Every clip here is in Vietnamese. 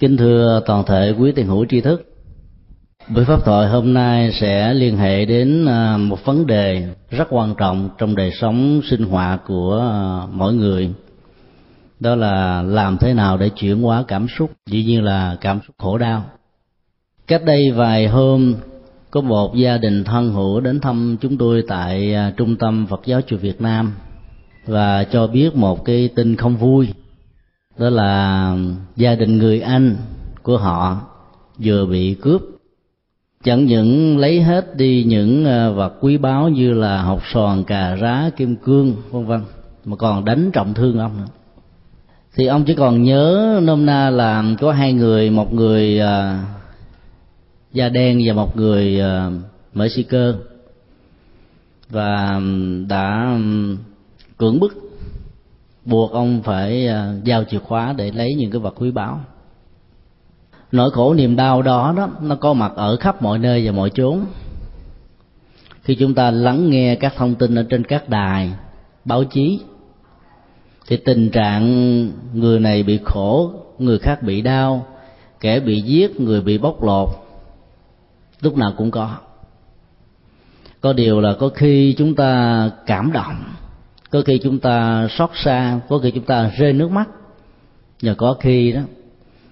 Kính thưa toàn thể quý tiền hữu tri thức, buổi pháp thoại hôm nay sẽ liên hệ đến à, một vấn đề rất quan trọng trong đời sống sinh hoạt của à, mỗi người. Đó là làm thế nào để chuyển hóa cảm xúc, dĩ nhiên là cảm xúc khổ đau. Cách đây vài hôm, có một gia đình thân hữu đến thăm chúng tôi tại à, Trung tâm Phật giáo chùa Việt Nam và cho biết một cái tin không vui đó là gia đình người anh của họ vừa bị cướp. Chẳng những lấy hết đi những ờ, vật quý báu như là hột xoàn cà rá kim cương vân vân mà còn đánh trọng thương ông nữa. Thì ông chỉ còn nhớ nôm na là có hai người một người uh, da đen và một người uh, mở cơ và đã cưỡng bức buộc ông phải à, giao chìa khóa để lấy những cái vật quý báu. Nỗi khổ niềm đau đó đó, nó có mặt ở khắp mọi nơi và mọi chốn. Khi chúng ta lắng nghe các thông tin ở trên các đài, báo chí, thì tình trạng người này bị khổ, người khác bị đau, kẻ bị giết, người bị bóc lột, lúc nào cũng có. Có điều là có khi chúng ta cảm động có khi chúng ta xót xa, có khi chúng ta rơi nước mắt. Và có khi đó,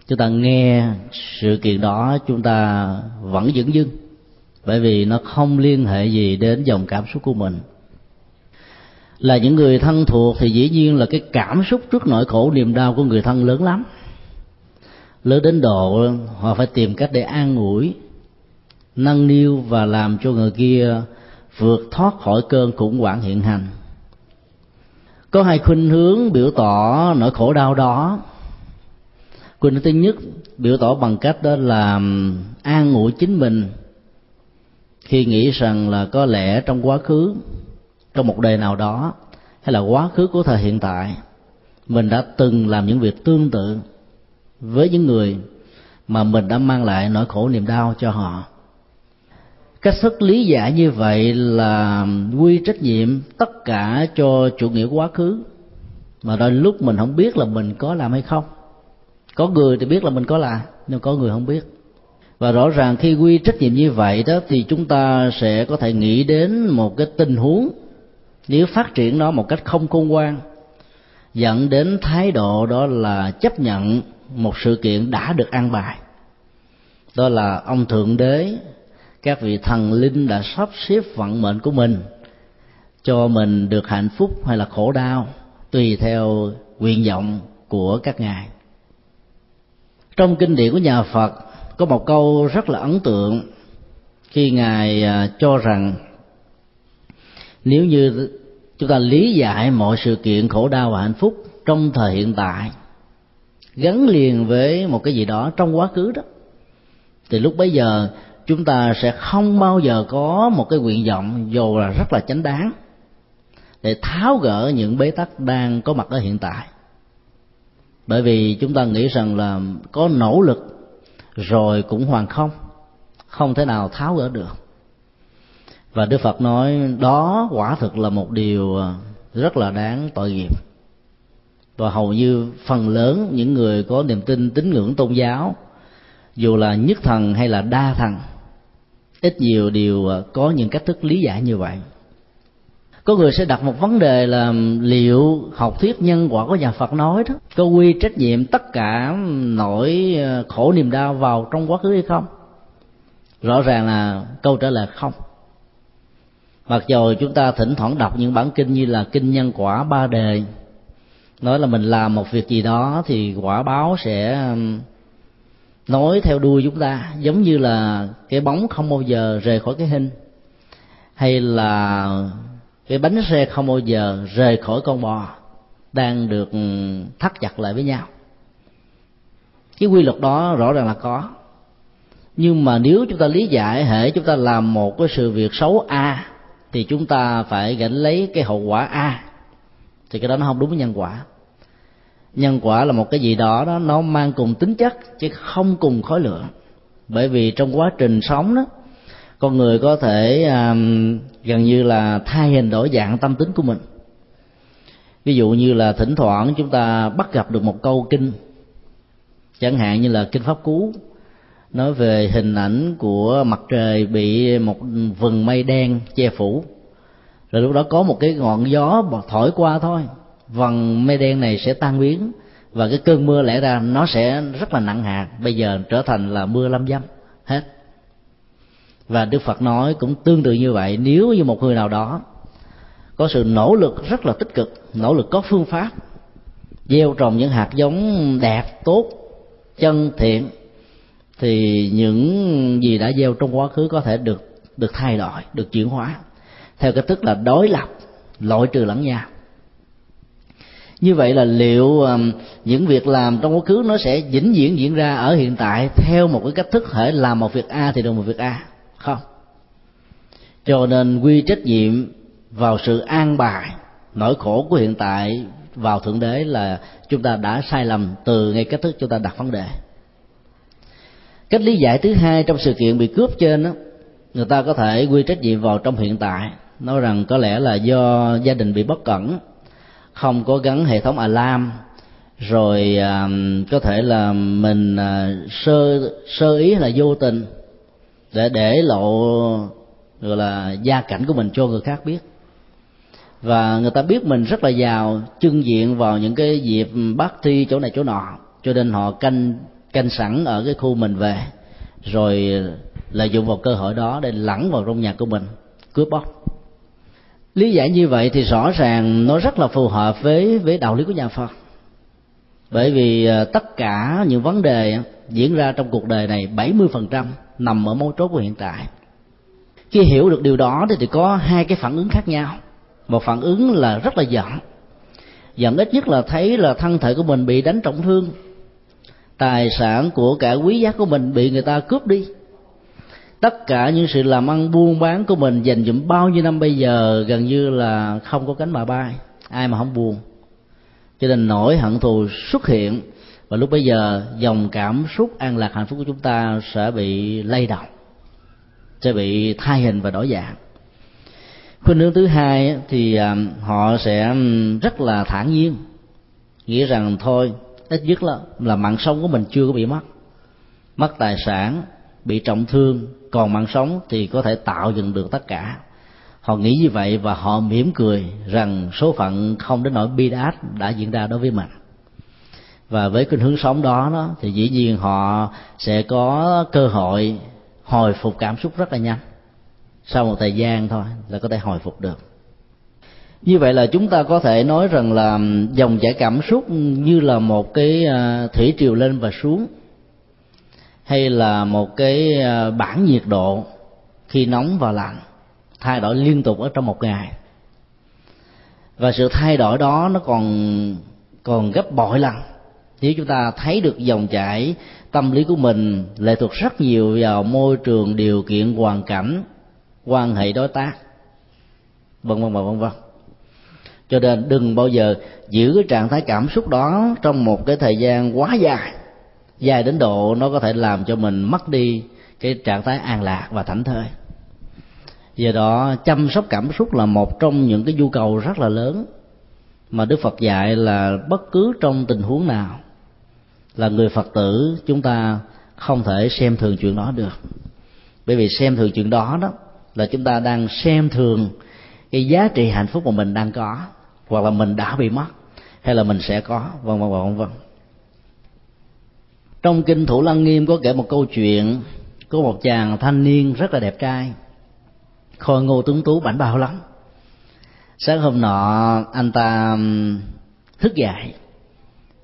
chúng ta nghe sự kiện đó, chúng ta vẫn dững dưng. Bởi vì nó không liên hệ gì đến dòng cảm xúc của mình. Là những người thân thuộc thì dĩ nhiên là cái cảm xúc trước nỗi khổ, niềm đau của người thân lớn lắm. Lớn đến độ họ phải tìm cách để an ủi, nâng niu và làm cho người kia vượt thoát khỏi cơn khủng hoảng hiện hành có hai khuynh hướng biểu tỏ nỗi khổ đau đó. Khuynh hướng thứ nhất biểu tỏ bằng cách đó là an ủi chính mình khi nghĩ rằng là có lẽ trong quá khứ, trong một đời nào đó, hay là quá khứ của thời hiện tại, mình đã từng làm những việc tương tự với những người mà mình đã mang lại nỗi khổ niềm đau cho họ cách thức lý giải như vậy là quy trách nhiệm tất cả cho chủ nghĩa quá khứ. Mà đôi lúc mình không biết là mình có làm hay không. Có người thì biết là mình có làm, nhưng có người không biết. Và rõ ràng khi quy trách nhiệm như vậy đó, thì chúng ta sẽ có thể nghĩ đến một cái tình huống nếu phát triển nó một cách không khôn ngoan, dẫn đến thái độ đó là chấp nhận một sự kiện đã được an bài. Đó là ông thượng đế các vị thần linh đã sắp xếp vận mệnh của mình cho mình được hạnh phúc hay là khổ đau, tùy theo nguyện vọng của các ngài. Trong kinh điển của nhà phật, có một câu rất là ấn tượng khi ngài à, cho rằng nếu như chúng ta lý giải mọi sự kiện khổ đau và hạnh phúc trong thời hiện tại, gắn liền với một cái gì đó trong quá khứ đó, thì lúc bấy giờ chúng ta sẽ không bao giờ có một cái nguyện vọng dù là rất là chánh đáng để tháo gỡ những bế tắc đang có mặt ở hiện tại. Bởi vì chúng ta nghĩ rằng là có nỗ lực rồi cũng hoàn không không thể nào tháo gỡ được. Và đức phật nói đó quả thực là một điều rất là đáng tội nghiệp. Và hầu như phần lớn những người có niềm tin tín ngưỡng tôn giáo, dù là nhất thần hay là đa thần ít nhiều đều à, có những cách thức lý giải như vậy. Có người sẽ đặt một vấn đề là liệu học thuyết nhân quả của nhà Phật nói đó có quy trách nhiệm tất cả nỗi à, khổ niềm đau vào trong quá khứ hay không? Rõ ràng là câu trả lời không. Mặc dù chúng ta thỉnh thoảng đọc những bản kinh như là kinh nhân quả ba đề, nói là mình làm một việc gì đó thì quả báo sẽ nói theo đuôi chúng ta, giống như là cái bóng không bao giờ rời khỏi cái hình, hay là cái bánh xe không bao giờ rời khỏi con bò đang được ừ, thắt chặt lại với nhau. Cái quy luật đó rõ ràng là có. Nhưng mà nếu chúng ta lý giải hệ chúng ta làm một cái sự việc xấu a, thì chúng ta phải gánh lấy cái hậu quả a. Thì cái đó nó không đúng với nhân quả nhân quả là một cái gì đó đó nó mang cùng tính chất chứ không cùng khối lượng bởi vì trong quá trình sống đó con người có thể um, gần như là thay hình đổi dạng tâm tính của mình. Ví dụ như là thỉnh thoảng chúng ta bắt gặp được một câu kinh chẳng hạn như là kinh pháp cú nói về hình ảnh của mặt trời bị một vầng mây đen che phủ. Rồi lúc đó có một cái ngọn gió thổi qua thôi vầng mây đen này sẽ tan biến và cái cơn mưa lẽ ra nó sẽ rất là nặng hạt. Bây giờ trở thành là mưa lâm dâm, hết. Và đức phật nói cũng tương tự như vậy, nếu như một người nào đó có sự nỗ lực rất là tích cực, nỗ lực có phương pháp, gieo trồng những hạt giống đẹp, tốt, chân thiện, thì những gì đã gieo trong quá khứ có thể được được thay đổi, được chuyển hóa. Theo cái tức là đối lập, loại trừ lẫn nhau như vậy là liệu những việc làm trong quá khứ nó sẽ vĩnh viễn diễn ra ở hiện tại theo một cái cách thức thể làm một việc a thì được một việc a, không? Cho nên quy trách nhiệm vào sự an bài, nỗi khổ của hiện tại vào thượng đế là chúng ta đã sai lầm từ ngay cách thức chúng ta đặt vấn đề. Cách lý giải thứ hai trong sự kiện bị cướp trên đó người ta có thể quy trách nhiệm vào trong hiện tại, nói rằng có lẽ là do gia đình bị bất cẩn không có gắn hệ thống alarm rồi à, có thể là mình à, sơ sơ ý là vô tình để để lộ gọi là gia cảnh của mình cho người khác biết. Và người ta biết mình rất là giàu trưng diện vào những cái dịp bác thi chỗ này chỗ nọ cho nên họ canh canh sẵn ở cái khu mình về rồi lợi dụng vào cơ hội đó để lẳng vào trong nhà của mình cướp bóc lý giải như vậy thì rõ ràng nó rất là phù hợp với với đạo lý của nhà phật. Bởi vì ờ, tất cả những vấn đề ờ, diễn ra trong cuộc đời này 70% nằm ở mấu chốt của hiện tại. Khi hiểu được điều đó thì, thì có hai cái phản ứng khác nhau. Một phản ứng là rất là giận. Giận ít nhất là thấy là thân thể của mình bị đánh trọng thương. Tài sản của cả quý giá của mình bị người ta cướp đi tất cả những sự làm ăn buôn bán của mình dành dụm bao nhiêu năm bây giờ gần như là không có cánh mà bay. Ai mà không buồn. Cho nên nỗi hận thù xuất hiện và lúc bây giờ dòng cảm xúc an lạc hạnh phúc của chúng ta sẽ bị lay động, sẽ bị thay hình và đổi dạng. Khuynh hướng thứ hai thì à, họ sẽ rất là thản nhiên, nghĩ rằng thôi, ít nhất là là mạng sống của mình chưa có bị mất. Mất tài sản bị trọng thương còn mạng sống thì có thể tạo dựng được tất cả. Họ nghĩ như vậy và họ mỉm cười rằng số phận không đến nỗi bi đát đã diễn ra đối với mình. Và với cái hướng sống đó, đó thì dĩ nhiên họ sẽ có cơ hội hồi phục cảm xúc rất là nhanh. Sau một thời gian thôi là có thể hồi phục được. Như vậy là chúng ta có thể nói rằng là dòng chảy cảm xúc như là một cái à, thủy triều lên và xuống hay là một cái ờ, bảng nhiệt độ khi nóng và lạnh thay đổi liên tục ở trong một ngày. Và sự thay đổi đó nó còn còn gấp bội lần nếu chúng ta thấy được dòng chảy tâm lý của mình lệ thuộc rất nhiều vào môi trường điều kiện, hoàn cảnh, quan hệ đối tác, vân vân và vân vân. Cho nên đừng bao giờ giữ cái trạng thái cảm xúc đó trong một cái thời gian quá dài dài đến độ nó có thể làm cho mình mất đi cái trạng thái an lạc và thảnh thơi. Do đó, chăm sóc cảm xúc là một trong những cái nhu cầu rất là lớn. Mà đức phật dạy là bất cứ trong tình huống nào là người phật tử chúng ta không thể xem thường chuyện đó được. Bởi vì xem thường chuyện đó đó là chúng ta đang xem thường cái giá trị hạnh phúc mà mình đang có hoặc là mình đã bị mất hay là mình sẽ có vân vân vân vân trong kinh thủ lăng nghiêm có kể một câu chuyện có một chàng thanh niên rất là đẹp trai. Khôi ngô tuấn tú, bảnh bao lắm. Sáng hôm nọ, anh ta thức dậy.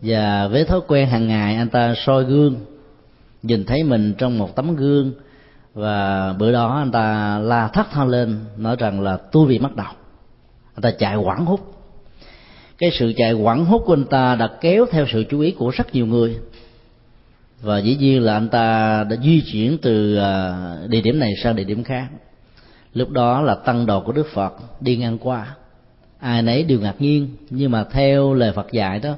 Và với thói quen hàng ngày, anh ta soi gương, nhìn thấy mình trong một tấm gương. Và bữa đó anh ta la thắt than lên, nói rằng là tôi bị mắc đầu anh ta chạy quẳng hút. Cái sự chạy quẳng hút của anh ta đã kéo theo sự chú ý của rất nhiều người và dĩ nhiên là anh ta đã di chuyển từ à, địa điểm này sang địa điểm khác. Lúc đó là tăng đồ của đức phật đi ngang qua. Ai nấy đều ngạc nhiên nhưng mà theo lời phật dạy đó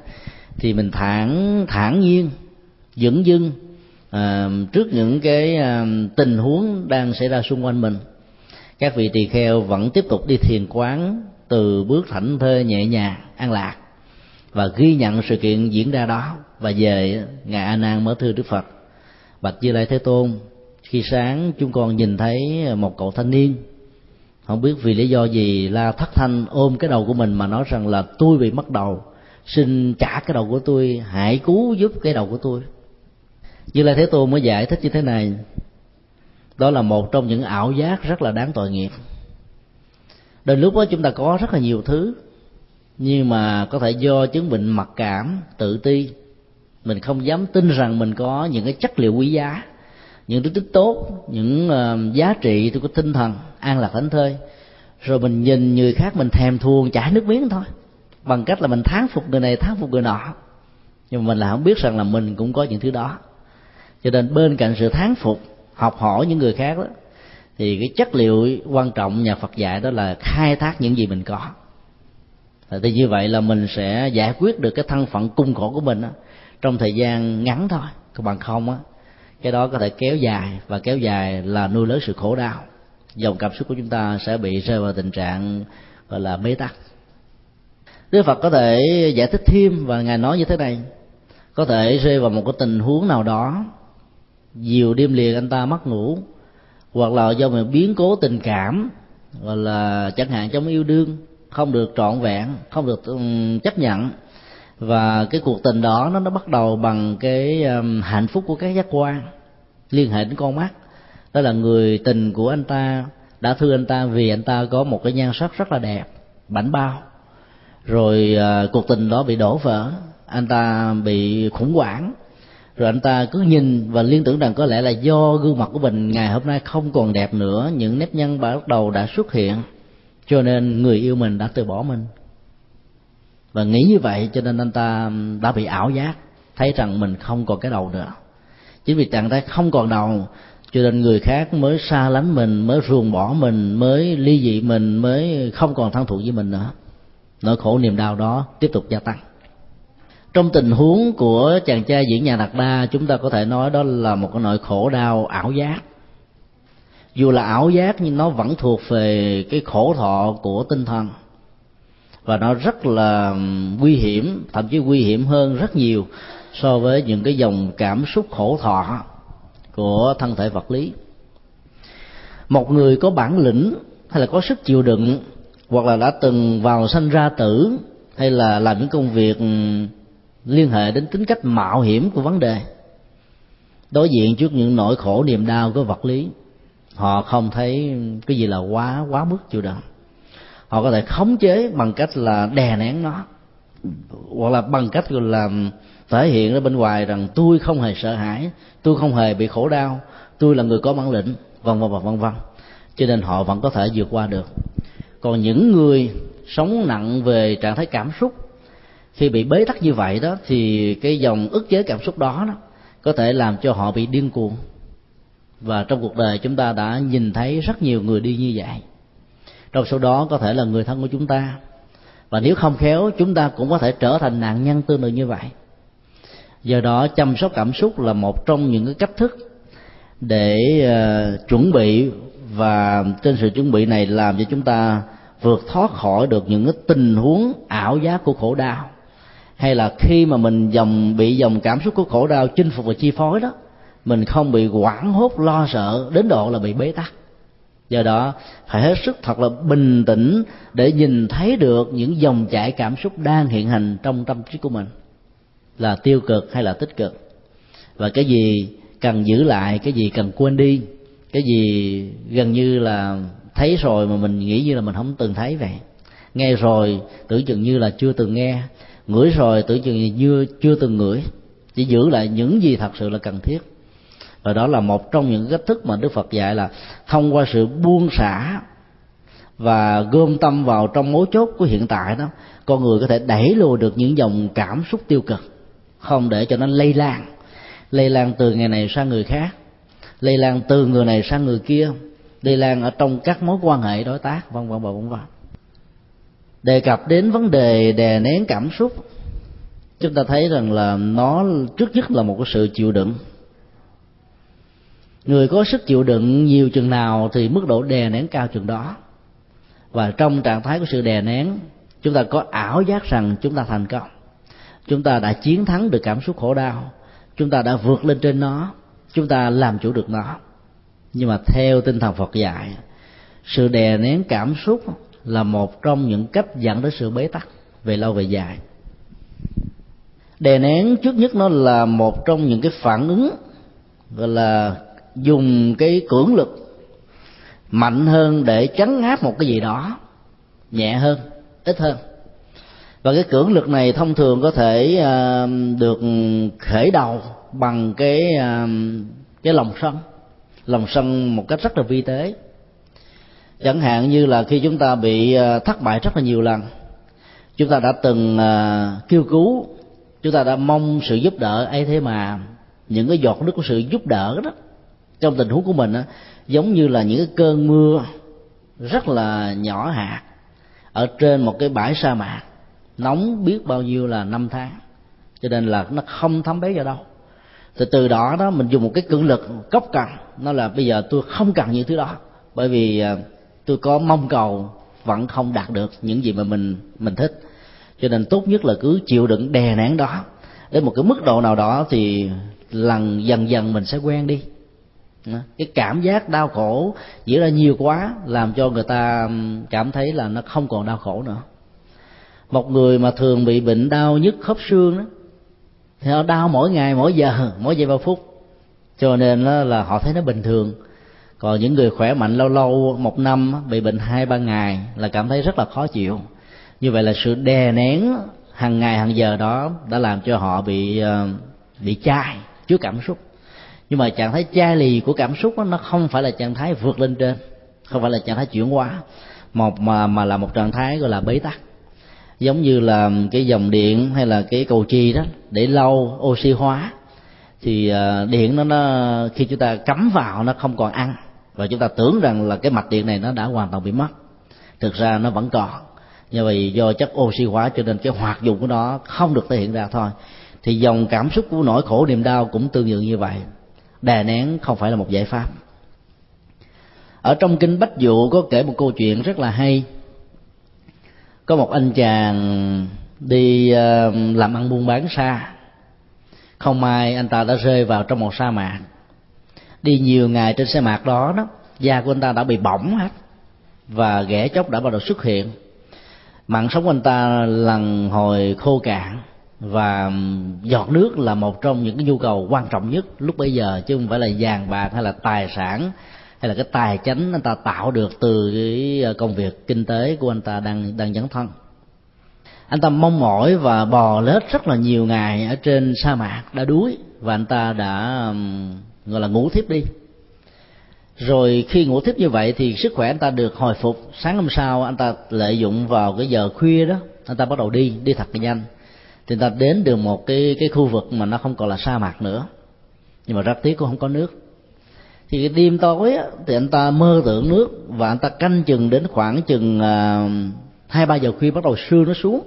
thì mình thản thản nhiên dững dưng à, trước những cái à, tình huống đang xảy ra xung quanh mình. Các vị tỳ kheo vẫn tiếp tục đi thiền quán từ bước thảnh thơi nhẹ nhàng an lạc và ghi nhận sự kiện diễn ra đó và về ngài a nan mở thư đức phật, bạch như lai thế tôn, khi sáng chúng con nhìn thấy một cậu thanh niên, không biết vì lý do gì la thất thanh ôm cái đầu của mình mà nói rằng là, tôi bị mất đầu, xin trả cái đầu của tôi, hãy cứu giúp cái đầu của tôi. Như lai thế tôn mới giải thích như thế này. Đó là một trong những ảo giác rất là đáng tội nghiệp. Đến lúc đó chúng ta có rất là nhiều thứ, nhưng mà có thể do chứng bệnh mặc cảm, tự ti mình không dám tin rằng mình có những cái chất liệu quý giá những đức tính tốt những uh, giá trị của tinh thần an lạc thảnh thơi. Rồi mình nhìn người khác mình thèm thuồng chảy nước miếng thôi bằng cách là mình thán phục người này thán phục người nọ. Nhưng mà mình là không biết rằng là mình cũng có những thứ đó. Cho nên bên cạnh sự thán phục học hỏi những người khác đó thì cái chất liệu quan trọng nhà Phật dạy đó là khai thác những gì mình có. Thì như vậy là mình sẽ giải quyết được cái thân phận cung khổ của mình đó, trong thời gian ngắn thôi còn bằng không á, cái đó có thể kéo dài và kéo dài là nuôi lớn sự khổ đau. Dòng cảm xúc của chúng ta sẽ bị rơi vào tình trạng, gọi là, bế tắc. Đức Phật có thể giải thích thêm và ngài nói như thế này. Có thể rơi vào một cái tình huống nào đó, nhiều đêm liền anh ta mất ngủ, hoặc là do một biến cố tình cảm, hoặc là chẳng hạn trong yêu đương, không được trọn vẹn, không được chấp nhận và cái cuộc tình đó nó nó bắt đầu bằng cái um, hạnh phúc của các giác quan liên hệ đến con mắt. Đó là người tình của anh ta đã thương anh ta vì anh ta có một cái nhan sắc rất là đẹp bảnh bao. Rồi uh, cuộc tình đó bị đổ vỡ anh ta bị khủng hoảng. Rồi anh ta cứ nhìn và liên tưởng rằng có lẽ là do gương mặt của mình ngày hôm nay không còn đẹp nữa những nếp nhăn bắt đầu đã xuất hiện. Cho nên người yêu mình đã từ bỏ mình và nghĩ như vậy cho nên anh ta đã bị ảo giác, thấy rằng mình không còn cái đầu nữa. Chính vì trạng thái không còn đầu, cho nên người khác mới xa lánh mình, mới ruồng bỏ mình, mới ly dị mình, mới không còn thân thuộc với mình nữa. Nỗi khổ niềm đau đó tiếp tục gia tăng. Trong tình huống của chàng trai diễn nhà đặt đa, chúng ta có thể nói đó là một cái nỗi khổ đau ảo giác. Dù là ảo giác, nhưng nó vẫn thuộc về cái khổ thọ của tinh thần và nó rất là nguy hiểm, thậm chí nguy hiểm hơn rất nhiều so với những cái dòng cảm xúc khổ thọ của thân thể vật lý. Một người có bản lĩnh hay là có sức chịu đựng hoặc là đã từng vào sanh ra tử hay là làm những công việc liên hệ đến tính cách mạo hiểm của vấn đề, đối diện trước những nỗi khổ niềm đau của vật lý, họ không thấy cái gì là quá quá mức chịu đựng họ có thể khống chế bằng cách là đè nén nó. Hoặc là bằng cách là thể hiện ra bên ngoài rằng tôi không hề sợ hãi tôi không hề bị khổ đau tôi là người có bản lĩnh vân vân vân vân. Cho nên họ vẫn có thể vượt qua được. Còn những người sống nặng về trạng thái cảm xúc khi bị bế tắc như vậy đó thì cái dòng ức chế cảm xúc đó, đó có thể làm cho họ bị điên cuồng. Và trong cuộc đời chúng ta đã nhìn thấy rất nhiều người đi như vậy trong số đó có thể là người thân của chúng ta. Và nếu không khéo chúng ta cũng có thể trở thành nạn nhân tương tự như vậy. Do đó chăm sóc cảm xúc là một trong những cái cách thức để uh, chuẩn bị và trên sự chuẩn bị này làm cho chúng ta vượt thoát khỏi được những cái tình huống ảo giác của khổ đau. Hay là khi mà mình dòng bị dòng cảm xúc của khổ đau chinh phục và chi phối đó mình không bị quảng hốt lo sợ đến độ là bị bế tắc do đó, phải hết sức thật là bình tĩnh để nhìn thấy được những dòng chảy cảm xúc đang hiện hành trong tâm trí của mình. Là tiêu cực hay là tích cực. Và cái gì cần giữ lại, cái gì cần quên đi, cái gì gần như là thấy rồi mà mình nghĩ như là mình không từng thấy vậy. Nghe rồi, tưởng chừng như là chưa từng nghe. Ngửi rồi, tưởng chừng như chưa từng ngửi. Chỉ giữ lại những gì thật sự là cần thiết và đó là một trong những cách thức mà đức phật dạy là thông qua sự buông xả và gom tâm vào trong mối chốt của hiện tại đó, con người có thể đẩy lùi được những dòng cảm xúc tiêu cực, không để cho nó lây lan. Lây lan từ ngày này sang người khác, lây lan từ người này sang người kia, lây lan ở trong các mối quan hệ đối tác, vân vân vân vân. Đề cập đến vấn đề đè nén cảm xúc, chúng ta thấy rằng là nó trước nhất là một cái sự chịu đựng người có sức chịu đựng nhiều chừng nào thì mức độ đè nén cao chừng đó. Và trong trạng thái của sự đè nén, chúng ta có ảo giác rằng chúng ta thành công. Chúng ta đã chiến thắng được cảm xúc khổ đau. Chúng ta đã vượt lên trên nó. Chúng ta làm chủ được nó. Nhưng mà theo tinh thần phật dạy, sự đè nén cảm xúc là một trong những cách dẫn đến sự bế tắc về lâu về dài. Đè nén trước nhất nó là một trong những cái phản ứng, gọi là dùng cái cưỡng lực mạnh hơn để chấn áp một cái gì đó nhẹ hơn ít hơn. Và cái cưỡng lực này thông thường có thể uh, được khởi đầu bằng cái uh, cái lòng sân lòng sân một cách rất là vi tế. Chẳng hạn như là khi chúng ta bị uh, thất bại rất là nhiều lần chúng ta đã từng uh, kêu cứu chúng ta đã mong sự giúp đỡ ấy thế mà những cái giọt nước của sự giúp đỡ đó trong tình huống của mình á, giống như là những cái cơn mưa rất là nhỏ hạt ở trên một cái bãi sa mạc. Nóng biết bao nhiêu là năm tháng. Cho nên là nó không thấm béo vào đâu. Thì từ đó đó mình dùng một cái cưỡng lực cốc cần nó là bây giờ tôi không cần những thứ đó. Bởi vì à, tôi có mong cầu vẫn không đạt được những gì mà mình mình thích. Cho nên tốt nhất là cứ chịu đựng đè nén đó. Đến một cái mức độ nào đó thì lần dần dần mình sẽ quen đi cái cảm giác đau khổ diễn ra nhiều quá làm cho người ta cảm thấy là nó không còn đau khổ nữa. Một người mà thường bị bệnh đau nhức khớp xương đó, thì họ đau mỗi ngày, mỗi giờ, mỗi giây ba phút. Cho nên là họ thấy nó bình thường. Còn những người khỏe mạnh lâu lâu, một năm bị bệnh hai, ba ngày là cảm thấy rất là khó chịu. Như vậy là sự đè nén hàng ngày, hàng giờ đó đã làm cho họ bị ờ, bị chai trước cảm xúc nhưng mà trạng thái chai lì của cảm xúc đó, nó không phải là trạng thái vượt lên trên không phải là trạng thái chuyển hóa một mà mà là một trạng thái gọi là bế tắc. Giống như là cái dòng điện hay là cái cầu chi đó để lâu oxy hóa thì à, điện nó nó khi chúng ta cắm vào nó không còn ăn. Và chúng ta tưởng rằng là cái mạch điện này nó đã hoàn toàn bị mất. Thực ra nó vẫn còn. Như vậy do chất oxy hóa cho nên cái hoạt dụng của nó không được thể hiện ra thôi. Thì dòng cảm xúc của nỗi khổ niềm đau cũng tương tự như vậy đè nén không phải là một giải pháp. Ở trong kinh bách dụ có kể một câu chuyện rất là hay. Có một anh chàng đi ờ, làm ăn buôn bán xa. Không may anh ta đã rơi vào trong một sa mạc. Đi nhiều ngày trên sa mạc đó đó, da của anh ta đã bị bỏng hết và ghẻ chóc đã bắt đầu xuất hiện. Mạng sống của anh ta lần hồi khô cạn và giọt nước là một trong những cái nhu cầu quan trọng nhất lúc bây giờ, chứ không phải là vàng bạc hay là tài sản hay là cái tài chánh anh ta tạo được từ cái ờ, công việc kinh tế của anh ta đang đang dấn thân. Anh ta mong mỏi và bò lết rất là nhiều ngày ở trên sa mạc, đã đuối, và anh ta đã gọi là ngủ thiếp đi. Rồi khi ngủ thiếp như vậy thì sức khỏe anh ta được hồi phục. Sáng hôm sau anh ta lợi dụng vào cái giờ khuya đó, anh ta bắt đầu đi đi thật nhanh thì anh ta đến được một cái cái khu vực mà nó không còn là sa mạc nữa. Nhưng mà rất tiếc cũng không có nước. Thì cái đêm tối á, thì anh ta mơ tưởng nước và anh ta canh chừng đến khoảng chừng à, hai ba giờ khuya bắt đầu sương nó xuống.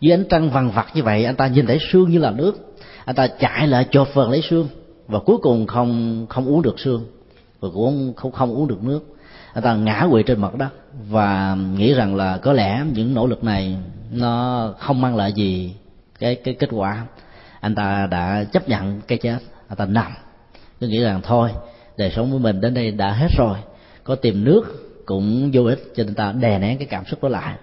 Dưới ánh trăng vằn vặt như vậy anh ta nhìn thấy sương như là nước. Anh ta chạy lại chộp phần lấy sương và cuối cùng không không uống được sương và cũng không không uống được nước. Anh ta ngã quỵ trên mặt đất và nghĩ rằng là có lẽ những nỗ lực này nó không mang lại gì cái cái kết quả. Anh ta đã chấp nhận cái chết. Anh ta nằm. Cứ nghĩ rằng thôi, đời sống của mình đến đây đã hết rồi. Có tìm nước cũng vô ích, cho nên ta đè nén cái cảm xúc đó lại.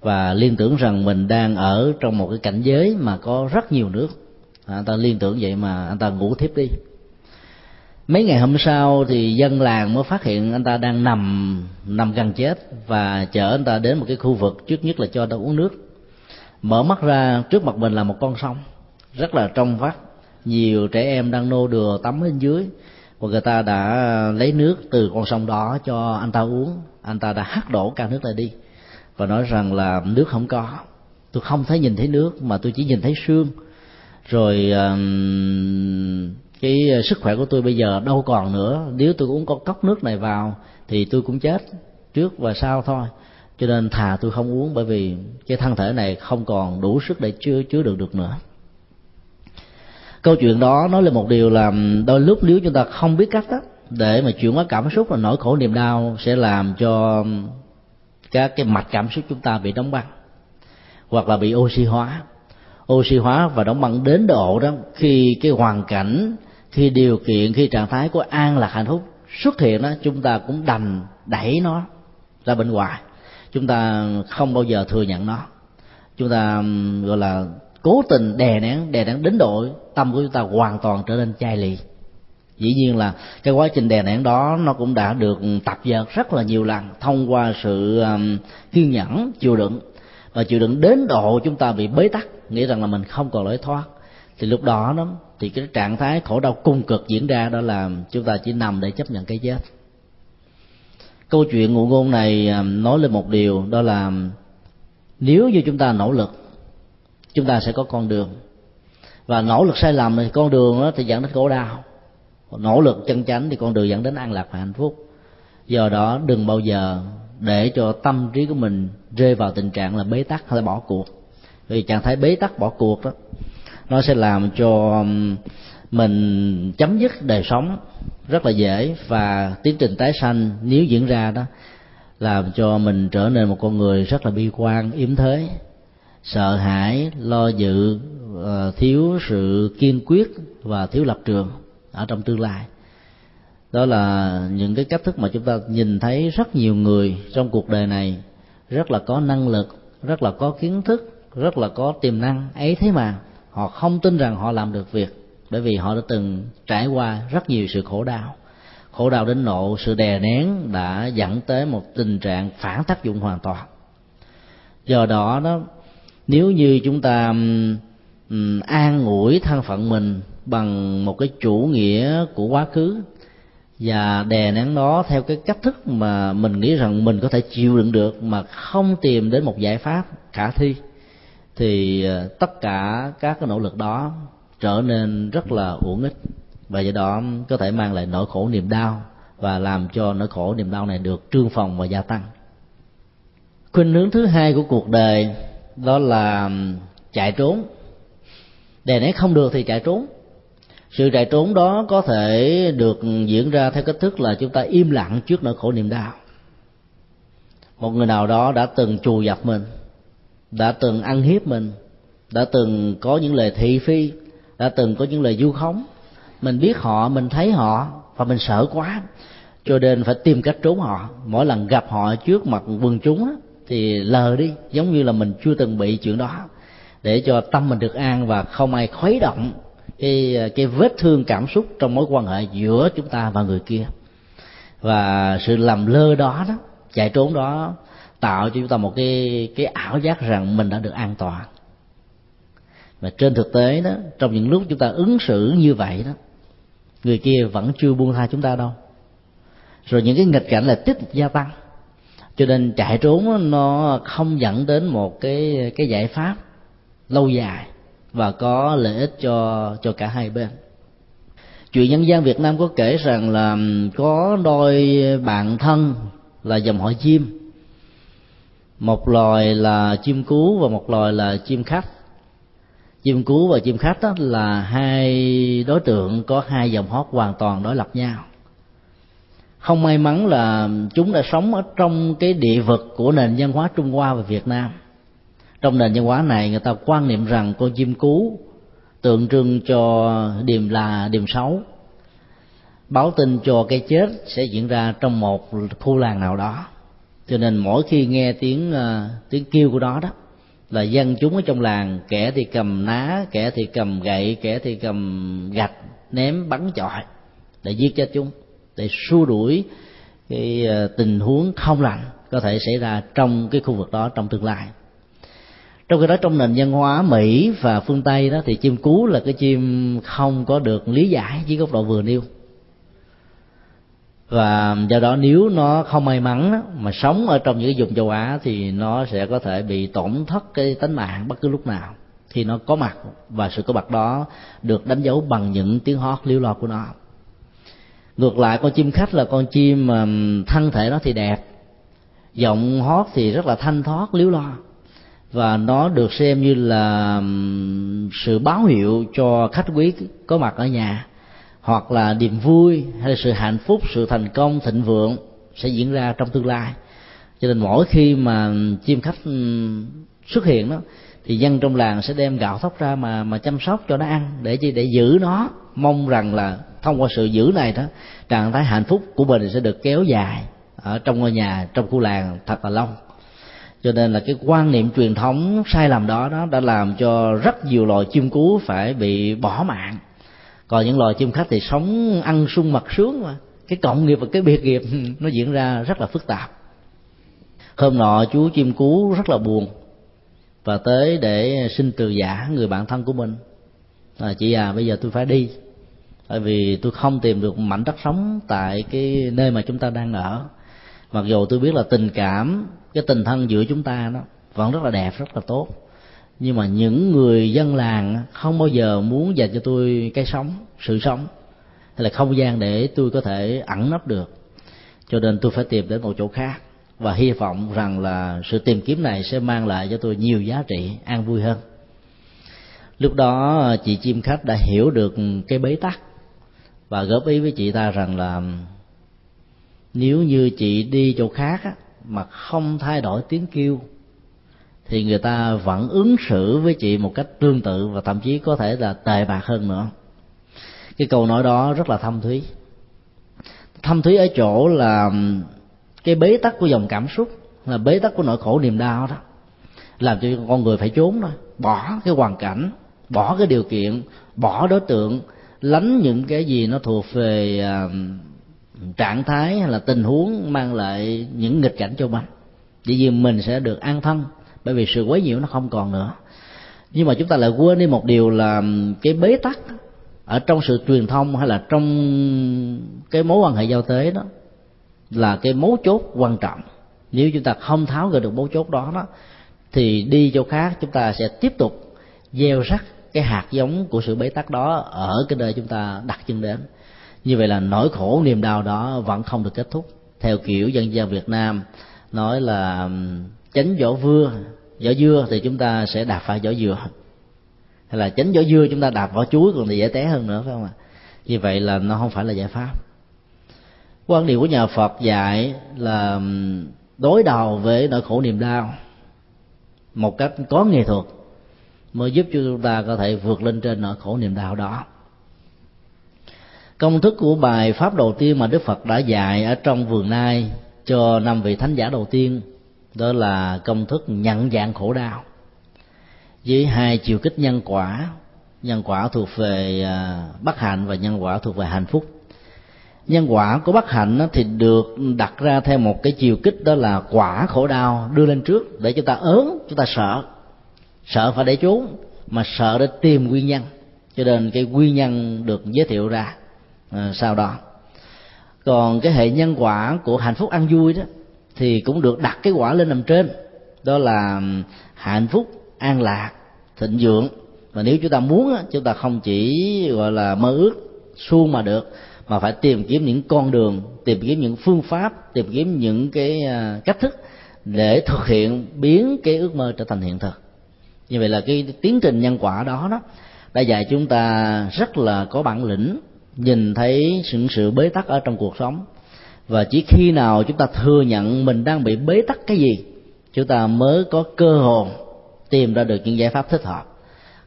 Và liên tưởng rằng mình đang ở trong một cái cảnh giới mà có rất nhiều nước. Anh ta liên tưởng vậy mà anh ta ngủ thiếp đi. Mấy ngày hôm sau thì dân làng mới phát hiện anh ta đang nằm nằm gần chết và chở anh ta đến một cái khu vực trước nhất là cho anh ta uống nước mở mắt ra, trước mặt mình là một con sông. Rất là trong vắt. Nhiều trẻ em đang nô đùa tắm bên dưới. Và người ta đã lấy nước từ con sông đó cho anh ta uống. Anh ta đã hắt đổ ca nước lại đi. Và nói rằng là, nước không có. Tôi không thấy nhìn thấy nước, mà tôi chỉ nhìn thấy sương. Rồi cái sức khỏe của tôi bây giờ đâu còn nữa. Nếu tôi uống con cốc nước này vào, thì tôi cũng chết trước và sau thôi cho nên thà tôi không uống, bởi vì cái thân thể này không còn đủ sức để chứa chứa được được nữa. Câu chuyện đó nói lên một điều là đôi lúc nếu chúng ta không biết cách đó để mà chuyển hóa cảm xúc và nỗi khổ niềm đau sẽ làm cho các cái mạch cảm xúc chúng ta bị đóng băng, hoặc là bị oxy hóa. Oxy hóa và đóng băng đến độ đó, khi cái hoàn cảnh, khi điều kiện, khi trạng thái của an lạc hạnh phúc xuất hiện đó chúng ta cũng đành đẩy nó ra bên ngoài chúng ta không bao giờ thừa nhận nó. Chúng ta gọi là cố tình đè nén đè nén đến độ tâm của chúng ta hoàn toàn trở nên chai lì. Dĩ nhiên là cái quá trình đè nén đó nó cũng đã được tập dượt rất là nhiều lần thông qua sự kiên nhẫn, chịu đựng. Và chịu đựng đến độ chúng ta bị bế tắc, nghĩ rằng là mình không còn lối thoát. Thì lúc đó đó, thì cái trạng thái khổ đau cung cực diễn ra đó là chúng ta chỉ nằm để chấp nhận cái chết câu chuyện ngụ ngôn này à, nói lên một điều, đó là, nếu như chúng ta nỗ lực, chúng ta sẽ có con đường. Và nỗ lực sai lầm thì con đường đó thì dẫn đến khổ đau. Nỗ lực chân chánh thì con đường dẫn đến an lạc và hạnh phúc. Do đó, đừng bao giờ để cho tâm trí của mình rơi vào tình trạng là bế tắc hay là bỏ cuộc. Vì trạng thái bế tắc, bỏ cuộc đó nó sẽ làm cho mình chấm dứt đời sống rất là dễ và tiến trình tái sanh nếu diễn ra đó làm cho mình trở nên một con người rất là bi quan, yếm thế, sợ hãi, lo dự ờ, thiếu sự kiên quyết và thiếu lập trường ở trong tương lai. Đó là những cái cách thức mà chúng ta nhìn thấy rất nhiều người trong cuộc đời này rất là có năng lực, rất là có kiến thức, rất là có tiềm năng ấy thế mà họ không tin rằng họ làm được việc bởi vì họ đã từng trải qua rất nhiều sự khổ đau. Khổ đau đến nộ sự đè nén đã dẫn tới một tình trạng phản tác dụng hoàn toàn. Do đó đó nếu như chúng ta um, an ủi thân phận mình bằng một cái chủ nghĩa của quá khứ và đè nén nó theo cái cách thức mà mình nghĩ rằng mình có thể chịu đựng được mà không tìm đến một giải pháp khả thi thì ờ, tất cả các cái nỗ lực đó trở nên rất là uổng ích. Và do đó, có thể mang lại nỗi khổ niềm đau và làm cho nỗi khổ niềm đau này được trương phòng và gia tăng. Khuynh hướng thứ hai của cuộc đời đó là chạy trốn. Đè nén không được thì chạy trốn. Sự chạy trốn đó có thể được diễn ra theo cách thức là chúng ta im lặng trước nỗi khổ niềm đau. Một người nào đó đã từng trù dập mình, đã từng ăn hiếp mình, đã từng có những lời thị phi đã từng có những lời du khống. Mình biết họ, mình thấy họ và mình sợ quá. Cho nên phải tìm cách trốn họ. Mỗi lần gặp họ trước mặt quần chúng thì lờ đi, giống như là mình chưa từng bị chuyện đó. Để cho tâm mình được an và không ai khuấy động cái cái vết thương cảm xúc trong mối quan hệ giữa chúng ta và người kia. Và sự làm lơ đó đó, chạy trốn đó, tạo cho chúng ta một cái cái ảo giác rằng mình đã được an toàn mà trên thực tế đó, trong những lúc chúng ta ứng xử như vậy đó, người kia vẫn chưa buông tha chúng ta đâu. Rồi những cái nghịch cảnh là tiếp tục gia tăng. Cho nên chạy trốn nó không dẫn đến một cái cái giải pháp lâu dài và có lợi ích cho cho cả hai bên. Chuyện nhân gian Việt Nam có kể rằng là có đôi bạn thân là dòng họ chim. Một loài là chim cú và một loài là chim khách chim cú và chim khách đó là hai đối tượng có hai dòng hót hoàn toàn đối lập nhau. Không may mắn là chúng đã sống ở trong cái địa vực của nền văn hóa trung hoa và việt nam. Trong nền văn hóa này người ta quan niệm rằng con chim cú tượng trưng cho điềm là điềm xấu. Báo tin cho cái chết sẽ diễn ra trong một khu làng nào đó. Cho nên mỗi khi nghe tiếng uh, tiếng kêu của nó đó là dân chúng ở trong làng, kẻ thì cầm ná, kẻ thì cầm gậy, kẻ thì cầm gạch, ném bắn chọi, để giết chết chúng, để xua đuổi cái ờ, tình huống không lành có thể xảy ra trong cái khu vực đó trong tương lai. Trong khi đó trong nền văn hóa mỹ và phương tây đó thì chim cú là cái chim không có được lý giải với góc độ vừa nêu và do đó nếu nó không may mắn đó, mà sống ở trong những cái vùng châu á thì nó sẽ có thể bị tổn thất cái tính mạng bất cứ lúc nào khi nó có mặt. Và sự có mặt đó được đánh dấu bằng những tiếng hót liếu lo của nó. Ngược lại con chim khách là con chim mà thân thể nó thì đẹp. Giọng hót thì rất là thanh thoát liếu lo. Và nó được xem như là sự báo hiệu cho khách quý có mặt ở nhà hoặc là niềm vui hay là sự hạnh phúc, sự thành công, thịnh vượng sẽ diễn ra trong tương lai. Cho nên mỗi khi mà chim khách ừ, xuất hiện đó, thì dân trong làng sẽ đem gạo thóc ra mà mà chăm sóc cho nó ăn để chi, để giữ nó. Mong rằng là thông qua sự giữ này đó, trạng thái hạnh phúc của mình sẽ được kéo dài ở trong ngôi nhà, trong khu làng thật là lâu cho nên là cái quan niệm truyền thống sai lầm đó đó đã làm cho rất nhiều loài chim cú phải bị bỏ mạng còn những loài chim khách thì sống ăn sung mặc sướng mà. Cái cộng nghiệp và cái biệt nghiệp nó diễn ra rất là phức tạp. Hôm nọ chú chim cú rất là buồn và tới để xin từ giả người bạn thân của mình. À, chị à bây giờ tôi phải đi tại vì tôi không tìm được mảnh đất sống tại cái nơi mà chúng ta đang ở. Mặc dù tôi biết là tình cảm cái tình thân giữa chúng ta nó vẫn rất là đẹp rất là tốt nhưng mà những người dân làng không bao giờ muốn dành cho tôi cái sống sự sống. Hay là không gian để tôi có thể ẩn nấp được. Cho nên tôi phải tìm đến một chỗ khác. Và hy vọng rằng là sự tìm kiếm này sẽ mang lại cho tôi nhiều giá trị an vui hơn. Lúc đó chị chim khách đã hiểu được cái bế tắc. Và góp ý với chị ta rằng là nếu như chị đi chỗ khác á, mà không thay đổi tiếng kêu thì người ta vẫn ứng xử với chị một cách tương tự và thậm chí có thể là tệ bạc hơn nữa. Cái câu nói đó rất là thâm thúy. Thâm thúy ở chỗ là cái bế tắc của dòng cảm xúc là bế tắc của nỗi khổ niềm đau đó làm cho con người phải trốn thôi. Bỏ cái hoàn cảnh bỏ cái điều kiện bỏ đối tượng lánh những cái gì nó thuộc về uh, trạng thái hay là tình huống mang lại những nghịch cảnh cho mình. Vì vì mình sẽ được an thân bởi vì sự quấy nhiễu nó không còn nữa. Nhưng mà chúng ta lại quên đi một điều là cái bế tắc ở trong sự truyền thông hay là trong cái mối quan hệ giao tế đó là cái mấu chốt quan trọng. Nếu chúng ta không tháo gỡ được mấu chốt đó đó, thì đi chỗ khác chúng ta sẽ tiếp tục gieo rắc cái hạt giống của sự bế tắc đó ở cái nơi chúng ta đặt chân đến. Như vậy là nỗi khổ, niềm đau đó vẫn không được kết thúc. Theo kiểu dân gian việt nam nói là chánh vỏ vưa vỏ dưa thì chúng ta sẽ đạp phải vỏ dừa hay là chánh vỏ dưa chúng ta đạp vỏ chuối còn thì dễ té hơn nữa, phải không ạ? Như vậy là nó không phải là giải pháp. Quan điểm của nhà phật dạy là đối đầu với nỗi khổ niềm đau một cách có nghệ thuật mới giúp cho chúng ta có thể vượt lên trên nỗi khổ niềm đau đó. Công thức của bài pháp đầu tiên mà đức phật đã dạy ở trong vườn nai cho năm vị thánh giả đầu tiên đó là công thức nhận dạng khổ đau. Với hai chiều kích nhân quả nhân quả thuộc về à, bất hạnh và nhân quả thuộc về hạnh phúc. Nhân quả của bất hạnh thì được đặt ra theo một cái chiều kích đó là quả khổ đau đưa lên trước để chúng ta ớn chúng ta sợ. Sợ phải để trốn mà sợ để tìm nguyên nhân. Cho nên cái nguyên nhân được giới thiệu ra à, sau đó. Còn cái hệ nhân quả của hạnh phúc ăn vui đó thì cũng được đặt cái quả lên nằm trên. Đó là hạnh phúc, an lạc, thịnh vượng. Và nếu chúng ta muốn chúng ta không chỉ, gọi là, mơ ước, suông mà được, mà phải tìm kiếm những con đường, tìm kiếm những phương pháp, tìm kiếm những cái à, cách thức để thực hiện biến cái ước mơ trở thành hiện thực. Như vậy là cái tiến trình nhân quả đó đó đã dạy chúng ta rất là có bản lĩnh, nhìn thấy sự sự bế tắc ở trong cuộc sống và chỉ khi nào chúng ta thừa nhận mình đang bị bế tắc cái gì chúng ta mới có cơ hội tìm ra được những giải pháp thích hợp.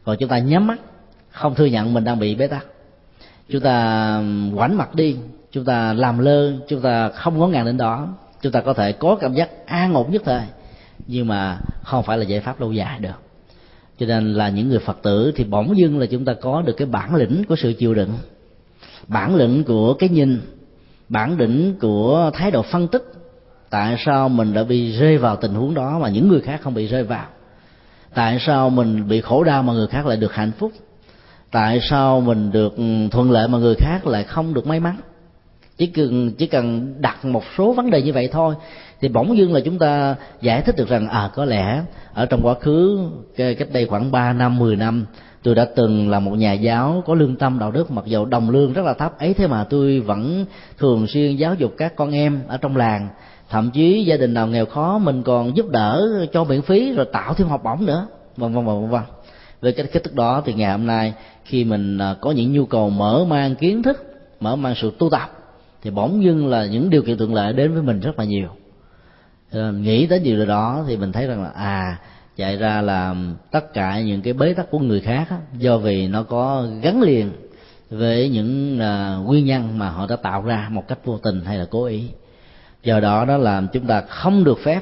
Còn chúng ta nhắm mắt không thừa nhận mình đang bị bế tắc. Chúng ta quảnh mặt đi chúng ta làm lơ chúng ta không có ngàng đến đó. Chúng ta có thể có cảm giác an ổn nhất thôi, nhưng mà không phải là giải pháp lâu dài được. Cho nên là những người phật tử thì bỗng dưng là chúng ta có được cái bản lĩnh của sự chịu đựng. Bản lĩnh của cái nhìn bản đỉnh của thái độ phân tích. Tại sao mình đã bị rơi vào tình huống đó mà những người khác không bị rơi vào? Tại sao mình bị khổ đau mà người khác lại được hạnh phúc? Tại sao mình được ừ, thuận lợi mà người khác lại không được may mắn? Chỉ cần chỉ cần đặt một số vấn đề như vậy thôi, thì bỗng dưng là chúng ta giải thích được rằng à có lẽ ở trong quá khứ cách đây khoảng 3 năm 10 năm tôi đã từng là một nhà giáo có lương tâm đạo đức, mặc dù đồng lương rất là thấp ấy, thế mà tôi vẫn thường xuyên giáo dục các con em ở trong làng. Thậm chí gia đình nào nghèo khó mình còn giúp đỡ, cho miễn phí, rồi tạo thêm học bổng nữa. Vâng. Vân vân vân vân về cái kết thức đó thì ngày hôm nay, khi mình à, có những nhu cầu mở mang kiến thức, mở mang sự tu tập, thì bỗng dưng là những điều kiện thuận lợi đến với mình rất là nhiều. Nghĩ tới điều đó thì mình thấy rằng là à chạy ra là tất cả những cái bế tắc của người khác á, do vì nó có gắn liền với những uh, nguyên nhân mà họ đã tạo ra một cách vô tình hay là cố ý. Do đó nó làm chúng ta không được phép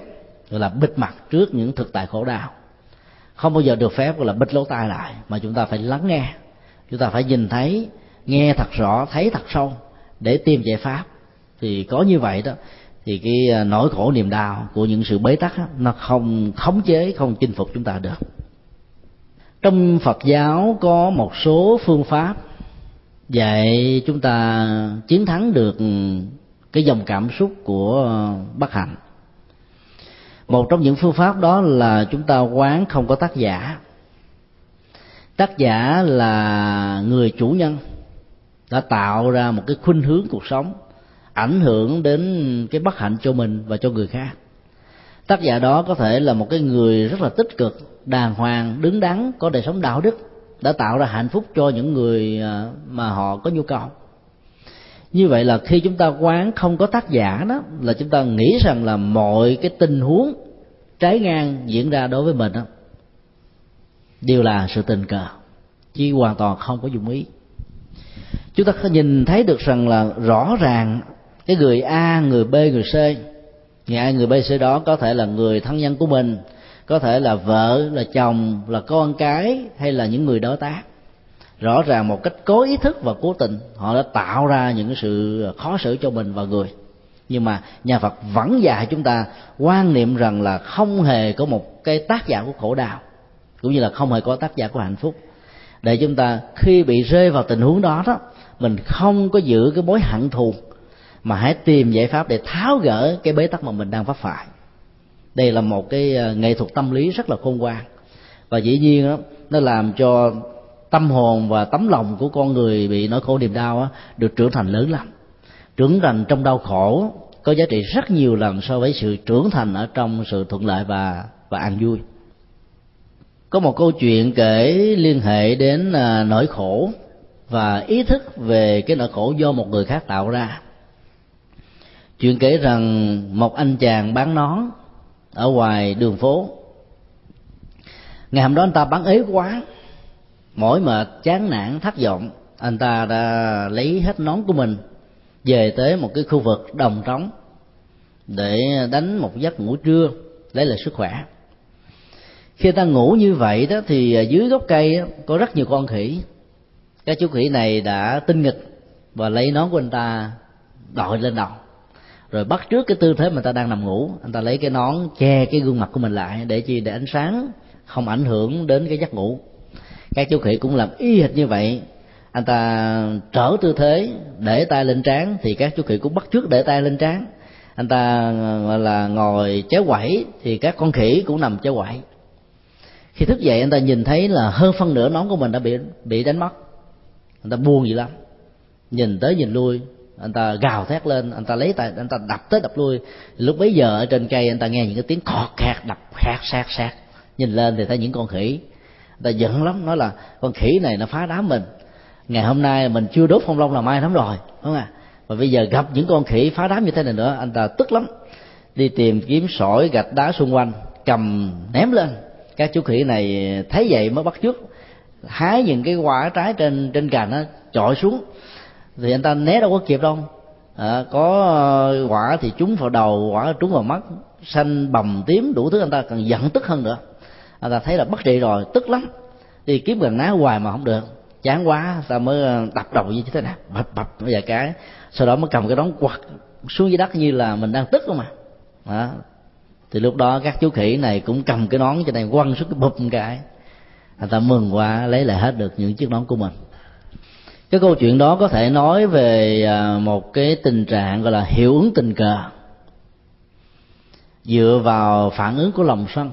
gọi là bịt mặt trước những thực tại khổ đau. Không bao giờ được phép gọi là bịt lỗ tai lại mà chúng ta phải lắng nghe. Chúng ta phải nhìn thấy nghe thật rõ thấy thật sâu để tìm giải pháp. Thì có như vậy đó thì cái à, nỗi khổ niềm đau của những sự bế tắc đó, nó không khống chế không chinh phục chúng ta được. Trong phật giáo có một số phương pháp dạy chúng ta chiến thắng được cái dòng cảm xúc của bất hạnh. Một trong những phương pháp đó là chúng ta quán không có tác giả. Tác giả là người chủ nhân đã tạo ra một cái khuynh hướng cuộc sống ảnh hưởng đến cái bất hạnh cho mình và cho người khác. Tác giả đó có thể là một cái người rất là tích cực, đàng hoàng, đứng đắn, có đời sống đạo đức, đã tạo ra hạnh phúc cho những người à, mà họ có nhu cầu. Như vậy là khi chúng ta quán không có tác giả đó, là chúng ta nghĩ rằng là mọi cái tình huống trái ngang diễn ra đối với mình đó, đều là sự tình cờ, chứ hoàn toàn không có dụng ý. Chúng ta nhìn thấy được rằng là rõ ràng cái người a, người b, người c. Người a người b, c đó có thể là người thân nhân của mình, có thể là vợ, là chồng, là con cái hay là những người đối tác. Rõ ràng một cách cố ý thức và cố tình, họ đã tạo ra những sự khó xử cho mình và người. Nhưng mà nhà phật vẫn dạy chúng ta quan niệm rằng là không hề có một cái tác giả của khổ đau, cũng như là không hề có tác giả của hạnh phúc. Để chúng ta khi bị rơi vào tình huống đó đó, mình không có giữ cái mối hận thù mà hãy tìm giải pháp để tháo gỡ cái bế tắc mà mình đang vấp phải. Đây là một cái ờ, nghệ thuật tâm lý rất là khôn ngoan. Và dĩ nhiên đó, nó làm cho tâm hồn và tấm lòng của con người bị nỗi khổ niềm đau đó, được trưởng thành lớn lắm trưởng thành trong đau khổ có giá trị rất nhiều lần so với sự trưởng thành ở trong sự thuận lợi và và an vui. Có một câu chuyện kể liên hệ đến ờ, nỗi khổ và ý thức về cái nỗi khổ do một người khác tạo ra chuyện kể rằng một anh chàng bán nón ở ngoài đường phố. Ngày hôm đó anh ta bán ế quá, mỏi mệt, chán nản, thất vọng. Anh ta đã lấy hết nón của mình, về tới một cái khu vực đồng trống để đánh một giấc ngủ trưa, lấy lại sức khỏe. Khi ta ngủ như vậy đó thì dưới gốc cây có rất nhiều con khỉ. Các chú khỉ này đã tinh nghịch và lấy nón của anh ta đội lên đầu rồi bắt trước cái tư thế mà ta đang nằm ngủ anh ta lấy cái nón che cái gương mặt của mình lại để chi để ánh sáng, không ảnh hưởng đến cái giấc ngủ. Các chú khỉ cũng làm y hệt như vậy. Anh ta trở tư thế, để tay lên trán, thì các chú khỉ cũng bắt trước để tay lên trán. Anh ta, gọi là, ngồi chéo quẩy, thì các con khỉ cũng nằm chéo quẩy. Khi thức dậy, anh ta nhìn thấy là hơn phân nửa nón của mình đã bị bị đánh mất. Anh ta buồn gì lắm. Nhìn tới nhìn lui anh ta gào thét lên, anh ta lấy tay, anh ta đập tới đập lui. Lúc bấy giờ ở trên cây, anh ta nghe những cái tiếng cọt kẹt đập khẹt sát sát nhìn lên thì thấy những con khỉ. Anh ta giận lắm, nói là con khỉ này nó phá đám mình. Ngày hôm nay mình chưa đốt phong long là mai lắm rồi đúng không ạ? Và bây giờ gặp những con khỉ phá đám như thế này nữa, anh ta tức lắm. Đi tìm kiếm sỏi gạch đá xung quanh, cầm, ném lên. Các chú khỉ này thấy vậy mới bắt trước hái những cái quả trái trên trên cành nó chọi xuống thì anh ta né đâu có kịp đâu. À, có ờ, quả thì trúng vào đầu quả trúng vào mắt xanh bầm tím đủ thứ anh ta cần giận tức hơn nữa. Anh ta thấy là bất trị rồi tức lắm. Thì kiếm gần ná hoài mà không được. Chán quá ta mới ờ, đập đầu như thế này bập bập vài cái. Sau đó mới cầm cái đón quật xuống dưới đất như là mình đang tức không mà đó. thì lúc đó các chú khỉ này cũng cầm cái nón trên này quăng xuống cái bụp một cái. Anh ta mừng quá lấy lại hết được những chiếc nón của mình cái câu chuyện đó có thể nói về à, một cái tình trạng, gọi là, hiệu ứng tình cờ. Dựa vào phản ứng của lòng sân,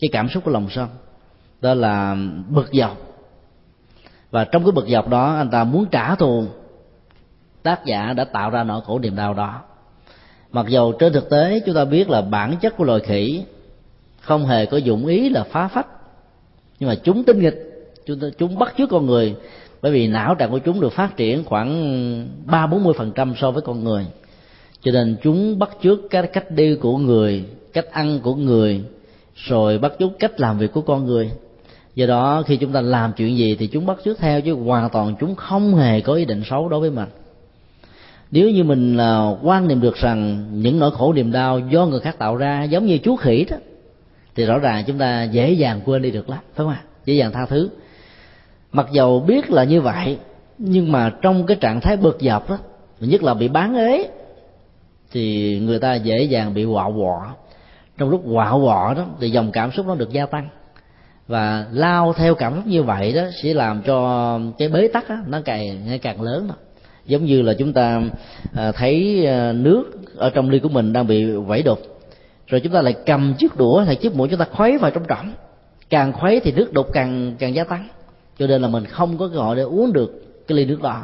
cái cảm xúc của lòng sân. Đó là bực dọc. Và trong cái bực dọc đó, anh ta muốn trả thù. Tác giả đã tạo ra nỗi khổ niềm đau đó. Mặc dầu trên thực tế, chúng ta biết là bản chất của loài khỉ không hề có dụng ý là phá phách. Nhưng mà chúng tinh nghịch, chúng chúng bắt chước con người bởi vì não trạng của chúng được phát triển khoảng ba bốn mươi phần trăm so với con người. Cho nên chúng bắt chước cái cách đi của người, cách ăn của người, rồi bắt chước cách làm việc của con người. Do đó, khi chúng ta làm chuyện gì thì chúng bắt chước theo chứ hoàn toàn chúng không hề có ý định xấu đối với mình. Nếu như mình là quan niệm được rằng những nỗi khổ niềm đau do người khác tạo ra giống như chú khỉ đó, thì rõ ràng chúng ta dễ dàng quên đi được lắm, phải không ạ? Dễ dàng tha thứ mặc dầu biết là như vậy nhưng mà trong cái trạng thái bực dọc đó nhất là bị bán ế thì người ta dễ dàng bị quạo quọ. Trong lúc quạo quọ đó thì dòng cảm xúc nó được gia tăng. Và lao theo cảm xúc như vậy đó sẽ làm cho cái bế tắc đó, nó càng ngày càng lớn đó. giống như là chúng ta à, thấy à, nước ở trong ly của mình đang bị vẩy đục rồi chúng ta lại cầm chiếc đũa hay chiếc muỗng chúng ta khuấy vào trong trọng càng khuấy thì nước đục càng càng gia tăng cho nên là mình không có cơ hội để uống được cái ly nước đó.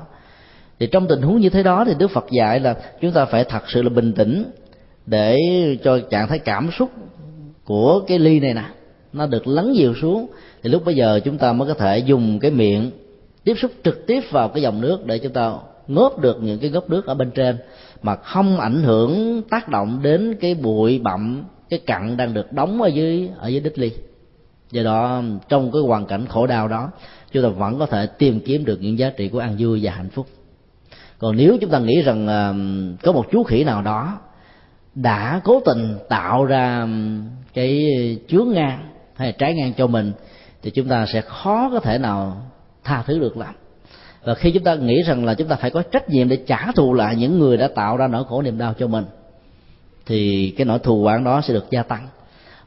Thì trong tình huống như thế đó thì đức phật dạy là chúng ta phải thật sự là bình tĩnh để cho trạng thái cảm xúc của cái ly này nè, nó được lắng dịu xuống. Thì lúc bây giờ chúng ta mới có thể dùng cái miệng tiếp xúc trực tiếp vào cái dòng nước để chúng ta ngớp được những cái gốc nước ở bên trên, mà không ảnh hưởng tác động đến cái bụi bặm, cái cặn đang được đóng ở dưới ở dưới đích ly do đó trong cái hoàn cảnh khổ đau đó chúng ta vẫn có thể tìm kiếm được những giá trị của an vui và hạnh phúc. Còn nếu chúng ta nghĩ rằng uh, có một chú khỉ nào đó đã cố tình tạo ra cái chướng ngang hay trái ngang cho mình thì chúng ta sẽ khó có thể nào tha thứ được lắm. Và khi chúng ta nghĩ rằng là chúng ta phải có trách nhiệm để trả thù lại những người đã tạo ra nỗi khổ niềm đau cho mình thì cái nỗi thù oán đó sẽ được gia tăng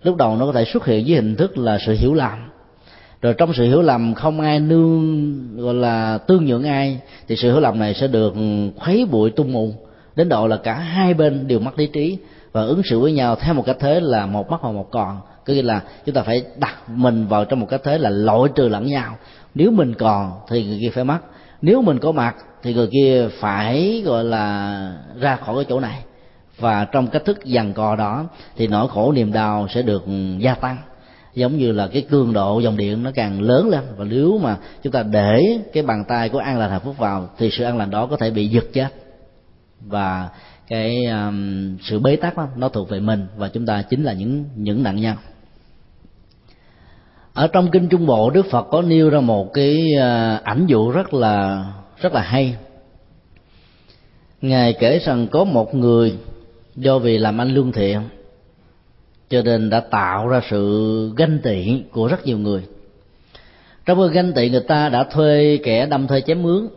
lúc đầu nó có thể xuất hiện với hình thức là sự hiểu lầm. Rồi trong sự hiểu lầm không ai nương, gọi là, tương nhượng ai, thì sự hiểu lầm này sẽ được khuấy bụi tung mù, đến độ là cả hai bên đều mất lý trí và ứng xử với nhau theo một cách thế là một mất và một còn. Có nghĩa là chúng ta phải đặt mình vào trong một cách thế là loại trừ lẫn nhau. Nếu mình còn thì người kia phải mất. Nếu mình có mặt thì người kia phải, gọi là, ra khỏi cái chỗ này và trong cách thức dằn cò đó thì nỗi khổ niềm đau sẽ được gia tăng. Giống như là cái cường độ dòng điện nó càng lớn lên và nếu mà chúng ta để cái bàn tay của an lành hạnh phúc vào thì sự an lành đó có thể bị giật chết. Và cái um, sự bế tắc đó, nó thuộc về mình và chúng ta chính là những những nạn nhân. Ở trong kinh trung bộ đức phật có nêu ra một cái uh, ảnh dụ rất là rất là hay. Ngài kể rằng có một người do vì làm anh lương thiện, cho nên đã tạo ra sự ganh tị của rất nhiều người. Trong cái ganh tị người ta đã thuê kẻ đâm thuê chém mướn,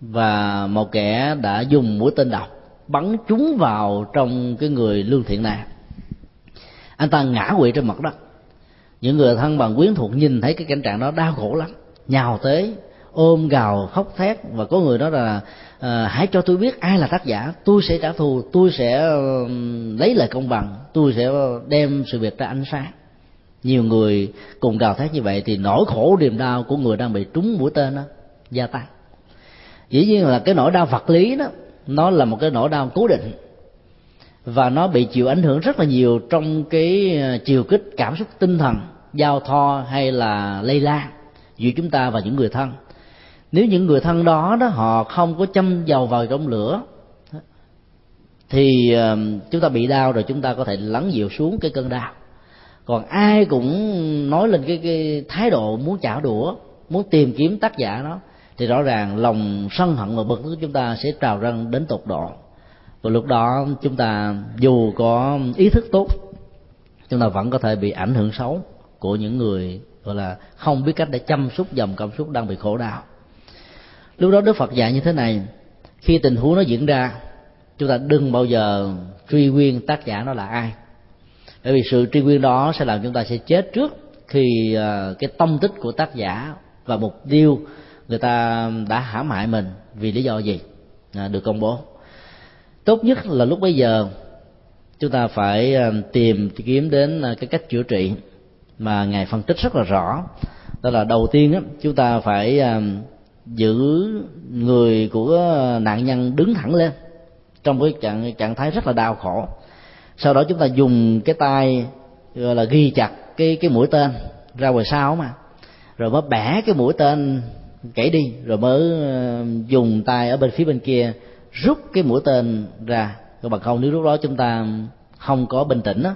và một kẻ đã dùng mũi tên độc bắn trúng vào trong cái người lương thiện này. Anh ta ngã quỵ trên mặt đất. Những người thân bằng quyến thuộc nhìn thấy cái cảnh trạng đó đau khổ lắm, nhào tới, ôm gào khóc thét, và có người nói là à, hãy cho tôi biết ai là tác giả. Tôi sẽ trả thù tôi sẽ lấy lời công bằng. Tôi sẽ đem sự việc ra ánh sáng. Nhiều người cùng gào thét như vậy thì nỗi khổ niềm đau của người đang bị trúng mũi tên đó gia tăng. Dĩ nhiên là cái nỗi đau vật lý đó nó là một cái nỗi đau cố định. Và nó bị chịu ảnh hưởng rất là nhiều trong cái ờ, chiều kích cảm xúc tinh thần giao thoa hay là lây lan giữa chúng ta và những người thân nếu những người thân đó đó, họ không có châm dầu vào trong lửa, thì ờ, chúng ta bị đau rồi chúng ta có thể lắng dịu xuống cái cơn đau. Còn ai cũng nói lên cái cái thái độ muốn trả đũa, muốn tìm kiếm tác giả đó, thì rõ ràng lòng sân hận và bực tức chúng ta sẽ trào răng đến tột độ. Và lúc đó chúng ta dù có ý thức tốt, chúng ta vẫn có thể bị ảnh hưởng xấu của những người, gọi là, không biết cách để chăm sóc dòng cảm xúc đang bị khổ đau lúc đó đức phật dạy như thế này khi tình huống nó diễn ra chúng ta đừng bao giờ truy nguyên tác giả nó là ai. Bởi vì sự truy nguyên đó sẽ làm chúng ta sẽ chết trước khi ờ, cái tâm tích của tác giả và mục tiêu người ta đã hãm hại mình vì lý do gì? À, được công bố. Tốt nhất là lúc bây giờ chúng ta phải ờ, tìm kiếm đến ờ, cái cách chữa trị mà ngài phân tích rất là rõ. Đó là đầu tiên á, chúng ta phải giữ người của nạn nhân đứng thẳng lên trong cái trạng trạng thái rất là đau khổ. Sau đó chúng ta dùng cái tay gọi là ghi chặt cái cái mũi tên ra ngoài sau mà. Rồi mới bẻ cái mũi tên kể đi rồi mới ờ, dùng tay ở bên phía bên kia rút cái mũi tên ra. Còn bằng không nếu lúc đó chúng ta không có bình tĩnh đó,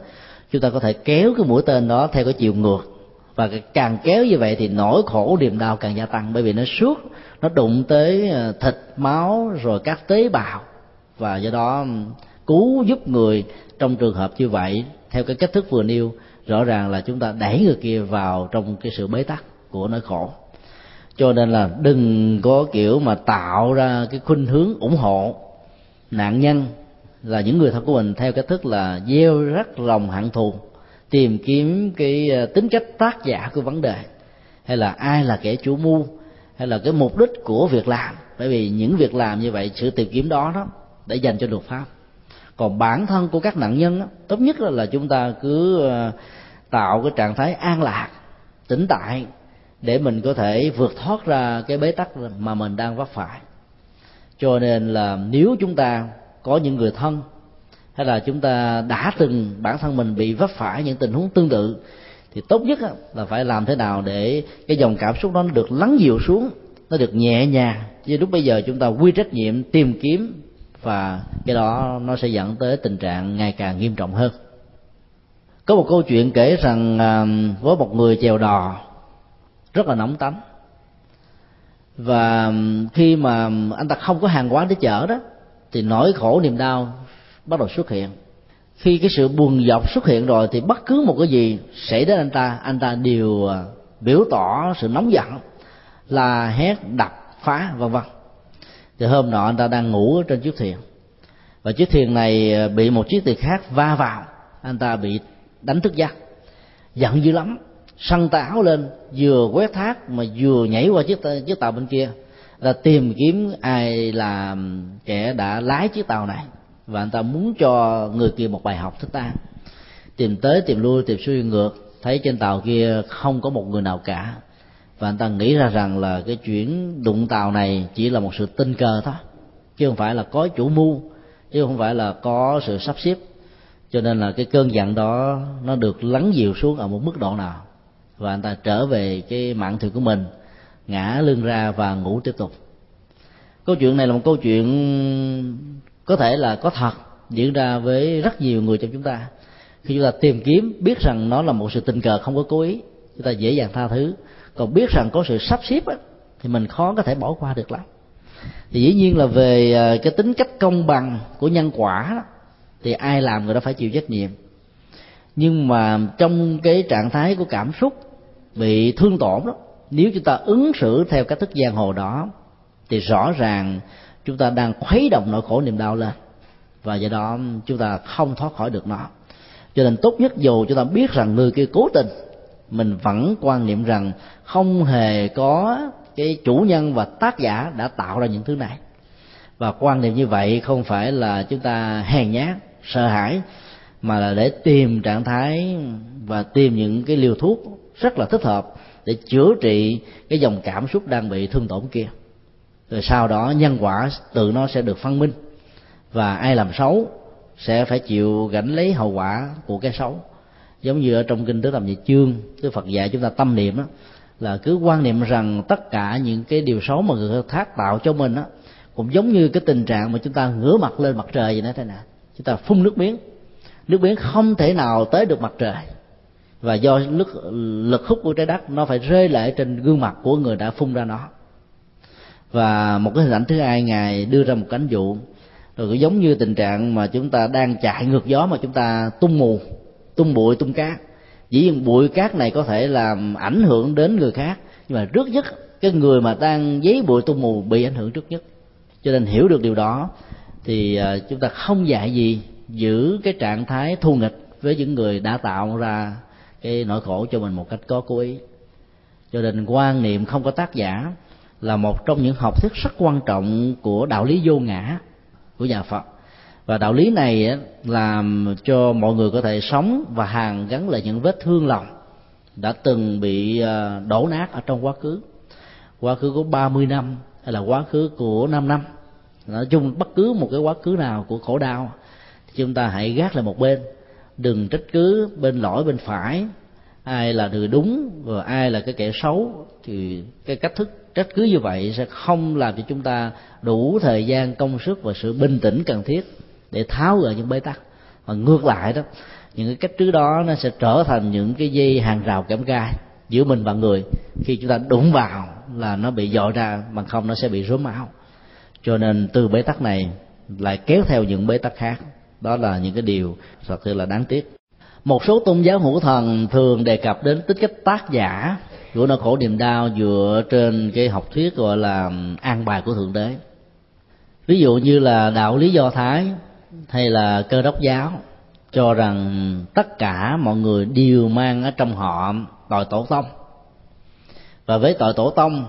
chúng ta có thể kéo cái mũi tên đó theo cái chiều ngược và càng kéo như vậy thì nỗi khổ niềm đau càng gia tăng, bởi vì nó suốt, nó đụng tới ờ, thịt, máu, rồi các tế bào. Và do đó cứu giúp người trong trường hợp như vậy, theo cái cách thức vừa nêu, rõ ràng là chúng ta đẩy người kia vào trong cái sự bế tắc của nỗi khổ. Cho nên là đừng có kiểu mà tạo ra cái khuynh hướng ủng hộ nạn nhân là những người thân của mình, theo cái thức là gieo rắc lòng hận thù tìm kiếm cái ờ, tính cách tác giả của vấn đề. Hay là ai là kẻ chủ mưu hay là cái mục đích của việc làm. Bởi vì những việc làm như vậy sự tìm kiếm đó đó để dành cho luật pháp. Còn bản thân của các nạn nhân đó, tốt nhất là, là chúng ta cứ ờ, tạo cái trạng thái an lạc tĩnh tại để mình có thể vượt thoát ra cái bế tắc mà mình đang vấp phải. Cho nên là nếu chúng ta có những người thân hay là chúng ta đã từng bản thân mình bị vấp phải những tình huống tương tự, thì tốt nhất là phải làm thế nào để cái dòng cảm xúc đó nó được lắng dịu xuống, nó được nhẹ nhàng. Chứ lúc bây giờ chúng ta quy trách nhiệm, tìm kiếm, và cái đó nó sẽ dẫn tới tình trạng ngày càng nghiêm trọng hơn. Có một câu chuyện kể rằng à, với một người chèo đò, rất là nóng tánh. Và khi mà anh ta không có hàng quán để chở đó, thì nỗi khổ niềm đau bắt đầu xuất hiện. Khi cái sự buồn dọc xuất hiện rồi thì bất cứ một cái gì xảy đến anh ta anh ta đều à, biểu tỏ sự nóng giận là hét, đập, phá, vân vân. Thì hôm nọ anh ta đang ngủ trên chiếc thuyền. Và chiếc thuyền này à, bị một chiếc thuyền khác va vào. Anh ta bị đánh thức giấc. Giận dữ lắm. Săn táo lên, vừa quét thác mà vừa nhảy qua chiếc chiếc tàu bên kia là tìm kiếm ai là kẻ đã lái chiếc tàu này và anh ta muốn cho người kia một bài học thích ta tìm tới, tìm lui, tìm xuôi ngược, thấy trên tàu kia không có một người nào cả. Và anh ta nghĩ ra rằng là cái chuyến đụng tàu này chỉ là một sự tình cờ thôi, chứ không phải là có chủ mưu, chứ không phải là có sự sắp xếp. Cho nên là cái cơn giận đó nó được lắng dịu xuống ở một mức độ nào. Và anh ta trở về cái mạng thuyền của mình, ngã lưng ra và ngủ tiếp tục. Câu chuyện này là một câu chuyện có thể là có thật diễn ra với rất nhiều người trong chúng ta. Khi chúng ta tìm kiếm biết rằng nó là một sự tình cờ không có cố ý chúng ta dễ dàng tha thứ. Còn biết rằng có sự sắp xếp á, thì mình khó có thể bỏ qua được lắm. Thì dĩ nhiên là về ờ, cái tính cách công bằng của nhân quả thì ai làm người đó phải chịu trách nhiệm. Nhưng mà trong cái trạng thái của cảm xúc bị thương tổn đó nếu chúng ta ứng xử theo cách thức giang hồ đó thì rõ ràng chúng ta đang khuấy động nỗi khổ niềm đau lên. Và do đó, chúng ta không thoát khỏi được nó. Cho nên tốt nhất dù chúng ta biết rằng người kia cố tình, mình vẫn quan niệm rằng không hề có cái chủ nhân và tác giả đã tạo ra những thứ này. Và quan niệm như vậy không phải là chúng ta hèn nhát, sợ hãi, mà là để tìm trạng thái và tìm những cái liều thuốc rất là thích hợp để chữa trị cái dòng cảm xúc đang bị thương tổn kia rồi sau đó nhân quả tự nó sẽ được phân minh. Và ai làm xấu sẽ phải chịu gánh lấy hậu quả của cái xấu. Giống như ở trong kinh tứ tầm nhị chương, đức phật dạy chúng ta tâm niệm đó là cứ quan niệm rằng tất cả những cái điều xấu mà người khác tạo cho mình đó cũng giống như cái tình trạng mà chúng ta ngửa mặt lên mặt trời vậy đó thế nào chúng ta phun nước miếng. Nước biển không thể nào tới được mặt trời. Và do lực lực hút của trái đất nó phải rơi lại trên gương mặt của người đã phun ra nó và một cái hình ảnh thứ hai, ngài đưa ra một cánh dụ rồi cũng giống như tình trạng mà chúng ta đang chạy ngược gió mà chúng ta tung mù, tung bụi, tung cát. Dĩ nhiên bụi cát này có thể làm ảnh hưởng đến người khác, nhưng mà trước nhất cái người mà đang giấy bụi tung mù bị ảnh hưởng trước nhất. Cho nên hiểu được điều đó, thì à, chúng ta không dạy gì giữ cái trạng thái thù nghịch với những người đã tạo ra cái nỗi khổ cho mình một cách có cố ý. Cho nên quan niệm không có tác giả là một trong những học thuyết rất quan trọng của đạo lý vô ngã của nhà phật. Và đạo lý này làm cho mọi người có thể sống và hàn gắn lại những vết thương lòng đã từng bị à, đổ nát ở trong quá khứ. Quá khứ của 30 năm hay là quá khứ của 5 năm. Nói chung bất cứ một cái quá khứ nào của khổ đau, thì chúng ta hãy gác lại một bên. Đừng trách cứ bên lỗi bên phải, ai là người đúng và ai là cái kẻ xấu, thì cái cách thức trách cứ như vậy sẽ không làm cho chúng ta đủ thời gian, công sức và sự bình tĩnh cần thiết để tháo gỡ những bế tắc. Mà ngược lại đó, những cái cách trước đó nó sẽ trở thành những cái dây hàng rào kẽm gai giữa mình và người. Khi chúng ta đụng vào là nó bị dội ra, bằng không nó sẽ bị rớm máu cho nên từ bế tắc này lại kéo theo những bế tắc khác. Đó là những cái điều thật sự là đáng tiếc một số tôn giáo hữu thần thường đề cập đến tính cách tác giả của nỗi khổ niềm đau dựa trên cái học thuyết gọi là an bài của thượng đế. Ví dụ như là đạo lý do thái hay là cơ đốc giáo cho rằng tất cả mọi người đều mang ở trong họ tội tổ tông. Và với tội tổ tông,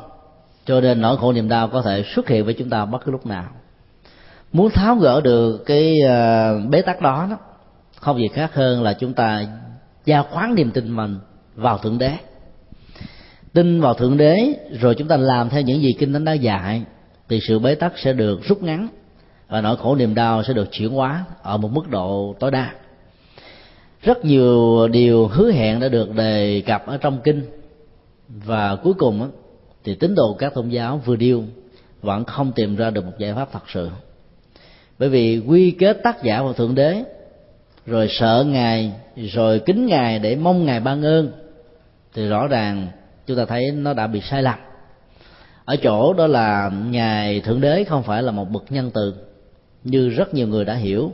cho nên nỗi khổ niềm đau có thể xuất hiện với chúng ta bất cứ lúc nào. Muốn tháo gỡ được cái ờ, bế tắc đó đó không gì khác hơn là chúng ta giao khoán niềm tin mình vào thượng đế. Tin vào thượng đế, rồi chúng ta làm theo những gì kinh thánh đã dạy, thì sự bế tắc sẽ được rút ngắn và nỗi khổ niềm đau sẽ được chuyển hóa ở một mức độ tối đa. Rất nhiều điều hứa hẹn đã được đề cập ở trong kinh. Và cuối cùng thì tín đồ các tôn giáo vừa điêu vẫn không tìm ra được một giải pháp thật sự. Bởi vì quy kết tác giả vào thượng đế rồi sợ ngài, rồi kính ngài để mong ngài ban ơn. Thì rõ ràng chúng ta thấy nó đã bị sai lầm. Ở chỗ đó là ngài thượng đế không phải là một bậc nhân từ. Như rất nhiều người đã hiểu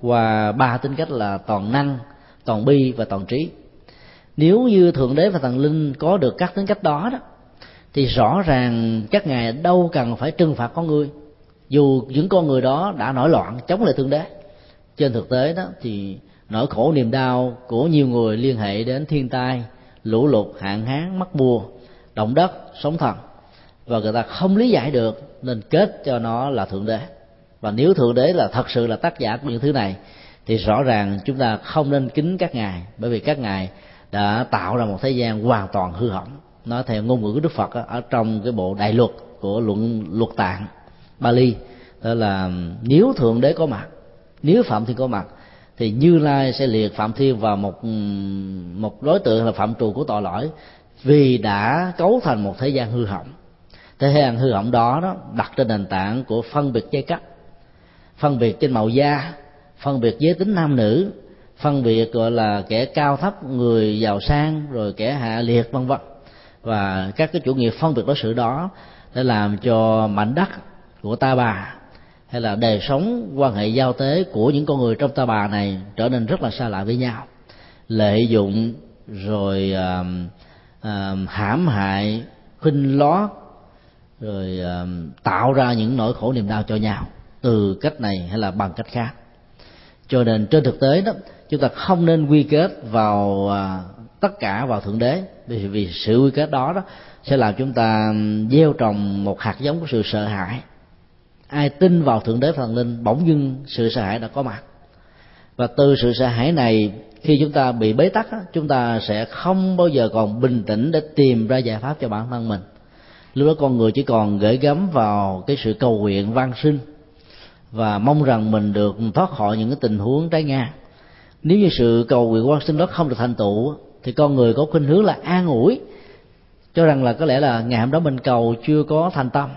qua ba tính cách là toàn năng, toàn bi và toàn trí. Nếu như thượng đế và thần linh có được các tính cách đó đó, thì rõ ràng các ngài đâu cần phải trừng phạt con người. Dù những con người đó đã nổi loạn, chống lại thượng đế trên thực tế đó thì nỗi khổ niềm đau của nhiều người liên hệ đến thiên tai, lũ lụt, hạn hán mất mùa, động đất, sóng thần. Và người ta không lý giải được nên kết cho nó là thượng đế. Và nếu thượng đế là thật sự là tác giả của những thứ này, thì rõ ràng chúng ta không nên kính các ngài, bởi vì các ngài đã tạo ra một thế gian hoàn toàn hư hỏng. Nói theo ngôn ngữ của đức phật ở trong cái bộ đại luật của luận, luật tạng, bali, đó là, nếu thượng đế có mặt nếu phạm thiên có mặt, thì như lai sẽ liệt phạm thiên vào một một đối tượng là phạm trù của tội lỗi vì đã cấu thành một thế gian hư hỏng. Thế gian hư hỏng đó đó đặt trên nền tảng của phân biệt giai cấp, phân biệt trên màu da, phân biệt giới tính nam nữ, phân biệt, gọi là, kẻ cao thấp, người giàu sang, rồi kẻ hạ liệt, vân vân. Và các cái chủ nghĩa phân biệt đối xử đó để làm cho mảnh đất của ta bà hay là đời sống quan hệ giao tế của những con người trong ta bà này trở nên rất là xa lạ với nhau. Lợi dụng rồi uh, uh, hãm hại khinh lót rồi uh, tạo ra những nỗi khổ niềm đau cho nhau từ cách này hay là bằng cách khác. Cho nên trên thực tế đó chúng ta không nên quy kết vào uh, tất cả vào thượng đế. Vì, vì sự quy kết đó đó sẽ làm chúng ta gieo trồng một hạt giống của sự sợ hãi ai tin vào thượng đế thần linh, bỗng dưng sự sợ hãi đã có mặt. Và từ sự sợ hãi này, khi chúng ta bị bế tắc chúng ta sẽ không bao giờ còn bình tĩnh để tìm ra giải pháp cho bản thân mình. Lúc đó con người chỉ còn gửi gắm vào cái sự cầu nguyện van sinh và mong rằng mình được thoát khỏi những cái tình huống trái ngang. Nếu như sự cầu nguyện quan sinh đó không được thành tựu thì con người có khuynh hướng là an ủi, cho rằng là có lẽ là ngày hôm đó mình cầu chưa có thành tâm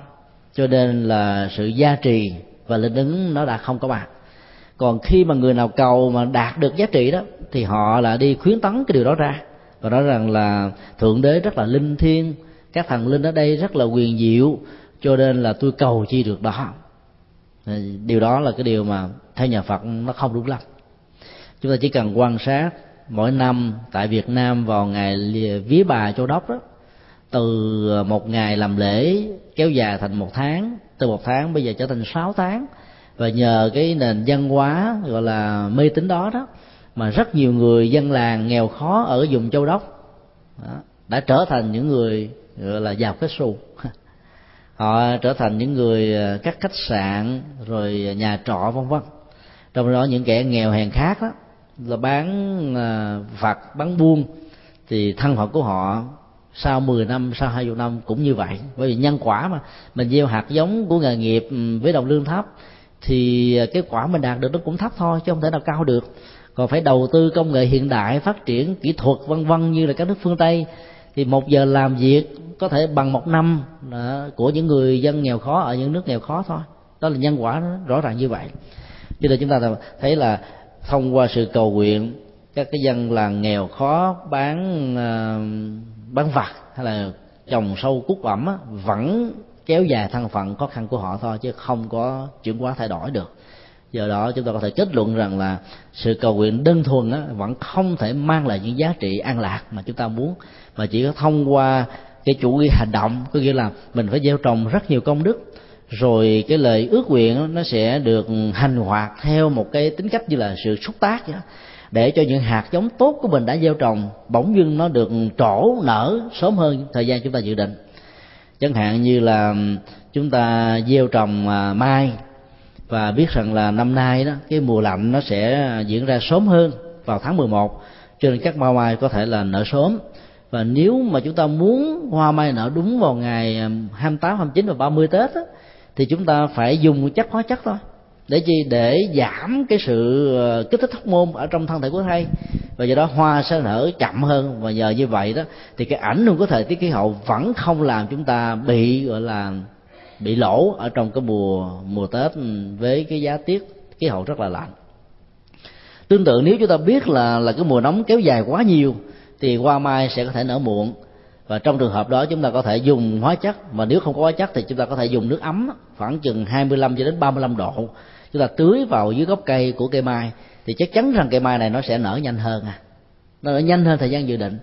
cho nên là sự gia trì và linh ứng nó đã không có mặt còn khi mà người nào cầu mà đạt được giá trị đó, thì họ là đi khuyến tấn cái điều đó ra. Và nói rằng là thượng đế rất là linh thiêng, các thần linh ở đây rất là quyền diệu, cho nên là tôi cầu chi được đó. Điều đó là cái điều mà theo nhà phật nó không đúng lắm. Chúng ta chỉ cần quan sát mỗi năm tại việt nam vào ngày vía bà châu đốc đó từ ờ, một ngày làm lễ kéo dài thành một tháng từ một tháng bây giờ trở thành sáu tháng. Và nhờ cái nền văn hóa gọi là mê tín đó đó mà rất nhiều người dân làng nghèo khó ở vùng châu đốc đó, đã trở thành những người gọi là giàu kết xu. Họ trở thành những người ờ, các khách sạn rồi nhà trọ vân vân. Trong đó những kẻ nghèo hèn khác đó là bán ờ, à, phật bán buôn thì thân phận của họ sau 10 năm sau 20 năm cũng như vậy. Bởi vì nhân quả mà mình gieo hạt giống của nghề nghiệp ừ, với đồng lương thấp thì ờ, cái quả mình đạt được nó cũng thấp thôi chứ không thể nào cao được. Còn phải đầu tư công nghệ hiện đại phát triển kỹ thuật vân vân như là các nước phương tây thì một giờ làm việc có thể bằng một năm đó, của những người dân nghèo khó ở những nước nghèo khó thôi. Đó là nhân quả rõ ràng như vậy. Cho nên chúng ta thấy là thông qua sự cầu nguyện các cái dân làng nghèo khó bán uh, bán vặt hay là trồng sâu cút ẩm á, vẫn kéo dài thân phận khó khăn của họ thôi chứ không có chuyển hóa thay đổi được. Do đó chúng ta có thể kết luận rằng là sự cầu nguyện đơn thuần á, vẫn không thể mang lại những giá trị an lạc mà chúng ta muốn mà chỉ có thông qua cái chủ nghĩa hành động có nghĩa là mình phải gieo trồng rất nhiều công đức rồi cái lời ước nguyện nó sẽ được hành hoạt theo một cái tính cách như là sự xúc tác vậy để cho những hạt giống tốt của mình đã gieo trồng bỗng dưng nó được trổ nở sớm hơn thời gian chúng ta dự định. Chẳng hạn như là chúng ta gieo trồng à, mai và biết rằng là năm nay đó cái mùa lạnh nó sẽ diễn ra sớm hơn vào tháng 11 cho nên các hoa mai có thể là nở sớm. Và nếu mà chúng ta muốn hoa mai nở đúng vào ngày à, 28, 29 và 30 Tết đó, thì chúng ta phải dùng chất hóa chất thôi để chi? Để giảm cái sự ờ, kích thích hóc môn ở trong thân thể của thai. Và do đó hoa sẽ nở chậm hơn. Và nhờ như vậy đó, thì cái ảnh hưởng của thời tiết khí hậu vẫn không làm chúng ta bị, gọi là, bị lỗ ở trong cái mùa mùa tết với cái giá tiết khí hậu rất là lạnh. Tương tự nếu chúng ta biết là là cái mùa nóng kéo dài quá nhiều, thì hoa mai sẽ có thể nở muộn. Và trong trường hợp đó, chúng ta có thể dùng hóa chất. Mà nếu không có hóa chất, thì chúng ta có thể dùng nước ấm khoảng chừng 25 cho đến 35 độ chúng ta tưới vào dưới gốc cây của cây mai, thì chắc chắn rằng cây mai này nó sẽ nở nhanh hơn à. Nó nở nhanh hơn thời gian dự định.